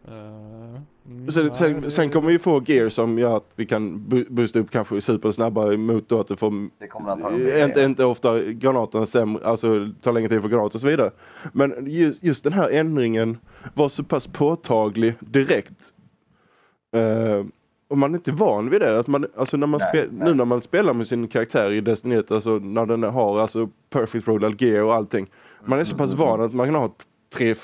Mm, Sen, sen, sen kommer vi få gear som gör att vi kan boosta upp kanske super snabbare mot då att du får Det kommer bli Eh, inte, inte ofta granaten sämre, alltså tar längre tid för granater och så vidare. Men just, just den här ändringen var så pass påtaglig direkt. Eh, och man är inte van vid det. Att man, alltså när man Nej, spe, nej. nu när man spelar med sin karaktär i Destiny 1, alltså när den har alltså perfect roll gear och allting. Man är så pass van att man kan ha tre,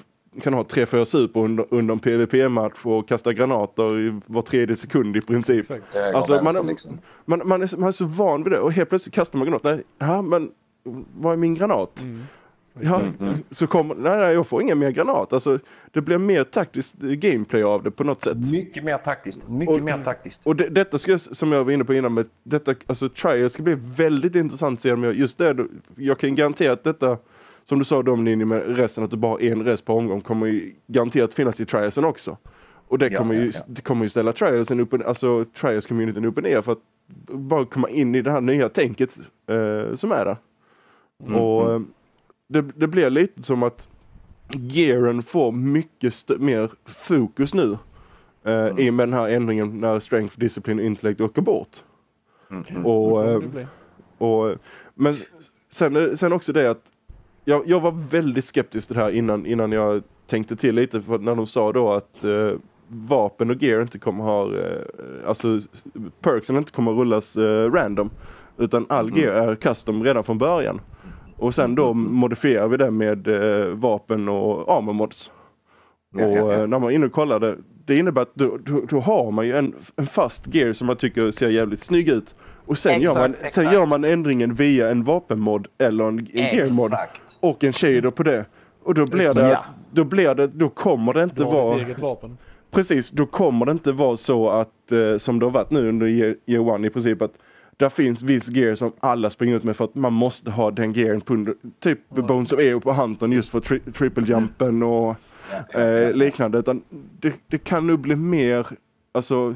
kan ha tre, fyra super under, under en PVP-match och kasta granater i var tredje sekund i princip. Alltså, man, liksom. man, man, är, så- man är så van vid det och helt plötsligt kastar man granat. Nej, ja, men vad är min granat? Mm. Ja, Mm, så kommer, nej, nej jag får ingen mer granat. Alltså det blir mer taktiskt gameplay av det på något sätt. Mycket mer taktiskt. Mycket Och- mer taktiskt. Och det, detta ska, som jag var inne på innan med detta, alltså trial ska bli väldigt intressant att se om jag, just det, jag kan garantera att detta, som du sa Domini med resten, att du bara har en rest per omgång kommer ju garanterat finnas i trialsen också. Och det Ja, kommer ju, ja, ja. det kommer ju ställa trialsen upp, och- alltså trials communityn upp och ner för att bara komma in i det här nya tänket eh, som är där. Mm, Och eh, det, det blir lite som att gearen får mycket mer fokus nu. Eh, Mm. I och med den här ändringen när strength, discipline och intellect åker bort. Mm. Och, Så kommer eh, och, men sen, är- sen också det att jag, jag var väldigt skeptisk till det här innan, innan jag tänkte till lite för när de sa då att eh, vapen och gear inte kommer ha, eh, alltså perksen inte kommer rullas eh, random. Utan all Mm. gear är custom redan från början. Och sen då modifierar vi det med eh, vapen och armor mods. Och ja, ja. eh, när man inne och kollar det, det innebär att då, då, då har man ju en, en fast gear som man tycker ser jävligt snygg ut. Och sen, gör, man, Exakt, sen exakt. gör man ändringen via en vapenmod eller en, en gearmod Exakt. och en shader på det. Och då blir det, Ja. då blir det, då kommer det inte vara, precis, då kommer det inte vara så att, eh, som det har varit nu under year, year one i princip, att där finns viss gear som alla springer ut med för att man måste ha den gearen på under, typ Ja. Bones of Eo på Hunton just för tri triple jumpen och Ja, ja, eh, liknande. Utan det, det kan nog bli mer, alltså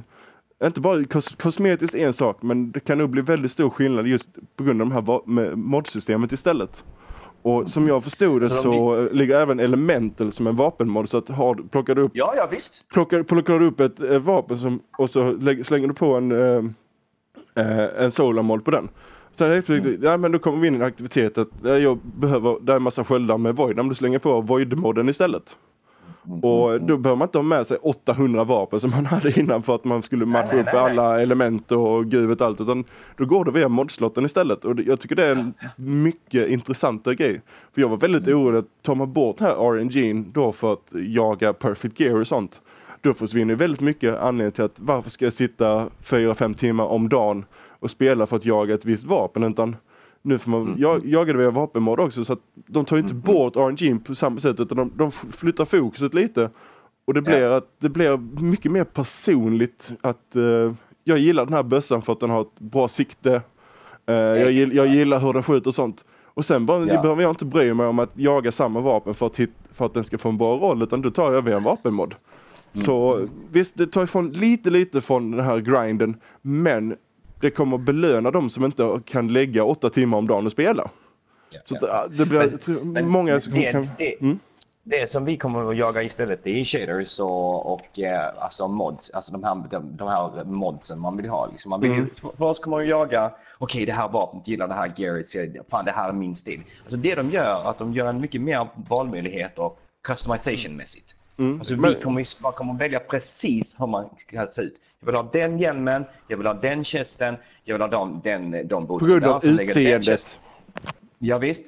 inte bara kos kosmetiskt en sak men det kan nog bli väldigt stor skillnad just på grund av de här modsystemet istället. Och som jag förstod det Så så eh, ligger även Elemental som en vapenmod så att har, plockar du upp Ja, ja visst. plockar, plockar du upp ett eh, vapen som, och så lägg, slänger du på en, eh, en solarmod på den. Sen helt plötsligt, ja men då kommer vi in i en aktivitet att jag behöver, det är en massa sköldar med void, om du slänger på void-modden istället. Och då behöver man inte ha med sig 800 vapen som man hade innan för att man skulle matcha nej, upp nej, nej. alla element och gud allt. Utan då går det via modslotten istället. Och jag tycker det är en mycket intressantare grej. För jag var väldigt Mm. orolig att tar man bort här RNG'n då för att jaga perfect gear och sånt. Då försvinner väldigt mycket anledning till att varför ska jag sitta 4-5 timmar om dagen och spela för att jaga ett visst vapen. Utan nu får man Mm. jag, jaga det via vapenmod också så att de tar ju inte bort RNG på samma sätt utan de, de flyttar fokuset lite. Och det blir, att, det blir mycket mer personligt att eh, jag gillar den här bössan för att den har ett bra sikte. Eh, jag, gill, jag gillar hur den skjuter och sånt. Och sen bara, Ja. behöver jag inte bry mig om att jaga samma vapen för att, hit, för att den ska få en bra roll utan då tar jag via en vapenmod. Så visst, det tar ifrån lite lite från den här grinden men det kommer belöna de som inte kan lägga åtta timmar om dagen och spela. Ja, Så ja. det blir Men- tror, men många som det- kan... det- Mm. Det som vi kommer att jaga istället det är shaders och, och eh, alltså mods, alltså de här, de, de här modsen man vill ha. Liksom. Man vill, Mm. för, för oss kommer att jaga, okej det här vapnet gillar det här gearet, så fan det här är min stil. Alltså det de gör, att de gör en mycket mer valmöjligheter customization-mässigt. Mm. Alltså Men- vi kommer, man kommer välja precis hur man ska se ut. Jag vill ha den hjälmen, jag vill ha den chesten, jag vill ha de, den, de På grund av utseendet. Ja, visst.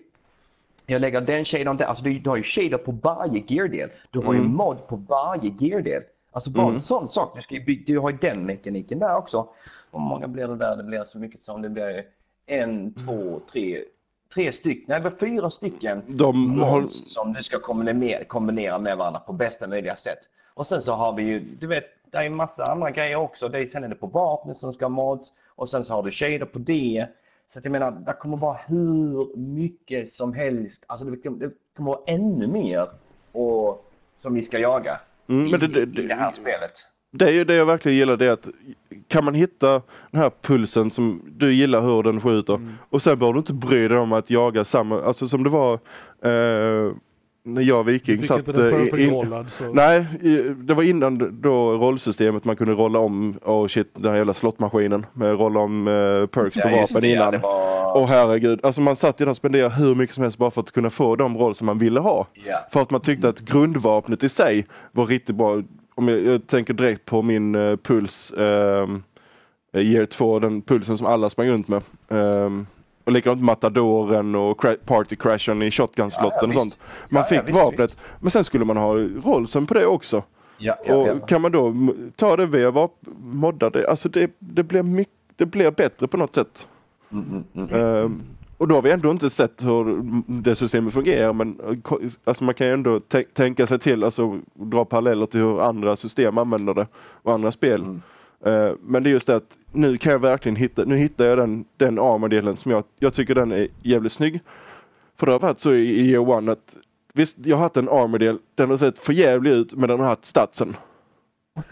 Jag lägger den shadern där. Alltså du, du har ju shader på varje geardel. Du har ju Mm. mod på varje geardel. Alltså bara Mm. en sån sak. Du, ska ju bygga, du har ju den mekaniken där också. Hur många blir det där? Det blir så mycket som det blir en, två, tre, tre stycken. Nej, det blir fyra stycken De har... som du ska kombinera, kombinera med varandra på bästa möjliga sätt. Och sen så har vi ju, du vet, det är en massa andra grejer också. Det är, sen är det på vapnet som ska mods och sen så har du shader på det. Så att jag menar, det kommer vara hur mycket som helst. Alltså det kommer, det kommer vara ännu mer och, som vi ska jaga Mm, i, det, det, i det här spelet. Det är ju det jag verkligen gillar det är att kan man hitta den här pulsen som du gillar hur den skjuter Mm. och sen behöver du inte bry dig om att jaga samma, alltså som det var eh, när jag och Du Viking satt den eh, in, rollad så. Nej, det var innan då rollsystemet man kunde rolla om, och shit den här jävla slottmaskinen med rolla om eh, perks på Ja, just vapen det, ja, innan. det var... Åh herregud, alltså man satt ju där och spenderade hur mycket som helst bara för att kunna få de roll som man ville ha. Ja. För att man tyckte att grundvapnet i sig var riktigt bra. Om jag, jag tänker direkt på min eh, puls ehm, Year 2, den pulsen som alla sprang runt med. Ehm, och likadant matadoren och cra- party crashen i shotgun-slotten Ja, ja, och sånt. Man Ja, ja, fick visst, vapnet. visst. Men sen skulle man ha rollsen på det också. Ja, ja, och ja. kan man då ta det via vap- modda det, alltså det, det blir mycket, det blir bättre på något sätt. Mm, mm, mm. Och då har vi ändå inte sett hur det systemet fungerar men alltså man kan ju ändå tän- tänka sig till, alltså dra paralleller till hur andra system använder det och andra spel. Mm. Eh, men det är just det att nu kan jag verkligen hitta, nu hittar jag den, den armor-delen som jag, jag tycker den är jävligt snygg. För det har varit så i, i year one att visst, jag har haft en armor-del, den har sett för jävlig ut men den har haft statsen.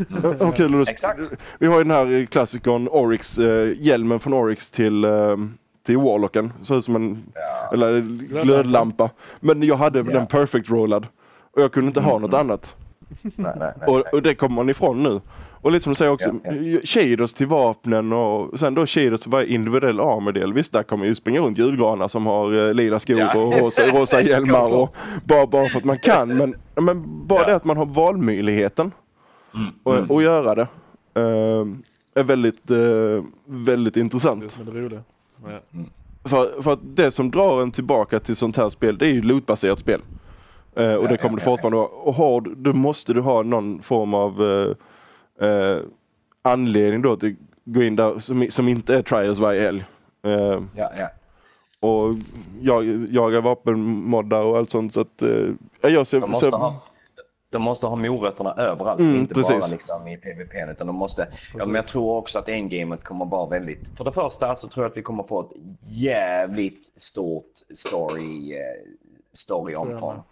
Hur *laughs* hur kul är det? Exakt. Vi har ju den här klassikern Oryx, eh, hjälmen från Oryx till, eh, till Warlocken. Ser ut som en Ja. eller glödlampa. Men jag hade Ja. den perfect rollad. Och jag kunde inte ha något annat. *laughs* Nej, nej, nej, Och, och det kommer man ifrån nu. Och lite som du säger också, Ja, shaders till vapnen och sen då shaders till varje individuell armordel. Visst, där kommer ju springa runt julgranar som har eh, lila skor Ja. och rosa, rosa *laughs* hjälmar och bara, bara för att man kan. Men, men bara Ja. det att man har valmöjligheten Mm, och, mm. och göra det eh, är väldigt, eh, väldigt Det intressant. som är Ja. För, för att det som drar en tillbaka till sånt här spel det är ju lootbaserat spel. Eh, och det kommer ja, ja, fortfarande vara. Och har, du- då måste du ha någon form av eh, eh, anledning då att gå in där som, som inte är trials varje helg. Eh, Ja, ja. och jag, jaga vapenmoddar och allt sånt så att eh, jag ser, De måste, ser ha, de måste ha morötterna överallt, Mm, inte precis. bara liksom i PVP. Utan de måste, ja, men jag tror också att endgamet kommer vara väldigt... För det första så tror jag att vi kommer få ett jävligt stort story, eh, storyomfång.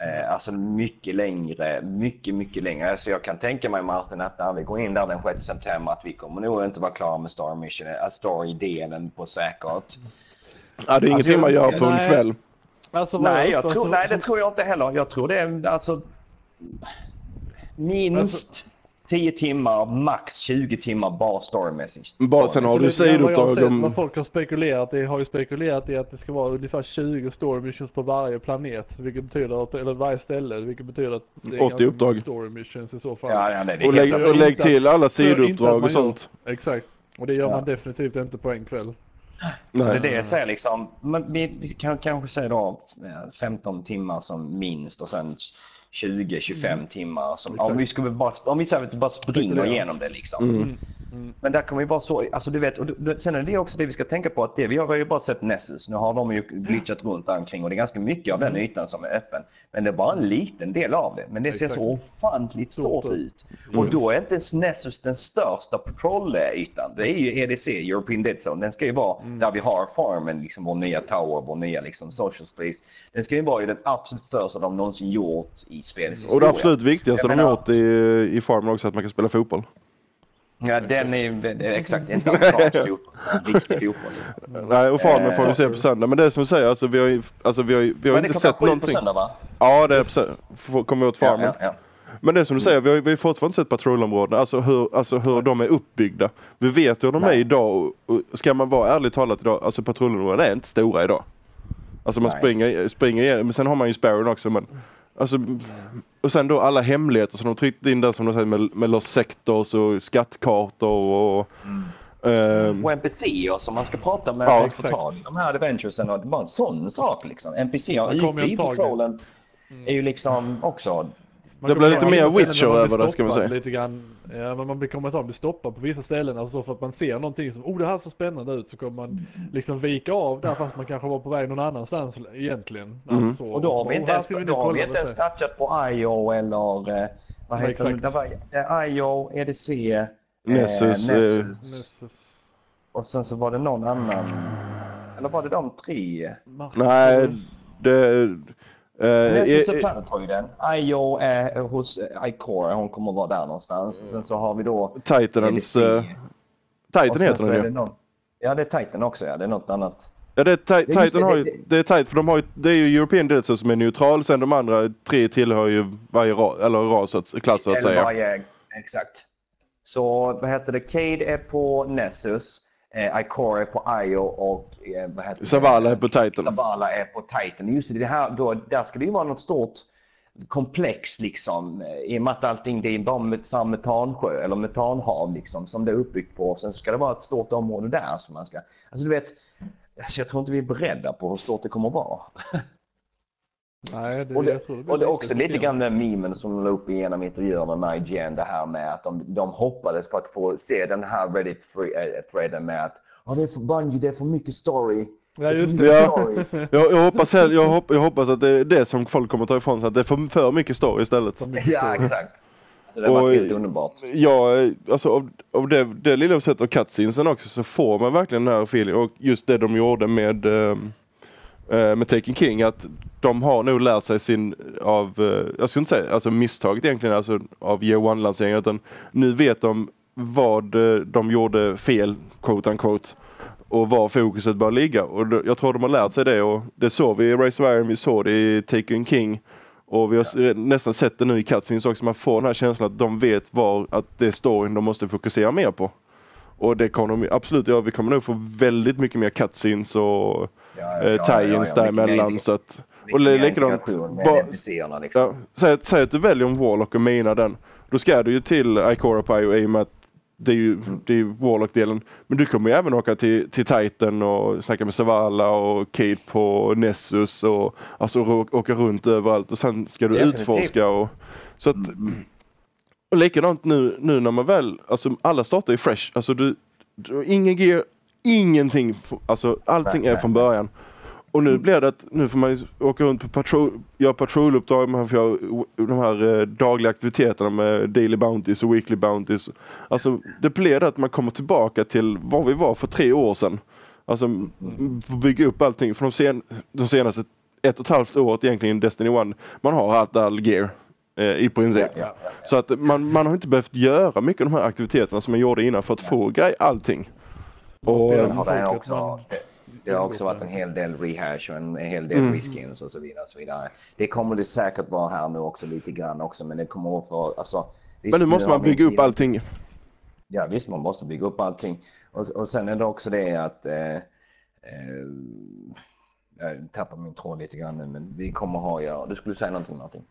Eh, alltså mycket längre, mycket, mycket längre. Alltså jag kan tänka mig Martin att när vi går in där den 6 september att vi kommer nog inte vara klara med story mission, äh, story-delen på säkert. ja, det är ingenting jag- man gör på en nej. kväll. Alltså, Nej, jag tror, nej, det tror jag inte heller. Jag tror det är alltså minst Alltså- 10 timmar, max 20 timmar bara storymässigt. Bara sen har Så du sidouppdrag om... Vad folk har spekulerat i har ju spekulerat i att det ska vara ungefär 20 story missions på varje planet. Vilket betyder att, eller varje ställe. Vilket betyder att det är 80 ganska uppdrag. story missions i så fall. Ja, ja, nej, det är Och lägg, och lägg till alla sidouppdrag och gör- sånt. Exakt. Och det gör Ja. man definitivt inte på en kväll. Så det är det jag säger liksom. Men vi, kan kanske säga då eh, 15 timmar som minst och sen 20-25 timmar. Som, om vi skulle bara, om vi att vi bara springer igenom det liksom. Mm. Men där kommer vi vara så, alltså du vet, och du- sen är det också det vi ska tänka på att det, vi har ju bara sett Nessus, nu har de ju glitchat runt omkring och det är ganska mycket av den Mm. ytan som är öppen. Men det är bara en liten del av det, men det ser Exakt. så ofantligt stort Stort ut. Och då är inte ens Nessus den största patrol-ytan, det är ju EDC, European Dead Zone, den ska ju vara Mm. där vi har farmen, liksom vår nya tower, vår nya liksom social space. Den ska ju vara ju den absolut största de någonsin gjort i spelets Och det absolut viktigaste Jag de menar- gjort i, i Farmen också att man kan spela fotboll. Ja, den är, är exakt, *laughs* inte amerikansk fotboll, riktig fotboll. liksom. Nej, och Farmen Eh, får vi se på söndag. Men det är som du säger, alltså vi har ju, alltså, vi har, vi har Men det inte sett sju på någonting. söndag va? Ja, det är på kommer åt Farmen. Ja, ja, Men det är som du säger, vi har, vi har fortfarande sett patrullområdena, alltså hur, alltså hur de är uppbyggda. Vi vet hur de är Nej. idag och, och ska man vara ärligt talat idag, alltså patrullområdena är inte stora idag. Alltså man Nej. springer, springer igenom, men sen har man ju Sparrow också men Alltså, och sen då alla hemligheter som de tryckt in där som de säger med, med Lost Sectors och skattkartor och ehm, Och NPCer som man ska prata med Ja, och få tag i. De här adventuresen och det var en sån sak liksom. NPCer Det kommer ju ute i antagligen. patrollen är ju liksom också... Man Det blir lite mer Witcher över det, ska man säga. Lite grann, ja, men man kommer att bli stoppad på vissa ställen. Alltså så för att man ser någonting som, oh det här ser spännande ut. Så kommer man liksom vika av där fast man kanske var på väg någon annanstans egentligen. Mm. Alltså, så. Och då har vi inte ens, då har vi inte ens touchat på IO eller... eh, Vad heter det? Det var IO, EDC, eh, Nessus, eh, Nessus. Nessus. Och sen så var det någon annan... Eller var det de tre? Martin. Nej, det, Nessus eh, och Planet har ju den. IO är hos eh, Icore, hon kommer vara där någonstans. Sen så har vi då Titanens... EDC. eh, Titan heter den är ju. det någon... Ja, det är Titan också ja. Det är något annat. Ja, det är det, Titan har ju, det- det är tight för de har ju, det är ju European Delta som är neutral, sen de andra tre tillhör ju varje ras, eller ras, att- klass så att säga. varje- Exakt. Så vad heter det? Cade är på Nessus. Eh, Icore är på IO och eh, vad heter? Zavala är på Titan. Zavala är på Titan. Just det, det här, då, där ska det ju vara något stort komplex liksom. eh, I och med att allting det är bara met- samma metansjö eller metanhav liksom som det är uppbyggt på. Sen ska det vara ett stort område där som man ska... Alltså du vet, alltså, jag tror inte vi är beredda på hur stort det kommer att vara. *laughs* Nej, det, Och det, jag tror blir och det är också lite grann den memen som la upp igenom intervjuerna med IGN. Det här med att de, de hoppades på att få se den här Reddit-threaden med att Ja, det är för Bungie, det är för mycket story. Ja, just det. det. Ja. Jag, jag, hoppas, jag, hopp, jag hoppas att det är det som folk kommer ta ifrån sig, att det är för, för mycket story istället. Mycket Ja, story. exakt. Så det var Och- helt underbart. Ja, eh, alltså av, av det, det lilla vi sett av cutscenesen också så får man verkligen den här feelingen och just det de gjorde med eh, med Taken King att de har nog lärt sig sin av, eh, jag skulle inte säga alltså misstaget egentligen alltså av year one lanseringen utan nu vet de vad eh, de gjorde fel quote unquote och var fokuset bör ligga. Och jag tror de har lärt sig det och det såg vi i Race of Iron, vi såg det i Taken King och vi har s- nästan sett det nu i cutscenes också, man får den här känslan att de vet var att det är storyn de måste fokusera mer på. Och det kommer de absolut göra, vi kommer nog få väldigt mycket mer cutscenes och Ja, eh, tie-ins däremellan så att och li- likadant liksom. Ja, säg, att- säg att du väljer en Warlock och minar den. Då ska du ju till Ikora Pio i och med att det är ju det är Warlock-delen. Men du kommer ju även åka till, till Titan och snacka med Zavala och Kate på Nessus och alltså åka runt överallt och sen ska du Definitivt. utforska och så att och likadant nu, nu när man väl, alltså alla startar ju fresh. Alltså du, du ingen gear, ingenting, alltså allting är från början. Och nu blir det att nu får man åka runt på patrol, göra patroluppdrag, man får göra de här eh, dagliga aktiviteterna med daily bounties och weekly bounties. Alltså det blir det att man kommer tillbaka till var vi var för tre år sedan. Alltså bygga upp allting för de, sen, de senaste ett och ett halvt året egentligen Destiny 1. Man har haft all gear eh, i princip. Så att man, man har inte behövt göra mycket av de här aktiviteterna som man gjorde innan för att få grej allting. Och, Sen har det också, man- det, det har också varit en hel del rehash och en, en hel del Mm. reskins och så vidare. Och så vidare. Det kommer det säkert vara här nu också lite grann också men det kommer att få, alltså. visst, men nu måste har man bygga upp inte- allting. Ja visst, man måste bygga upp allting. Och, och sen är det också det att eh, eh, jag tappar min tråd lite grann nu men vi kommer ha, ja, du skulle säga någonting Martin?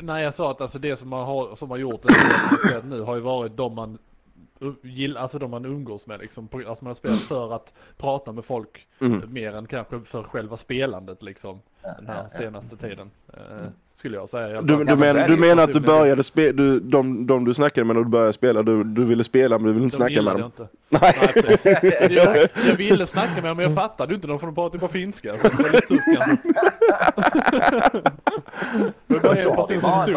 Nej jag sa att alltså det som man har, som har gjort det här spelet nu har ju varit de man gillar, alltså de man umgås med liksom. På- Alltså man har spelat för att prata med folk Mm. mer än kanske för själva spelandet liksom. Ja, Den här ja, ja. senaste tiden. Eh, skulle jag säga. alla Du, du, men du menar att du personligen. började spela, du, de, de du snackade med när du började spela, du, du ville spela men du ville inte De snacka med dem? jag inte. Nej. Nej, *laughs* jag, jag ville snacka med dem men jag fattade inte dem för de pratade bara finska. Så det var lite tufft kanske. *laughs* Men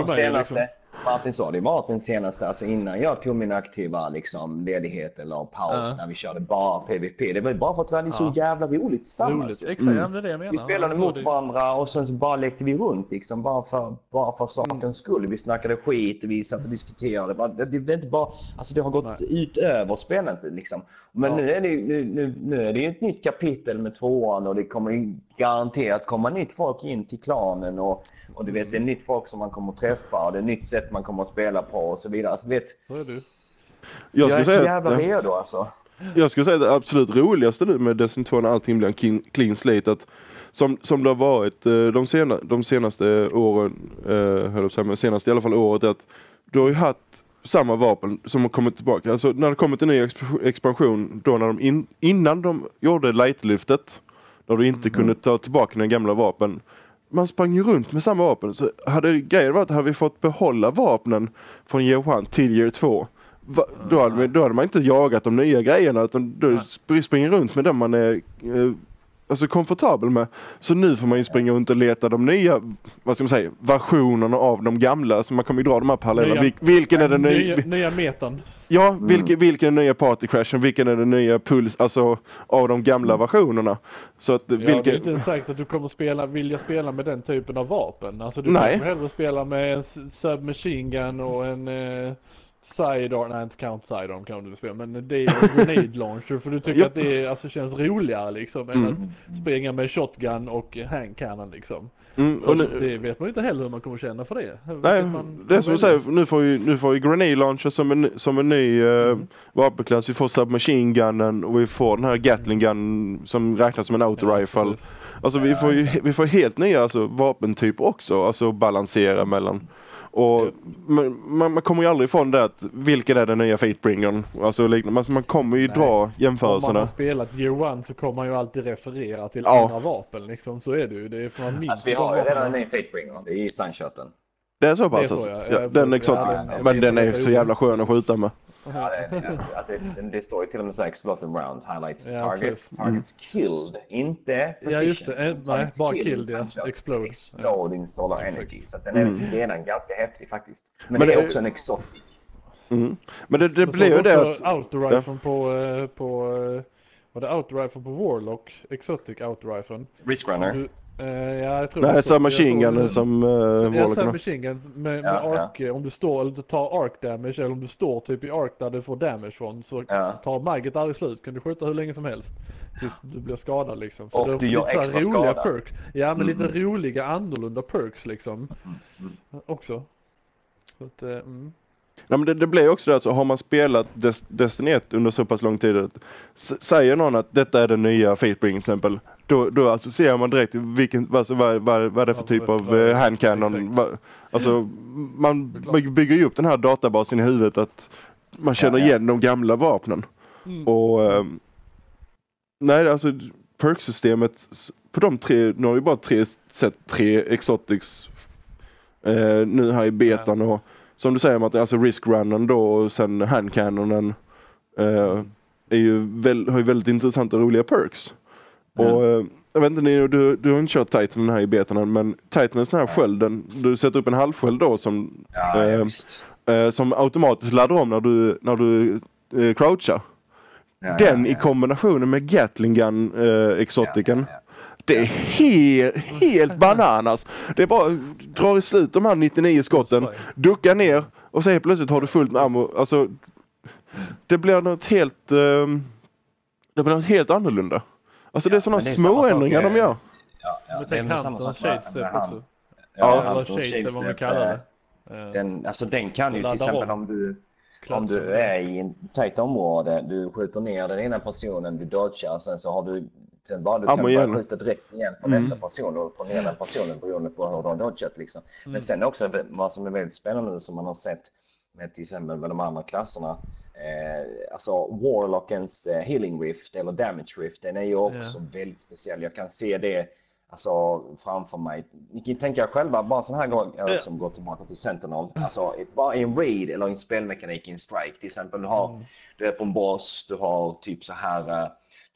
mig liksom. Martin sa det varit den senaste, alltså innan jag tog min aktiva liksom, ledighet eller paus Ja. när vi körde bara PVP. Det var ju bara för att vi hade så Ja. jävla roligt tillsammans. Roligt, exakt. Mm. Det är det jag menar. Vi spelade mot det- varandra och sen så bara lekte vi runt liksom bara för, bara för sakens skull. Vi snackade skit, vi satt och diskuterade. Det, det, det inte bara, alltså det har gått utöver spelandet liksom. Men Ja. nu, är det, ju- nu, nu, nu är det ju ett nytt kapitel med tvåan och det kommer garanterat komma nytt folk in till klanen och, och du vet det är nytt folk som man kommer att träffa och det är nytt sätt man kommer att spela på och så vidare. Alltså, du vet, är ju. Jag jag, skulle är så säga jävla att, redo alltså. jag skulle säga att det absolut roligaste nu med Destiny 2 när allting blir en clean, slate att som, som det har varit eh, de, sena, de senaste åren, eh, höll säga, men senaste i alla fall året att du har ju haft samma vapen som har kommit tillbaka. Alltså när det kommit en ny exp- expansion då när de in, innan de gjorde lightlyftet när du inte kunde ta tillbaka dina gamla vapen. Man sprang ju runt med samma vapen. Så hade grejen varit, hade vi fått behålla vapnen från year 1 till year 2 Va, då, hade, då hade man inte jagat de nya grejerna utan då springer runt med den man är, eh, alltså, komfortabel med. Så nu får man ju springa runt och leta de nya, vad ska man säga, versionerna av de gamla. Så man kommer ju dra de här parallellerna. Nya- Vil, vilken är den Nya, nya? nya metan. Ja, vilken, vilken är den nya partycrashen? Vilken är den nya puls, alltså av de gamla versionerna? Så att Ja, det är vilken... inte sagt att du kommer spela, vilja spela med den typen av vapen. Alltså du Nej. kanske hellre spela med en submachine gun och en eh, sidearm, nej inte count sidearm kan du spela, men det är grenade launcher för du tycker att det är, alltså, känns roligare liksom än Mm. att springa med shotgun och hand cannon liksom. Mm, Så nu, det vet man ju inte heller hur man kommer känna för det. Nej, man- det är som du säger, nu får ju, nu får ju Grenade Launcher som en, som en ny Mm. vapenklass. Vi får Submachine Gunnen och vi får den här Gatling Gun som räknas som en autorifle. precis. Alltså vi får ju vi får helt nya alltså, vapentyper också, alltså balansera mellan. Och man, man, man kommer ju aldrig ifrån det att vilken är den nya Fatebringern? Alltså liknande, alltså, man kommer ju Nej. dra Om man jämförelserna. har spelat Year One så kommer man ju alltid referera till Ja. andra vapen liksom. Så är det ju. Det är för man minns Alltså vi har ju redan en ny Fatebringer. Det är i Sunshirten. Det är så Det är pass så, alltså. ja. Den är ja, den- Men den är så så jävla skön att skjuta med. Ja, det, det, alltså, det, det står ju till och med så här explosive rounds, highlights Ja, targets, precis. targets killed, inte Ja, position. just det. Eh, nej, Targets bara killed, killed, ja. Explode. Exploding solar Exakt. energy. Så att den är Mm. redan ganska häftig faktiskt. Men, Men det är det- också en exotic. Mm. Men det, det så blir ju det att... Autoriflen på, eh, på, eh, var det Autoriflen på Warlock? Exotic Autoriflen. Risk runner. Du, eh, ja, jag tror det är Nej, så. Tror- Gunnen som uh, Ja, har. submachine gun med, med Ja, ja. ark, eh, om du står eller du tar ark damage eller om du står typ i ark där du får damage från så Ja. tar magget aldrig slut. Kan du skjuta hur länge som helst. Tills du blir skadad liksom. Och det är du gör lite så extra roliga skada. perks. Ja men lite Mm. roliga annorlunda perks liksom. Mm. Också. Så att, eh, mm. Nej, men det, det blir också det att så har man spelat Des, Destiny 1 under så pass lång tid att säger någon att detta är den nya Fatebring till exempel. Då, då associerar man direkt vilken, alltså, vad, vad, vad är det för Ja, typ av eh, handcannon. Vad, alltså man bygger ju upp den här databasen i huvudet att man känner Ja, ja. igen de gamla vapnen. Mm. Och ehm, nej alltså perksystemet på de tre, nu har vi bara tre sett tre exotics eh, nu här i betan och som du säger att alltså riskrunnen då och sen handcannonen eh, är ju väl, har ju väldigt intressanta och roliga perks. Och eh, jag vet inte, du, du har inte kört Titan här i betan än, men Titan är den här skölden, du sätter upp en halvsköld då som, Ja, Eh, eh, som automatiskt laddar om när du, när du eh, crouchar. Ja, Den ja, i ja. kombination med Gatling Gun eh, exotiken. Ja, ja, Det är he helt bananas. Det är bara drar i slut de här 99 skotten, ducka ner och så helt plötsligt har du fullt med ammo. Alltså, det blir något helt, ehm, det blir något helt annorlunda. Alltså det är Ja, sådana det är små samma sak ändringar de gör. Ja, ja, Men det är tänk med- shadestep också. Ja, eller shades eller vad man shadestep, kallar eh, det. Den, alltså den kan ju till exempel om. du. Om du är i en tajt område, du skjuter ner den ena personen, du dodgar, sen så har du Sen bara du Ammo kan bara skjuta direkt igen på Mm. nästa person och ner den personen beroende på hur du har dodgat liksom. Mm. Men sen också vad som är väldigt spännande som man har sett med till exempel med de andra klasserna. Eh, alltså Warlockens eh, healing rift eller damage rift, den är ju också väldigt speciell. Jag kan se det alltså framför mig. Ni kan tänka er själva, bara sån här gång Ja. som går tillbaka till Sentinel. Alltså bara i en raid eller en spelmekanik i en strike. Till exempel du har, Mm. du är på en boss, du har typ så här eh,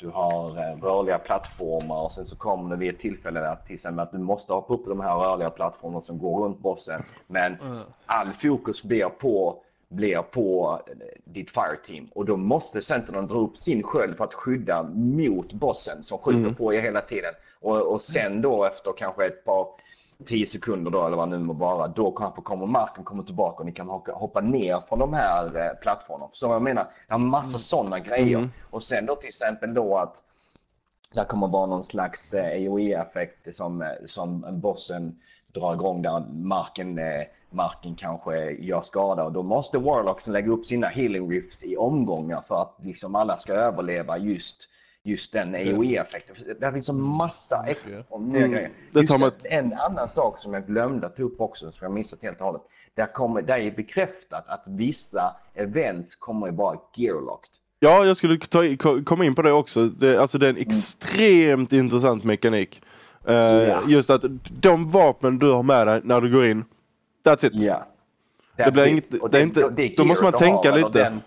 du har eh, rörliga plattformar och sen så kommer det vid ett tillfälle att till exempel att du måste hoppa upp på de här rörliga plattformarna som går runt bossen. Men Mm. all fokus blir på blir på eh, ditt fireteam och då måste centern dra upp sin sköld för att skydda mot bossen som skjuter Mm. på er hela tiden. Och, och sen då efter kanske ett par 10 sekunder då eller vad nu må vara, då kanske kommer marken kommer tillbaka och ni kan hoppa, ner från de här eh, plattformarna. Så jag menar, det har massa sådana grejer. Mm. Och sen då till exempel då att det kommer vara någon slags eh, AOE-effekt som, eh, som bossen drar igång där marken, marken kanske gör skada och då måste Warlocksen lägga upp sina healing rifts i omgångar för att liksom alla ska överleva just, just den AOE-effekten. Det finns en massa Mycket. ex- och nya Mm. grejer. Det Just man- det, en annan sak som jag glömde att ta upp också, som jag missat helt och hållet. Där, kommer, där är bekräftat att vissa events kommer att vara gearlocked. Ja, jag skulle ta, komma in på det också. Det, alltså det är en extremt intressant mekanik. Eh, Ja. Just att de vapen du har med dig när du går in, that's it. Ja. Det blir That's inget- it. Och det är inte- då gear måste man tänka har, lite. Den,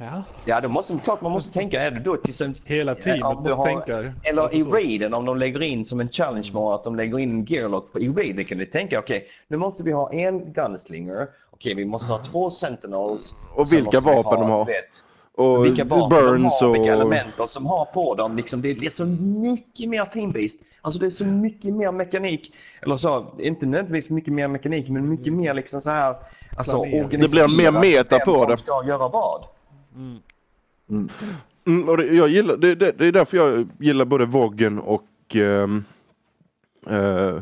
Ja. Ja, då måste klart man måste tänka, är det då till exempel Hela teamet måste har- tänka. Eller i raiden om de lägger in som en challenge mode att de lägger in en gearlock på, i raiden kan du tänka okej nu måste vi ha en gunslinger, okej vi måste ha två sentinels. Och vilka vapen de har. vet, Och vilka vapen burns de har, vilka och... element de som har på dem. Liksom, det, det är så mycket mer team-based. Alltså det är så mycket mer mekanik. Eller så, inte nödvändigtvis mycket mer mekanik men mycket mer liksom så här. Alltså Det blir mer meta vem på som det. ska göra vad. Mm. Mm. Mm, och det, jag gillar, det, det, det är därför jag gillar både Voggen och ehm, eh,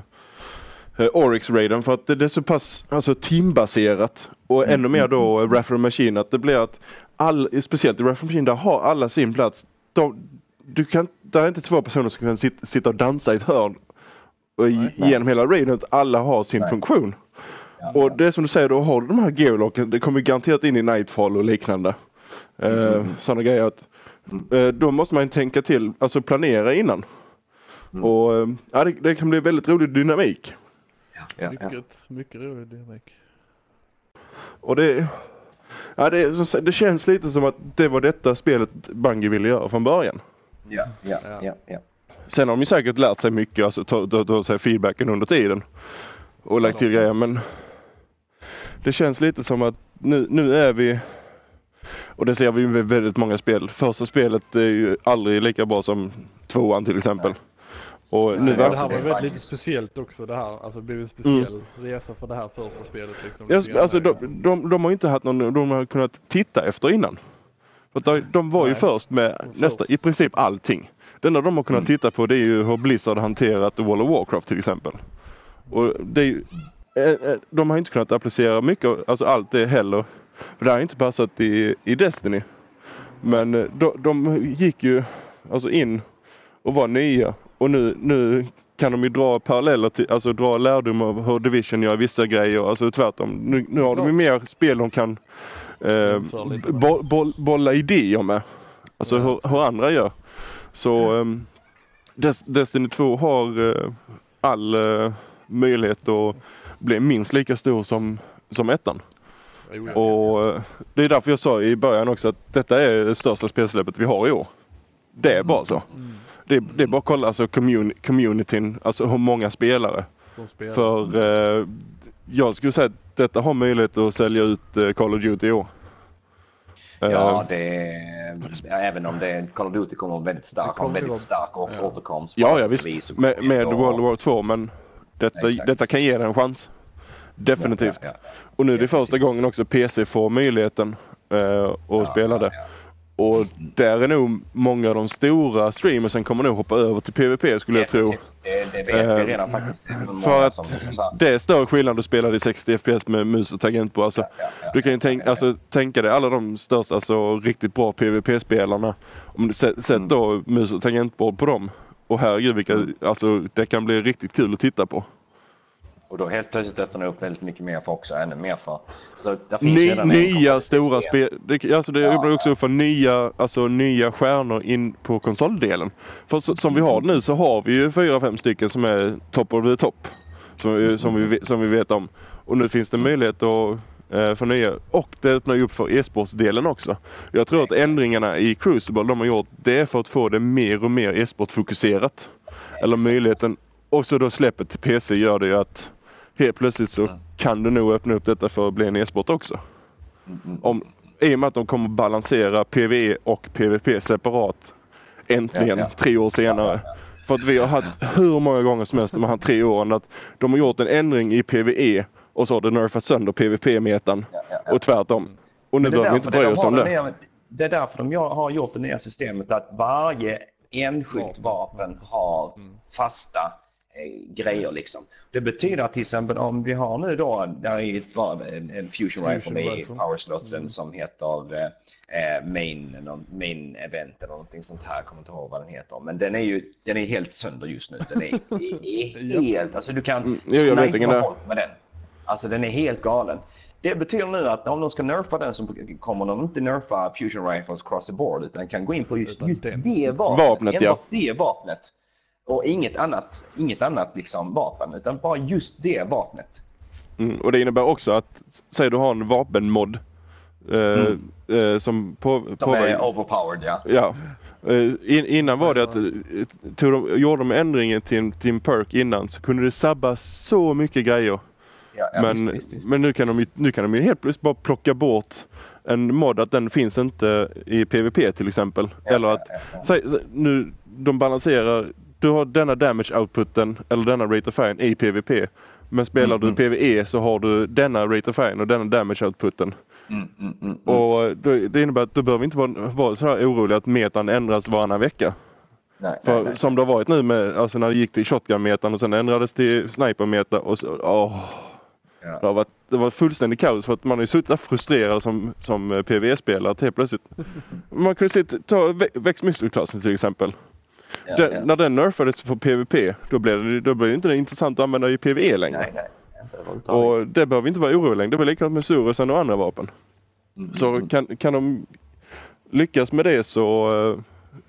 eh, Oryx Raiden för att det, är så pass alltså, teambaserat och Mm. ännu mer då uh, Raffer Machine att det blir att all, speciellt i Raffer Machine där har alla sin plats. De, du kan, där är inte två personer som kan sitta, sitta och dansa i ett hörn och i, genom hela raiden alla har sin Nej. funktion. Och det är som du säger, då har du de här geolocken, det kommer garanterat in i Nightfall och liknande. Eh, Sådana grejer att eh, då måste man tänka till, alltså planera innan. Och eh, ja, det, det kan bli väldigt rolig dynamik. Ja, ja. Mycket, mycket rolig dynamik. Och det, ja, det, det känns lite som att det var detta spelet Bungie ville göra från början. Ja, ja, Ja. ja, ja. Sen har de ju säkert lärt sig mycket, alltså ta, ta, ta sig feedbacken under tiden. Och lagt till grejer men det känns lite som att nu, nu är vi och det ser vi ju med väldigt många spel. Första spelet är ju aldrig lika bra som tvåan till exempel. Och nu det här var väldigt faktiskt- speciellt också det här. Alltså det blev en speciell resa för det här första spelet liksom. Grann, alltså de, de, de har ju inte haft någon, de har kunnat titta efter innan. För de, de var ju Nej. först med Först. nästa, i princip allting. Det enda de har kunnat titta på det är ju hur Blizzard hanterat World of Warcraft till exempel. Och det är ju, eh, eh, de har inte kunnat applicera mycket, alltså allt det heller. För det har inte passat i, i Destiny. Men eh, de, de gick ju alltså in och var nya och nu, nu kan de ju dra paralleller till, alltså dra lärdom av hur Division gör vissa grejer. Alltså tvärtom. Nu, nu har de ju mer spel de kan eh, bo, bo, bolla idéer med. Alltså hur, hur andra gör. Så Des, Destiny 2 har eh, all eh, möjlighet att bli minst lika stor som, som ettan. Ja. Och eh, det är därför jag sa i början också att detta är det största spelsläppet vi har i år. Det är bara så. Mm. Det, det är bara att kolla alltså communi- communityn, alltså hur många spelare. De spelar. För eh, jag skulle säga att detta har möjlighet att sälja ut eh, Call of Duty i år. Ja, Eh, det är, även om det, Call of Duty kommer väldigt Det stark, har väldigt stark och ja. återkomst. ja, ja visst. Med, med World War 2 men detta, detta kan ge det en chans. Definitivt. Ja, ja, Och nu är det första gången också PC får möjligheten eh, att ja. spela det. Ja, ja. Och där är nog många av de stora streamersen kommer nog hoppa över till PVP skulle jag tro. Det, det vet vi Eh, redan faktiskt. För att det är större skillnad att spela i 60 FPS med mus och tangentbord. Alltså, Ja, ja, ja, du kan ju ja, tänka, ja, ja. alltså, tänka dig alla de största, alltså riktigt bra PVP-spelarna. Om du sä- sätt Mm. då mus och tangentbord på dem. Och herregud vilka, Mm. alltså det kan bli riktigt kul att titta på. Och då helt plötsligt öppnar det upp väldigt mycket mer för också, ännu mer för. Så där finns Ny, nya stora spel. Det, alltså det Ja, öppnar också upp för nya, alltså nya stjärnor in på konsoldelen. För så, som vi har nu så har vi ju fyra, fem stycken som är top of the top. Som, vi- som, vi, vet- som vi vet om. Och nu finns det möjlighet att eh, förnya. Och det öppnar ju upp för e-sportsdelen också. Jag tror att ändringarna i Crucible de har gjort det är för att få det mer och mer e-sportfokuserat. Eller möjligheten. Och så då släppet till PC gör det ju att helt plötsligt så Mm. kan du nog öppna upp detta för att bli en e-sport också. Mm, mm, Om, I och med att de kommer balansera PVE och PVP separat äntligen Ja, ja. tre år senare. För att vi har haft hur många gånger som helst de här tre åren att de har gjort en ändring i PVE och så har det nerfat sönder PVP-metan Ja, ja, ja. och tvärtom. Och nu behöver vi inte bry oss om det. det. nya- Det är därför de har gjort det nya systemet att varje enskilt vapen har fasta eh, grejer liksom. Det betyder att till exempel om vi har nu då, där är ju en, en fusion rifle i powerslotten som heter eh, eh, main, main event eller någonting sånt här, jag kommer inte ihåg vad den heter. Men den är ju den är helt sönder just nu. Den är, *laughs* är, är helt, alltså du kan Mm, jo, jag vet snipa folk med den. Alltså den är helt galen. Det betyder nu att om de ska nerfa den så kommer de inte nerfa fusion rifles cross the board utan kan gå in på just, just det vapnet. Vapnet, ja. Det vapnet. Och inget annat, inget annat liksom vapen utan bara just det vapnet. Mm, och det innebär också att, säg du har en vapenmod Eh, Mm. eh, som på, De påverkar- är overpowered ja. Ja. Eh, In, innan var det att eh, tog de, gjorde de ändringen till, en- till en perk innan så kunde det sabba så mycket grejer. Ja, ja men, visst, visst, visst. men nu kan de ju- nu kan de ju helt plötsligt bara plocka bort en mod att den finns inte i PVP till exempel. Ja, Eller att säg, nu de balanserar, du har denna damage outputen eller denna rate of fire i PVP. Men spelar Mm, du PVE så har du denna rate of fire och denna damage outputen. Mm, mm, mm, mm. Och då, det innebär att du behöver inte vara, vara så här orolig att metan ändras varannan vecka. nej, För nej, nej. som det har varit nu med, alltså när det gick till shotgun-metan och sen ändrades till sniper-meta och så, åh. Ja. Det har varit, det var fullständigt kaos för att man har ju suttit där frustrerad som, som eh, PVE-spelare att helt plötsligt. Man kunde se, ta Ve- Vex Missile-klassen till exempel. Ja, Den, ja. När den nerfades för PVP då blev det, då blev det inte intressant att använda i PVE längre. Nej, nej. Överhuvudtaget. Och det behöver vi inte vara oroliga längre. Det var likadant med Surusen och andra vapen. Mm, Så mm, kan, kan de lyckas med det så, eh,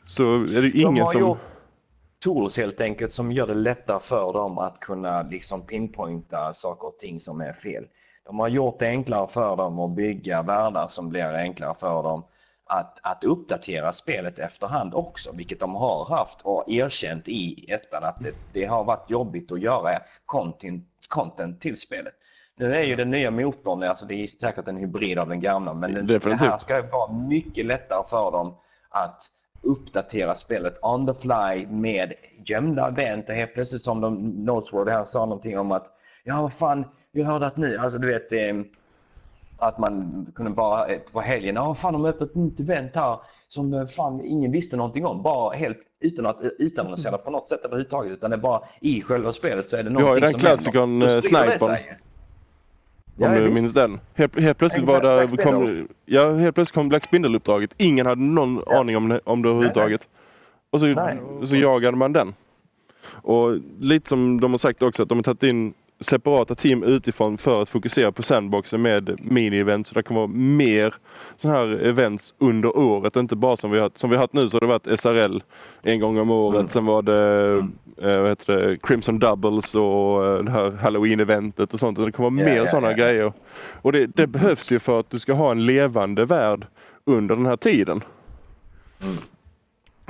så är det De ingen som... gjort tools helt enkelt som gör det lättare för dem att kunna liksom pinpointa saker och ting som är fel. De har gjort det enklare för dem att bygga världar som blir enklare för dem att, att uppdatera spelet efterhand också, vilket de har haft och erkänt i ettan att det, det har varit jobbigt att göra content, content till spelet. Nu är ju den nya motorn, alltså det är säkert en hybrid av den gamla, men den, det här ska vara mycket lättare för dem att uppdatera spelet on the fly med gömda event och helt plötsligt som de Nosword här sa någonting om att ja vad fan, vi hörde att ni, alltså du vet eh, att man kunde bara eh, på helgen, ja fan de har öppnat ett nytt event här som eh, fan ingen visste någonting om. Bara helt utan att utannonsera på något sätt överhuvudtaget utan det är bara i själva spelet så är det har ju någonting den som klassikern, händer. eh, Då sprider det snipern. Sig. Om Ja, du minns den. Helt, helt plötsligt var Black det, kom, ja, helt plötsligt kom Black Spindle-uppdraget. Ingen hade någon Ja. aning om om det överhuvudtaget. Och så, Nej. så jagade man den. Och lite som de har sagt också att de har tagit in separata team utifrån för att fokusera på sandboxen med mini-events. Så det kan vara mer sådana här events under året. Inte bara som vi har, som vi haft nu så har det varit SRL en gång om året. Mm. Sen var det, eh, vad heter det Crimson Doubles och eh, det här Halloween-eventet och sånt. Det kommer vara Ja, mer ja, sådana ja. grejer. Och det, det behövs ju för att du ska ha en levande värld under den här tiden. Mm.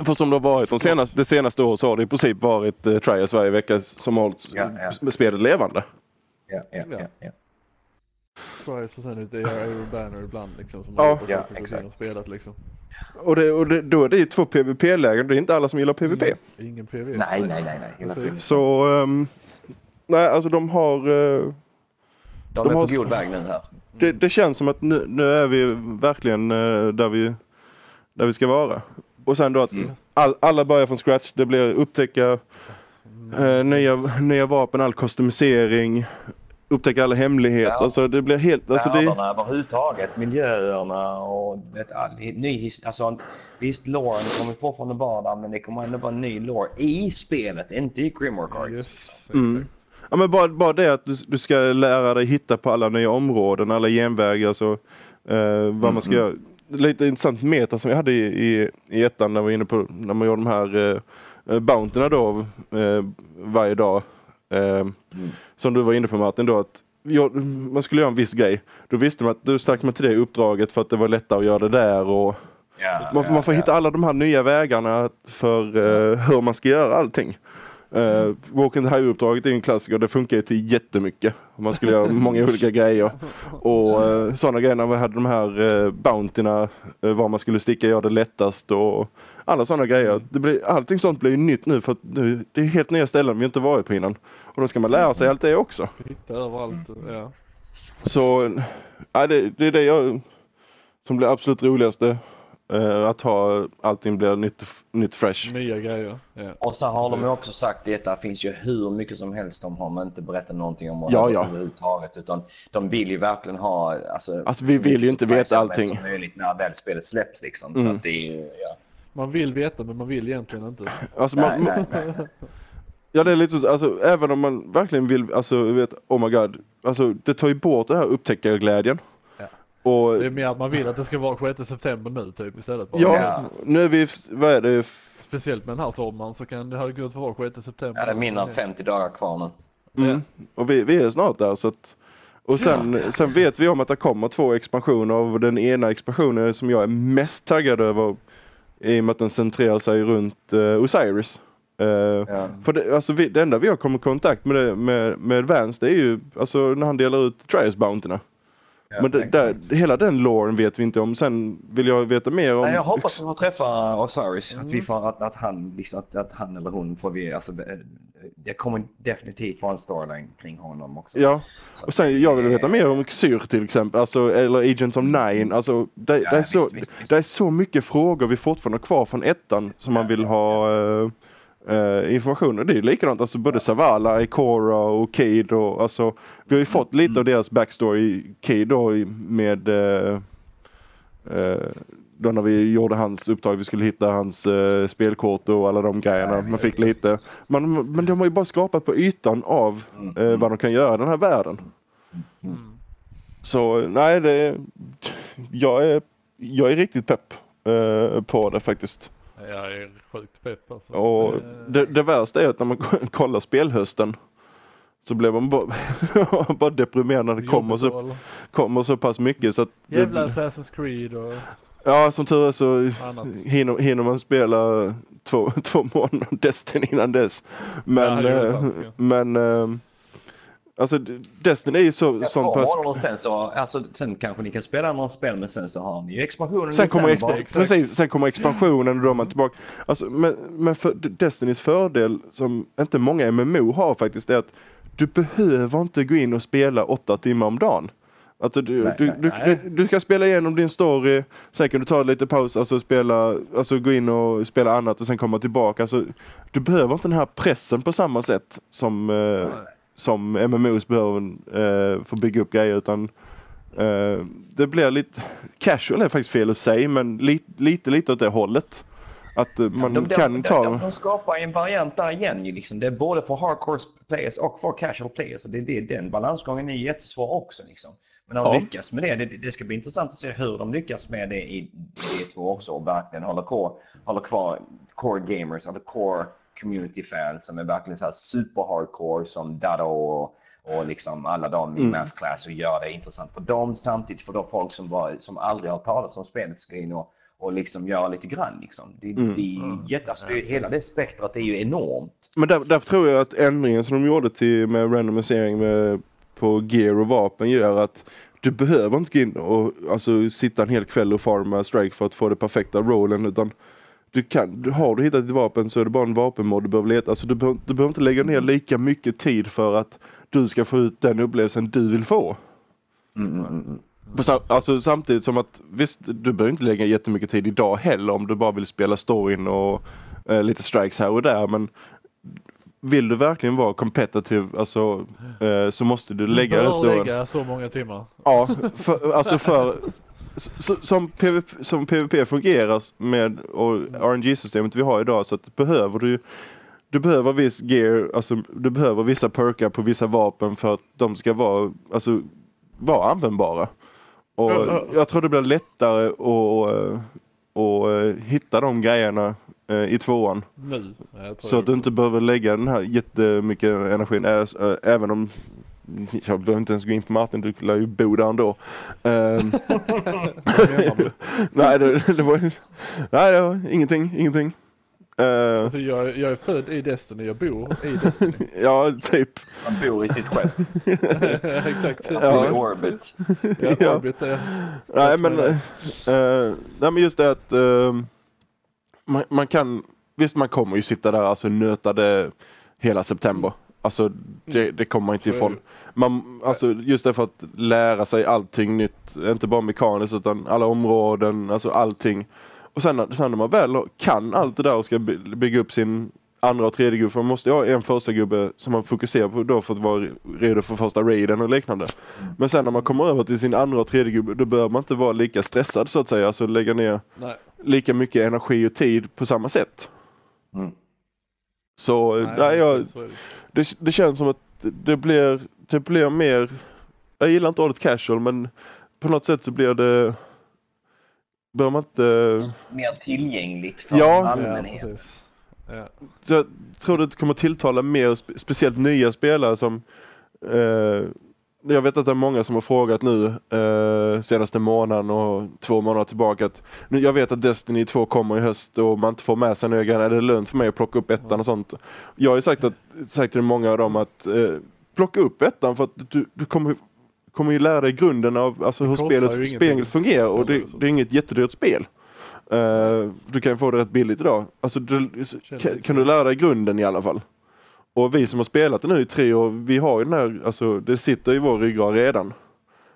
För som det har varit de senaste, det senaste året så har det i princip varit eh, trials varje vecka som har hållit Ja, ja. spelet levande. Ja, ja, ja, ja. Price och sen lite Aero Banner ibland liksom. Som Ja. man Ja, exakt. och spelat liksom. Och, det, och det, då är det ju två PVP-lägen. Det är inte alla som gillar PVP. Ingen, ingen PV. Nej, nej, nej, nej. Tiden. Så ehm, nej, alltså de har eh, De, De är har på god väg nu här. det, det känns som att nu, nu är vi verkligen eh, där, vi, där vi ska vara. Och sen då att Mm. all, alla börjar från scratch. Det blir upptäcka eh, nya, nya vapen, all kostymisering, upptäcka alla hemligheter. Ja. Så det blir helt... Alltså det, överhuvudtaget, miljöerna och vet, all, ny alltså, Visst, Lauren kommer fortfarande vara där men det kommer ändå vara ny lore i spelet, inte i Arts. Yes, Mm. Ja men bara, bara det att du, du ska lära dig hitta på alla nya områden, alla genvägar, så, eh, vad man ska Mm, göra. Lite intressant meta som vi hade i, i, i ettan när vi var inne på, när man gjorde de här eh, eh, bountyna då eh, varje dag. Eh, Som du var inne på Martin då att ja, man skulle göra en viss grej. Då visste man att du stack med till det uppdraget för att det var lättare att göra det där och Ja, man, får- man får hitta alla de här nya vägarna för eh, hur man ska göra allting. Uh, Walk in the Highway-uppdraget är en klassiker. Det funkar ju till jättemycket. Man skulle göra *laughs* många olika grejer. Och uh, sådana grejer när vi hade de här uh, bountyna, uh, var man skulle sticka, göra det lättast och alla sådana grejer. Det blir, allting sånt blir ju nytt nu för att nu, det är helt nya ställen vi inte varit på innan. Och då ska man lära sig allt det också. Överallt. Ja. Så ja, det, det är det jag som blir absolut roligaste. Eh, att ha allting blir nytt, nytt fresh. Nya grejer. Ja. Och så har de ju också sagt det, där finns ju hur mycket som helst de har men inte berättat någonting om Ja, ja. överhuvudtaget. Utan de vill ju verkligen ha alltså, Alltså, vi så vill ju inte veta allting. som möjligt när väl spelet släpps liksom. Så Mm. att det är ju, ja. Man vill veta men man vill egentligen inte. Alltså, Nej, man, nej, nej. *laughs* Ja det är lite så, alltså även om man verkligen vill, alltså vet, oh my god. Alltså det tar ju bort det här upptäckarglädjen. Ja. Och Det är mer att man vill att det ska vara 6 september nu typ istället. Bara. ja, Ja. nu är vi, vad är det? Speciellt med den här sommaren så kan det gått för att vara 6 september. Ja, det är mindre än 50 dagar kvar nu. Mm. Och vi, vi är snart där så att Och sen, sen vet vi om att det kommer två expansioner och den ena expansionen som jag är mest taggad över i och med att den centrerar sig runt uh, Osiris. Uh, Ja. För det, alltså vi, det enda vi har kommit i kontakt med, det, med, med Vance det är ju alltså när han delar ut Trials Bountyna. Ja, Men det, där, hela den loren vet vi inte om. Sen vill jag veta mer om... Nej, jag hoppas att få träffa Osiris. Att, Mm. vi får, att, att, han, liksom, att, att han eller hon får vi, alltså, det- det kommer definitivt vara en storyline kring honom också. Ja, Så och sen jag vill veta mer om Xyr till exempel, alltså, eller Agents of Nine. Alltså, det, Ja, det, är visst, så, visst, visst. det är så mycket frågor vi fortfarande har kvar från ettan som man vill ha eh, eh, information. Och det är likadant, alltså både Zavala, Ikora och Cade och alltså vi har ju fått lite Mm. av deras backstory, Cade då med eh, eh, då när vi gjorde hans uppdrag, vi skulle hitta hans eh, spelkort och alla de grejerna. Man fick lite. Men, men de har ju bara skapat på ytan av eh, vad de kan göra i den här världen. Mm. Så nej, det, jag, är, jag är riktigt pepp eh, på det faktiskt. Jag är sjukt pepp alltså. Och Eh, det, det värsta är att när man kollar spelhösten så blir man bara, *laughs* bara deprimerad när det kommer så, kommer så pass mycket så att Jävla det, Assassin's Creed och Ja som tur är så hinner, hinner man spela två, *laughs* två månader Destiny innan dess. Men, Ja, eh, sant, ja. men eh, alltså Destiny är ju så, har pass honom och sen så, alltså sen kanske ni kan spela några spel men sen så har ni ju expansionen Sen kommer, exp- precis, sen kommer expansionen och då är man tillbaka. Alltså, men men för Destinys fördel som inte många MMO har faktiskt är att du behöver inte gå in och spela åtta timmar om dagen. Alltså du, Nej, du, nej, nej. du, du ska spela igenom din story, sen kan du ta lite paus, alltså spela, alltså gå in och spela annat och sen komma tillbaka. Alltså, du behöver inte den här pressen på samma sätt som, eh, som MMOs behöver eh, för att bygga upp grejer utan eh, det blir lite, casual är faktiskt fel att säga men lite, lite, lite åt det hållet. Att eh, man de, de, kan de, ta... de, de skapar en variant där igen ju liksom. Det är både för hardcore players och för casual players. Och det, det, den balansgången är jättesvår också liksom. Men de Ja. lyckas med det. det. Det ska bli intressant att se hur de lyckas med det i D2 också och verkligen håller kvar, håller kvar core gamers, eller core community fans som är verkligen så här super hardcore som Dado och, och liksom alla de i Mm. math class och gör det intressant för dem samtidigt för de folk som, bara, som aldrig har talat om spelet ska in och, och liksom göra lite grann liksom. Det, Mm. det är jätte, alltså, det, hela det spektrat är ju enormt. Men där, därför tror jag att ändringen som de gjorde till, med randomisering med, på gear och vapen gör att du behöver inte gå in och alltså, sitta en hel kväll och farma strike för att få det perfekta rollen utan du kan, du, har du hittat ditt vapen så är det bara en vapenmod du behöver leta. Alltså, du, behöver, du behöver inte lägga ner lika mycket tid för att du ska få ut den upplevelsen du vill få. Mm, mm, mm. Alltså samtidigt som att visst, du behöver inte lägga jättemycket tid idag heller om du bara vill spela storyn och eh, lite strikes här och där men vill du verkligen vara competitive alltså eh, så måste du lägga du den storyn. lägga så många timmar. Ja, för, alltså för *laughs* som, PVP, som PVP fungerar med och RNG-systemet vi har idag så att behöver du du behöver viss gear, alltså du behöver vissa perkar på vissa vapen för att de ska vara, alltså, vara användbara. Och Ja, ja. jag tror det blir lättare att, eh, att eh, hitta de grejerna eh, i tvåan. Nu. Så att du inte behöver lägga den här jättemycket energin, äh, även om jag behöver inte ens gå in på Martin, du lär ju bo där ändå. Ehm, *laughs* nej, det, det var nej, det var ingenting, ingenting. Eh, Alltså jag, jag är född i Destiny, jag bor i Destiny. *laughs* ja, typ. Man bor i sitt skepp. *laughs* Exakt. Man bor i orbit. Ja, Ja. Orbit är... Nej men, eh, nej, men just det att eh, man, man kan, visst man kommer ju sitta där alltså nöta det hela september. Alltså det, det kommer man inte ifrån. Man, alltså just det för att lära sig allting nytt, inte bara mekaniskt utan alla områden, alltså allting. Och sen, när- sen när man väl kan allt det där och ska by- bygga upp sin andra och tredje gubbe, för man måste ha en första gubbe som man fokuserar på då för att vara redo för första raiden och liknande. Men sen när man kommer över till sin andra och tredje gubbe, då behöver man inte vara lika stressad så att säga, alltså lägga ner Nej. lika mycket energi och tid på samma sätt. Mm. Så nej, nej, jag, så det. det, känns som att det blir, det blir mer, jag gillar inte ordet casual men på något sätt så blir det, bör man inte, Mer tillgängligt för Ja. Ja, allmänheten. Ja. så jag tror det kommer tilltala mer, spe- speciellt nya spelare som eh, jag vet att det är många som har frågat nu eh, senaste månaden och två månader tillbaka att nu, jag vet att Destiny 2 kommer i höst och man inte får med sig grejer. Är det lönt för mig att plocka upp ettan och sånt? Jag har ju sagt, att, sagt till många av dem att eh, plocka upp ettan för att du, du kommer, kommer ju lära dig grunden av alltså, hur ju spelet, spelet fungerar och det, det är inget jättedyrt spel. Eh, du kan få det rätt billigt idag. Alltså, du, kan, kan du lära dig grunden i alla fall? Och vi som har spelat det nu i tre år, vi har ju den här, alltså det sitter i vår ryggrad redan.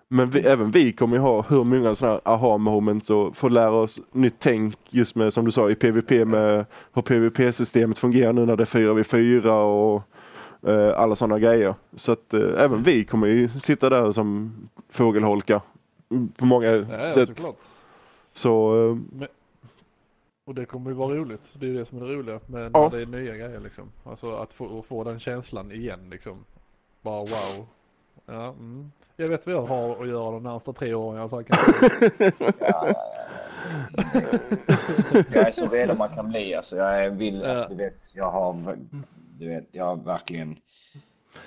Men vi, även vi kommer ju ha hur många sådana här aha moments och få lära oss nytt tänk just med som du sa i PVP med hur PVP-systemet fungerar nu när det är 4v4 och eh, alla sådana grejer. Så att eh, även vi kommer ju sitta där som fågelholkar på många ja, sätt. såklart. Så eh, och det kommer ju vara roligt. Det är ju det som är det roliga med Ja. när det är nya grejer liksom. Alltså att få, få den känslan igen liksom. Bara wow. Ja, mm. Jag vet vad jag har att göra de närmsta tre åren i alla fall. Ja, ja, ja. Jag är så redo man kan bli alltså. Jag är vill, alltså, du vet, jag har, du vet, jag har verkligen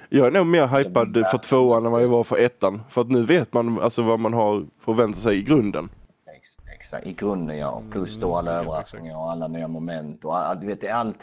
Jag är nog mer hypad för tvåan än vad jag var för ettan. För att nu vet man alltså vad man har förväntat sig i grunden. Ex- Exakt, i grunden ja. Plus då alla Mm, överraskningar och alla nya moment och all, du vet, allt.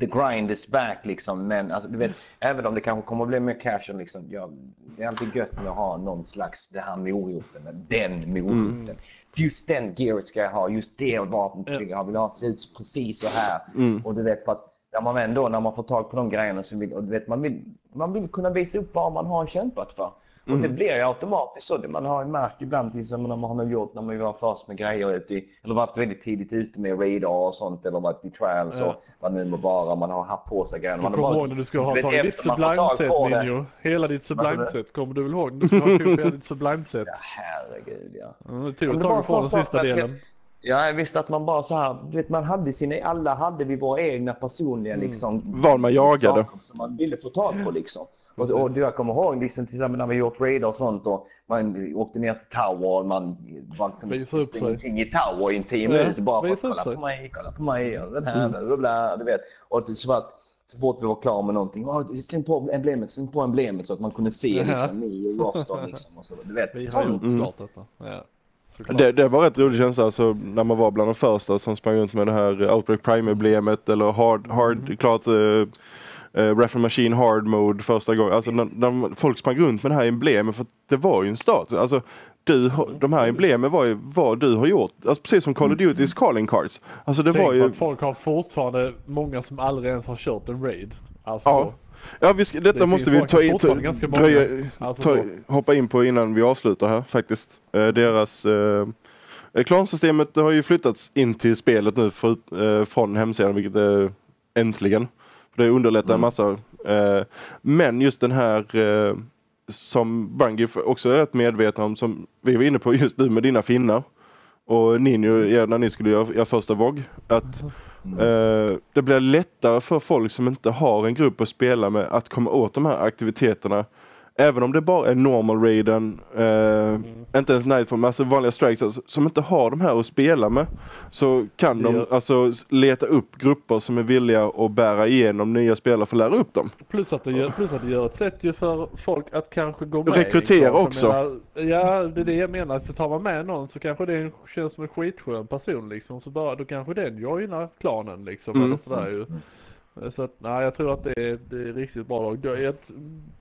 The grind is back liksom. Men alltså, du vet, även om det kanske kommer att bli mer casual liksom. Ja, det är alltid gött med att ha någon slags, det här moroten. Den moroten. Just den gearet ska jag ha. Just det vapnet ska jag ha. Vill ha se ut precis så här. Och du vet, för att när man ändå, när man får tag på de grejerna så vill, och du vet, man vill, man vill kunna visa upp vad man har kämpat för. Och det blir ju automatiskt så. Man har ju märkt ibland till exempel när man har gjort, när man var först med grejer, ute i, eller varit väldigt tidigt ute med radar och sånt, eller varit i trials Ja. och vad nu må vara. Man har haft på sig grejer. Du Man kommer ihåg när du ska ha vet, tagit ditt det- Ninjo. Hela ditt du? sublime-set. Kommer du väl ihåg? Du ska ha ihop hela *laughs* ditt sublime-set. Ja, herregud ja. Det tog ett var tag att få den sista delen. Ja, jag visste att man bara så här, vet man hade sina, alla hade vi våra egna personliga Mm. liksom. Vad man jagade. saker Som man ville få tag på liksom. Och, och jag kommer ihåg liksom, till exempel när vi gjort raidar och sånt och man åkte ner till Tower och man, man kunde springa omkring i Tower i en tio Ja, minuter bara för att kolla på mig, kolla på mig och den här, Mm. bla, bla, du vet. Och det så att så fort vi var klara med någonting, oh, släng på emblemet, släng på emblemet så att man kunde se Ja. liksom ni och Roston *laughs* liksom. Och så, du vet, Vi har sånt. gjort klart detta. Ja. Det, det var rätt rolig känsla alltså, när man var bland de första som sprang runt med det här Outbreak Prime-emblemet eller hard, hard klart uh, uh, Raffle Machine Hard Mode första gången. Alltså när, när folk sprang runt med det här emblemet för att det var ju en start. Alltså, du, har- de här emblemen var ju vad du har gjort. Alltså, precis som Call of Duty's calling cards. Alltså det Tänk var ju... att folk har fortfarande många som aldrig ens har kört en raid. Alltså Ja. Ja, vi ska, detta Det måste vi ta, in- ta, dröja, Alltså ta, hoppa in på innan vi avslutar här faktiskt. Eh, deras eh, eh, klansystemet har ju flyttats in till spelet nu för, eh, från hemsidan vilket är äntligen. Det underlättar en massa. Eh, men just den här eh, som Bungie också är rätt medveten om som vi var inne på just nu med dina finnar och Ninjo ja, när ni skulle göra, göra första VOG. Att eh, det blir lättare för folk som inte har en grupp att spela med att komma åt de här aktiviteterna. Även om det bara är normal raiden, eh, inte ens nightfall, men alltså vanliga strikes alltså, som inte har de här att spela med. Så kan de Ja. alltså leta upp grupper som är villiga att bära igenom nya spelare för att lära upp dem. Plus att, det gör, plus att det gör ett sätt ju för folk att kanske gå med. Rekrytera liksom. Också. Menar, ja, det är det jag menar. Så tar man med någon så kanske det känns som en skitskön person liksom. Så bara, då kanske den joinar klanen liksom. Mm. Eller sådär ju. Så att, nej, jag tror att det är, det är riktigt bra lag. Jag,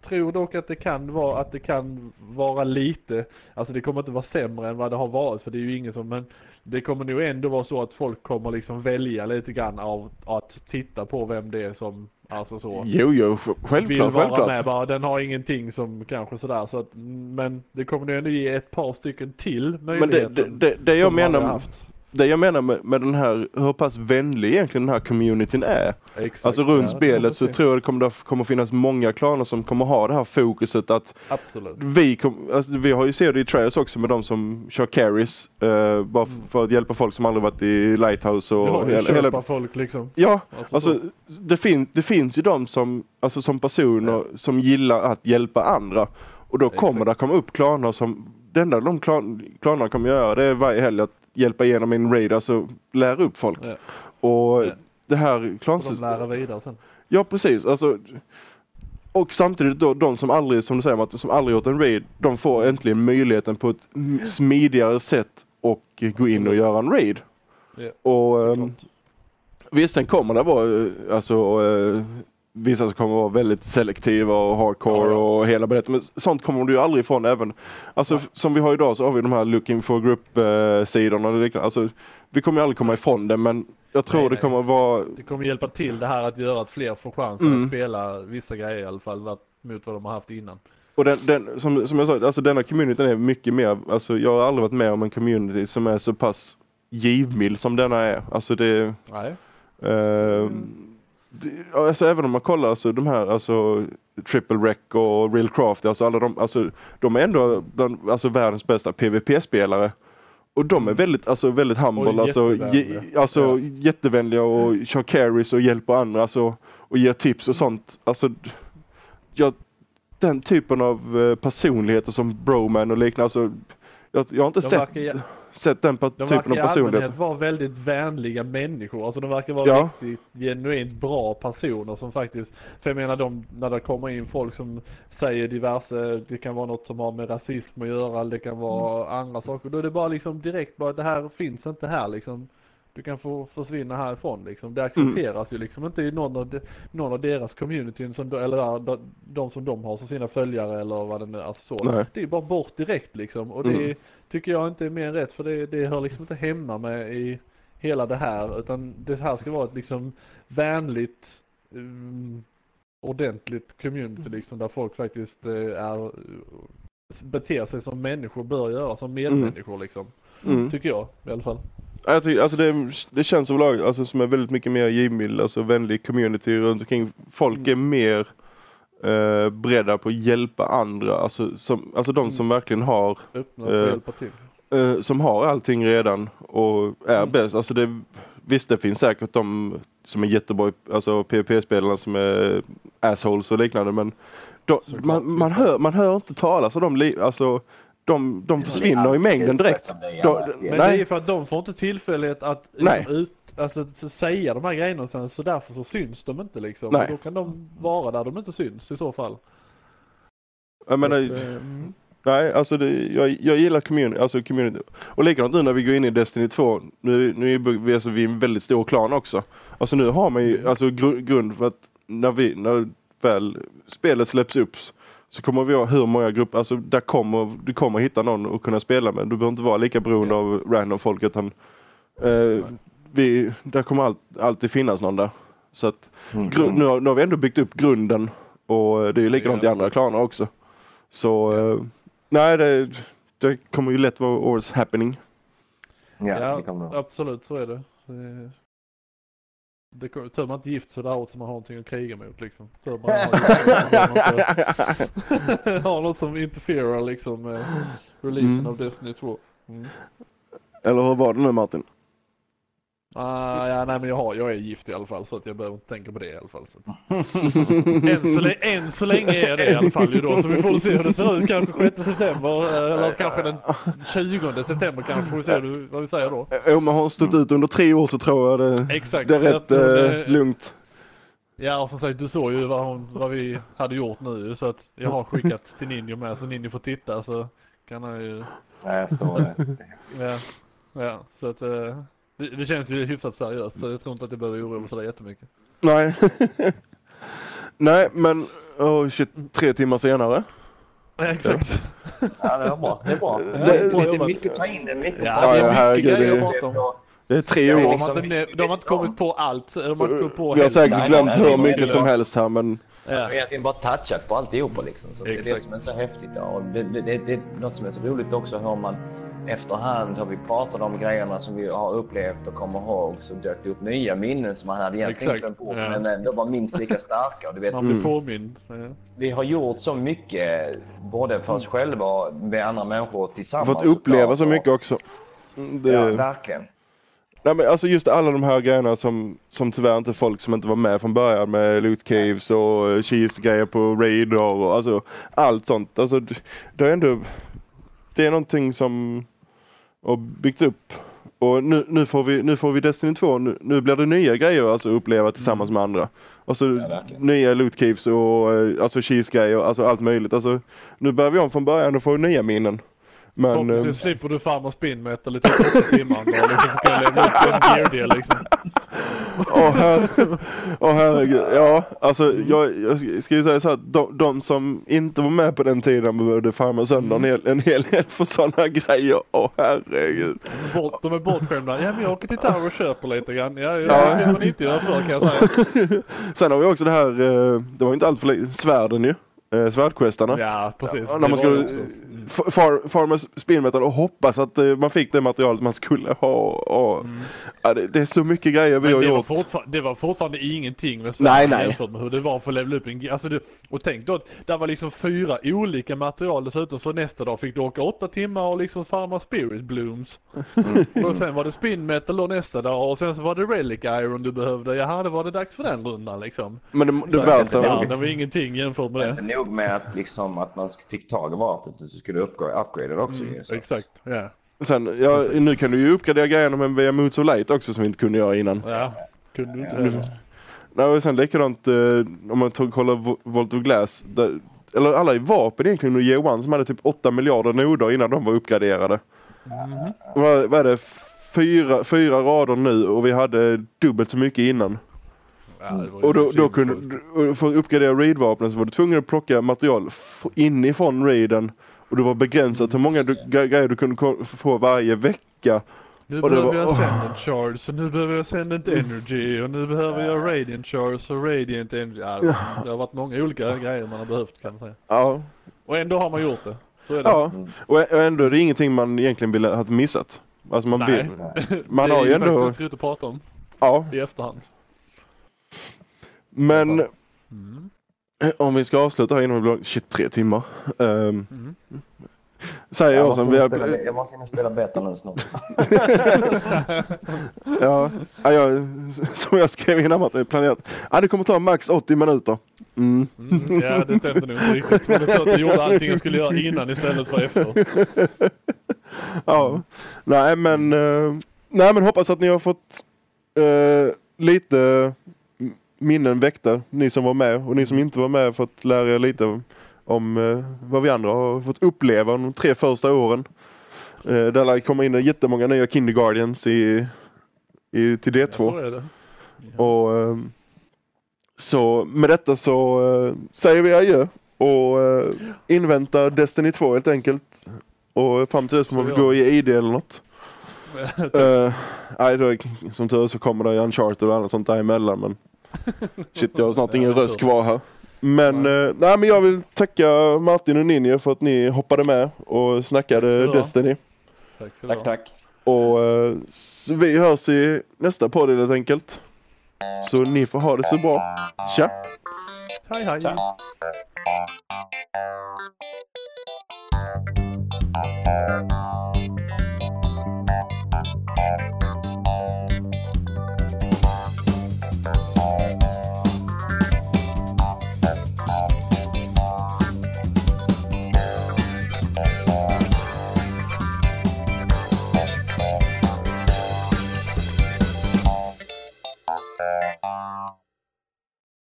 tror dock att det kan vara, att det kan vara lite, alltså det kommer inte vara sämre än vad det har varit för det är ju ingen som, men det kommer nog ändå vara så att folk kommer liksom välja lite grann av att titta på vem det är som, alltså så Jo, jo, vill självklart, vara självklart. med bara. Den har ingenting som kanske sådär så att, men det kommer nog ändå ge ett par stycken till Men det, möjligheten. det, det, det jag menar. Det jag menar med, med den här, hur pass vänlig egentligen den här communityn är. Exakt. Alltså runt Ja, spelet så tror jag det kommer, det kommer finnas många klaner som kommer ha det här fokuset att Absolut. vi, kom, alltså, vi har ju sett det i Trials också med de som kör carries eh, bara f- för att hjälpa folk som aldrig varit i Lighthouse och Mm. Ja, hela, hela folk liksom. Ja, Alltså alltså, så. det, fin, det finns ju de som, alltså som personer som gillar att hjälpa andra. Och då kommer Exakt. det komma upp klaner som, det enda de klan, klanerna kommer göra det är varje helg att hjälpa igenom en raid, alltså lära upp folk. Ja. Och Ja. det här Och de klansystemet. lära vidare sen. Ja precis, alltså och samtidigt då de som aldrig, som du säger som aldrig gjort en raid, de får äntligen möjligheten på ett smidigare sätt och gå in och göra en raid. Ja, Och såklart. visst sen kommer det vara eh, alltså eh, Vissa som kommer vara väldigt selektiva och hardcore Ja, ja. och hela baletten. Men sånt kommer du ju aldrig ifrån även. Alltså f- som vi har idag så har vi de här looking for group eh, sidorna och liknande. Alltså vi kommer ju aldrig komma ifrån det men jag tror Nej, det nej. kommer vara Det kommer hjälpa till det här att göra att fler får chansen Mm. att spela vissa grejer i alla fall mot vad de har haft innan. Och den, den, som, som jag sa, alltså denna communityn är mycket mer, alltså jag har aldrig varit med om en community som är så pass givmild som denna är. Alltså det, Nej. eh, det alltså även om man kollar alltså de här, alltså Triple Rec och Real Craft, alltså alla de, alltså de är ändå bland, alltså världens bästa PVP-spelare. Och de är väldigt, alltså väldigt humble, Och alltså, jättevänliga. ge, alltså Ja. jättevänliga och kör carries och hjälper andra, alltså och ger tips och sånt. Alltså, jag, den typen av eh, personligheter som Broman och liknande, alltså jag, jag har inte De sett, verkar sett den pa- De typen verkar av i allmänhet vara väldigt vänliga människor. Alltså de verkar vara Ja. riktigt genuint bra personer som faktiskt, för jag menar de, när det kommer in folk som säger diverse, det kan vara något som har med rasism att göra, det kan vara andra saker. Då är det bara liksom direkt bara, det här finns inte här liksom. Du kan få försvinna härifrån liksom. Det accepteras ju liksom inte i någon av, de, någon av deras communityn som, eller de, de som de har som sina följare eller vad det nu är. Alltså så. Nej. Det är bara bort direkt liksom. Och det Mm. tycker jag inte är mer än rätt för det, det hör liksom inte hemma med i hela det här utan det här ska vara ett liksom vänligt um, ordentligt community liksom där folk faktiskt eh, är beter sig som människor bör göra som medmänniskor liksom. Mm. Tycker jag i alla fall. Ja, Jag tycker, alltså det, det känns överlag alltså, som är väldigt mycket mer givmild, alltså vänlig community runt omkring. Folk Mm. är mer eh, beredda på att hjälpa andra, alltså, som, alltså de som verkligen har Eh, eh, som har allting redan och är Mm. bäst. Alltså det, visst det finns säkert de som är jättebra, alltså PvP-spelarna som är assholes och liknande men de, man, man, hör, man hör inte talas om dem, alltså de, de försvinner i mängden direkt. De- Men Nej. det är ju för att de får inte tillfällighet att Nej. liksom, ut, alltså, säga de här grejerna sen så därför så syns de inte liksom. Nej. Och då kan de vara där de inte syns i så fall. Jag menar, att, eh, mm. Nej, alltså det, jag, jag gillar community, alltså community. Och likadant nu när vi går in i Destiny 2. Nu, nu är vi, alltså, vi är en väldigt stor klan också. Alltså nu har man ju Mm. alltså gru, grund för att när vi, när väl spelet släpps upp så kommer vi ha hur många grupper, alltså där kommer, du kommer hitta någon att kunna spela med. Du behöver inte vara lika beroende Ja. av random folk utan eh, vi, där kommer allt, alltid finnas någon där. Så att Mm. grund, nu, har, nu har vi ändå byggt upp grunden och det är ju likadant i Ja, andra klaner också. Så eh, nej det, det kommer ju lätt vara årets happening. Ja, Ja, absolut så är det. Det, det tur man inte gift sig där åt så man har någonting att kriga mot liksom. Tur man har, *laughs* något, *laughs* har något som interferar liksom med releasen Mm. av Destiny 2. Mm. Eller hur var det nu Martin? Ah, ja, nej men jag, har, jag är gift i alla fall så att jag behöver inte tänka på det i alla fall. Så. *laughs* än, så än så länge är det i alla fall ju då så vi får se hur det ser ut kanske 6 september eh, eller kanske den 20 september kanske får vi se hur- vad vi säger då. Jo men har hon stått ut under tre år så tror jag det, Exakt. det är rätt eh, eh, lugnt. Ja och som sagt du såg ju vad, hon, vad vi hade gjort nu så att jag har skickat till Ninjo med så Ninjo får titta så kan han ju Nej, så är det. Ja, ja så att eh, det, det känns ju hyfsat seriöst så jag tror inte att det behöver oroa mig sådär jättemycket. Nej. *laughs* nej men, oh shit, tre timmar senare. Ja, exakt. Ja, det var bra. Det är bra. Ja, Det är bra lite jobbat. mycket att ta in. Det är mycket Ja, att det är mycket grejer det- att prata om. Det är tre Ja, De år. har, liksom- inte, de har inte kommit på allt. De har inte kommit på Vi har säkert Nej, glömt nej, hur mycket som helst här men Ja. Jag har egentligen bara touchat på alltihopa liksom. Så det är det som är så häftigt. Ja. Det, det, det, det är något som är så roligt också hur man efterhand har vi pratat om grejerna som vi har upplevt och kommer ihåg så dök det upp nya minnen som man hade egentligen glömt bort Ja. men ändå var minst lika starka. Och du vet, Man blir Mm. påmind. Ja. vi har gjort så mycket både för oss själva och med andra människor tillsammans. fått uppleva så mycket också. Mm, Det, Ja, verkligen. Nej men alltså just alla de här grejerna som, som tyvärr inte folk som inte var med från början med loot caves och eh, cheese grejer på raider och alltså allt sånt. Alltså det, det är ändå, det är någonting som har byggt upp. Och nu, nu får vi, nu får vi Destiny 2, nu, nu blir det nya grejer alltså att uppleva tillsammans med andra. Alltså verkligen. nya loot caves och eh, alltså cheese och alltså allt möjligt. Alltså nu börjar vi om från början och får nya minnen. Men Förhoppningsvis slipper du farma spin metal i typ 8 timmar då liksom ska jag leva upp en gear-del liksom. Åh her åh, herregud. Ja, alltså jag, jag ska ju säga så att de, de som inte var med på den tiden behövde farma sönder en hel, en hel del för sådana grejer. Åh herregud. De är bort- De är bortskämda. Ja men jag åker till Tower och köper lite grann. Ja, ja, Ja. det kan man inte göra förr kan jag säga. *laughs* Sen har vi också det här, eh, det var inte allt för länge, svärden ju. Eh, Svärdquestarna. Ja precis. Ja, när man var skulle far, farma spinmetal och hoppas att eh, man fick det materialet man skulle ha. Och, ja, det, det är så mycket grejer vi Men har det, var gjort. fortfarande, det var fortfarande ingenting med Nej, nej. jämfört med hur det var för att levela upp en alltså det, Och tänk då att det var liksom fyra olika material dessutom så nästa dag fick du åka åtta timmar och liksom farma spirit blooms. Mm. *laughs* och sen var det spin metal då nästa dag och sen så var det relic iron du behövde. Jaha, då var det dags för den rundan liksom. Men det, det värsta det- var... Ja, det var ingenting jämfört med det. Nog med att, liksom, att man fick tag i vapnet så skulle upgrada det också att- Exakt, ja. Sen, ja, nu kan du ju uppgradera grejerna med via Moods of Light också som vi inte kunde göra innan. Ja, kunde du inte Ja. Nej, och sen likadant eh, om man tar, kollar Vo- Volt of Glass. Där, eller alla i vapen egentligen och Year One som hade typ 8 miljarder noder innan de var uppgraderade. Mhm. Vad, vad är det? Fyra, fyra rader nu och vi hade dubbelt så mycket innan. Ja, det ju Och då, då kunde, för att uppgradera raid-vapnen så var du tvungen att plocka material inifrån raiden. Och det var begränsat hur många du, gre- grejer du kunde få varje vecka. Nu Och det behöver var- jag. Ascendant Charge och nu behöver jag Ascendant Energy och nu behöver jag Radiant Charge och Radiant Energy. Ja, det, det har varit många olika grejer man har behövt kan man säga. Ja, Och ändå har man gjort det. Det. ja. Och, ändå är det ingenting man egentligen ville ha missat. Alltså man Nej. vill. Man *laughs* det har är ju ändå- faktiskt inte prata om Ja, i efterhand. Men Mm. om vi ska avsluta här innan det blir 23 timmar. Um, Mm. Säger Jag jag måste som vi har... spela, jag måste in och spela beta nu snart. *laughs* Ja, ja, jag, som jag skrev innan att det är planerat. Ja, det kommer ta max 80 minuter. Mm. Mm. Ja, det stämde nog inte riktigt. Men det att jag gjorde allting jag skulle göra innan istället för efter. *laughs* Ja, nej men, eh, nej men hoppas att ni har fått eh, lite minnen väckta. Ni som var med och ni som inte var med fått lära er lite om, eh, vad vi andra har fått uppleva de tre första åren. Eh, där lär komma in jättemånga nya Kindergardians i, i, till Ja, D2. så är det. Och eh, så med detta så eh, säger vi adjö och eh, inväntar Destiny 2 helt enkelt. Och fram till dess får man gå i ID eller något. *laughs* Uh, nej, då, som tur är så kommer det Uncharted och annat sånt däremellan men *laughs* Shit, jag har snart ingen röst kvar här. Men, eh, nej, men jag vill tacka Martin och Ninja för att ni hoppade med och snackade tack Destiny. Tack, tack, tack. Och eh, vi hörs i nästa podd helt enkelt. Så ni får ha det så bra. Tja! Hej hej! Tja.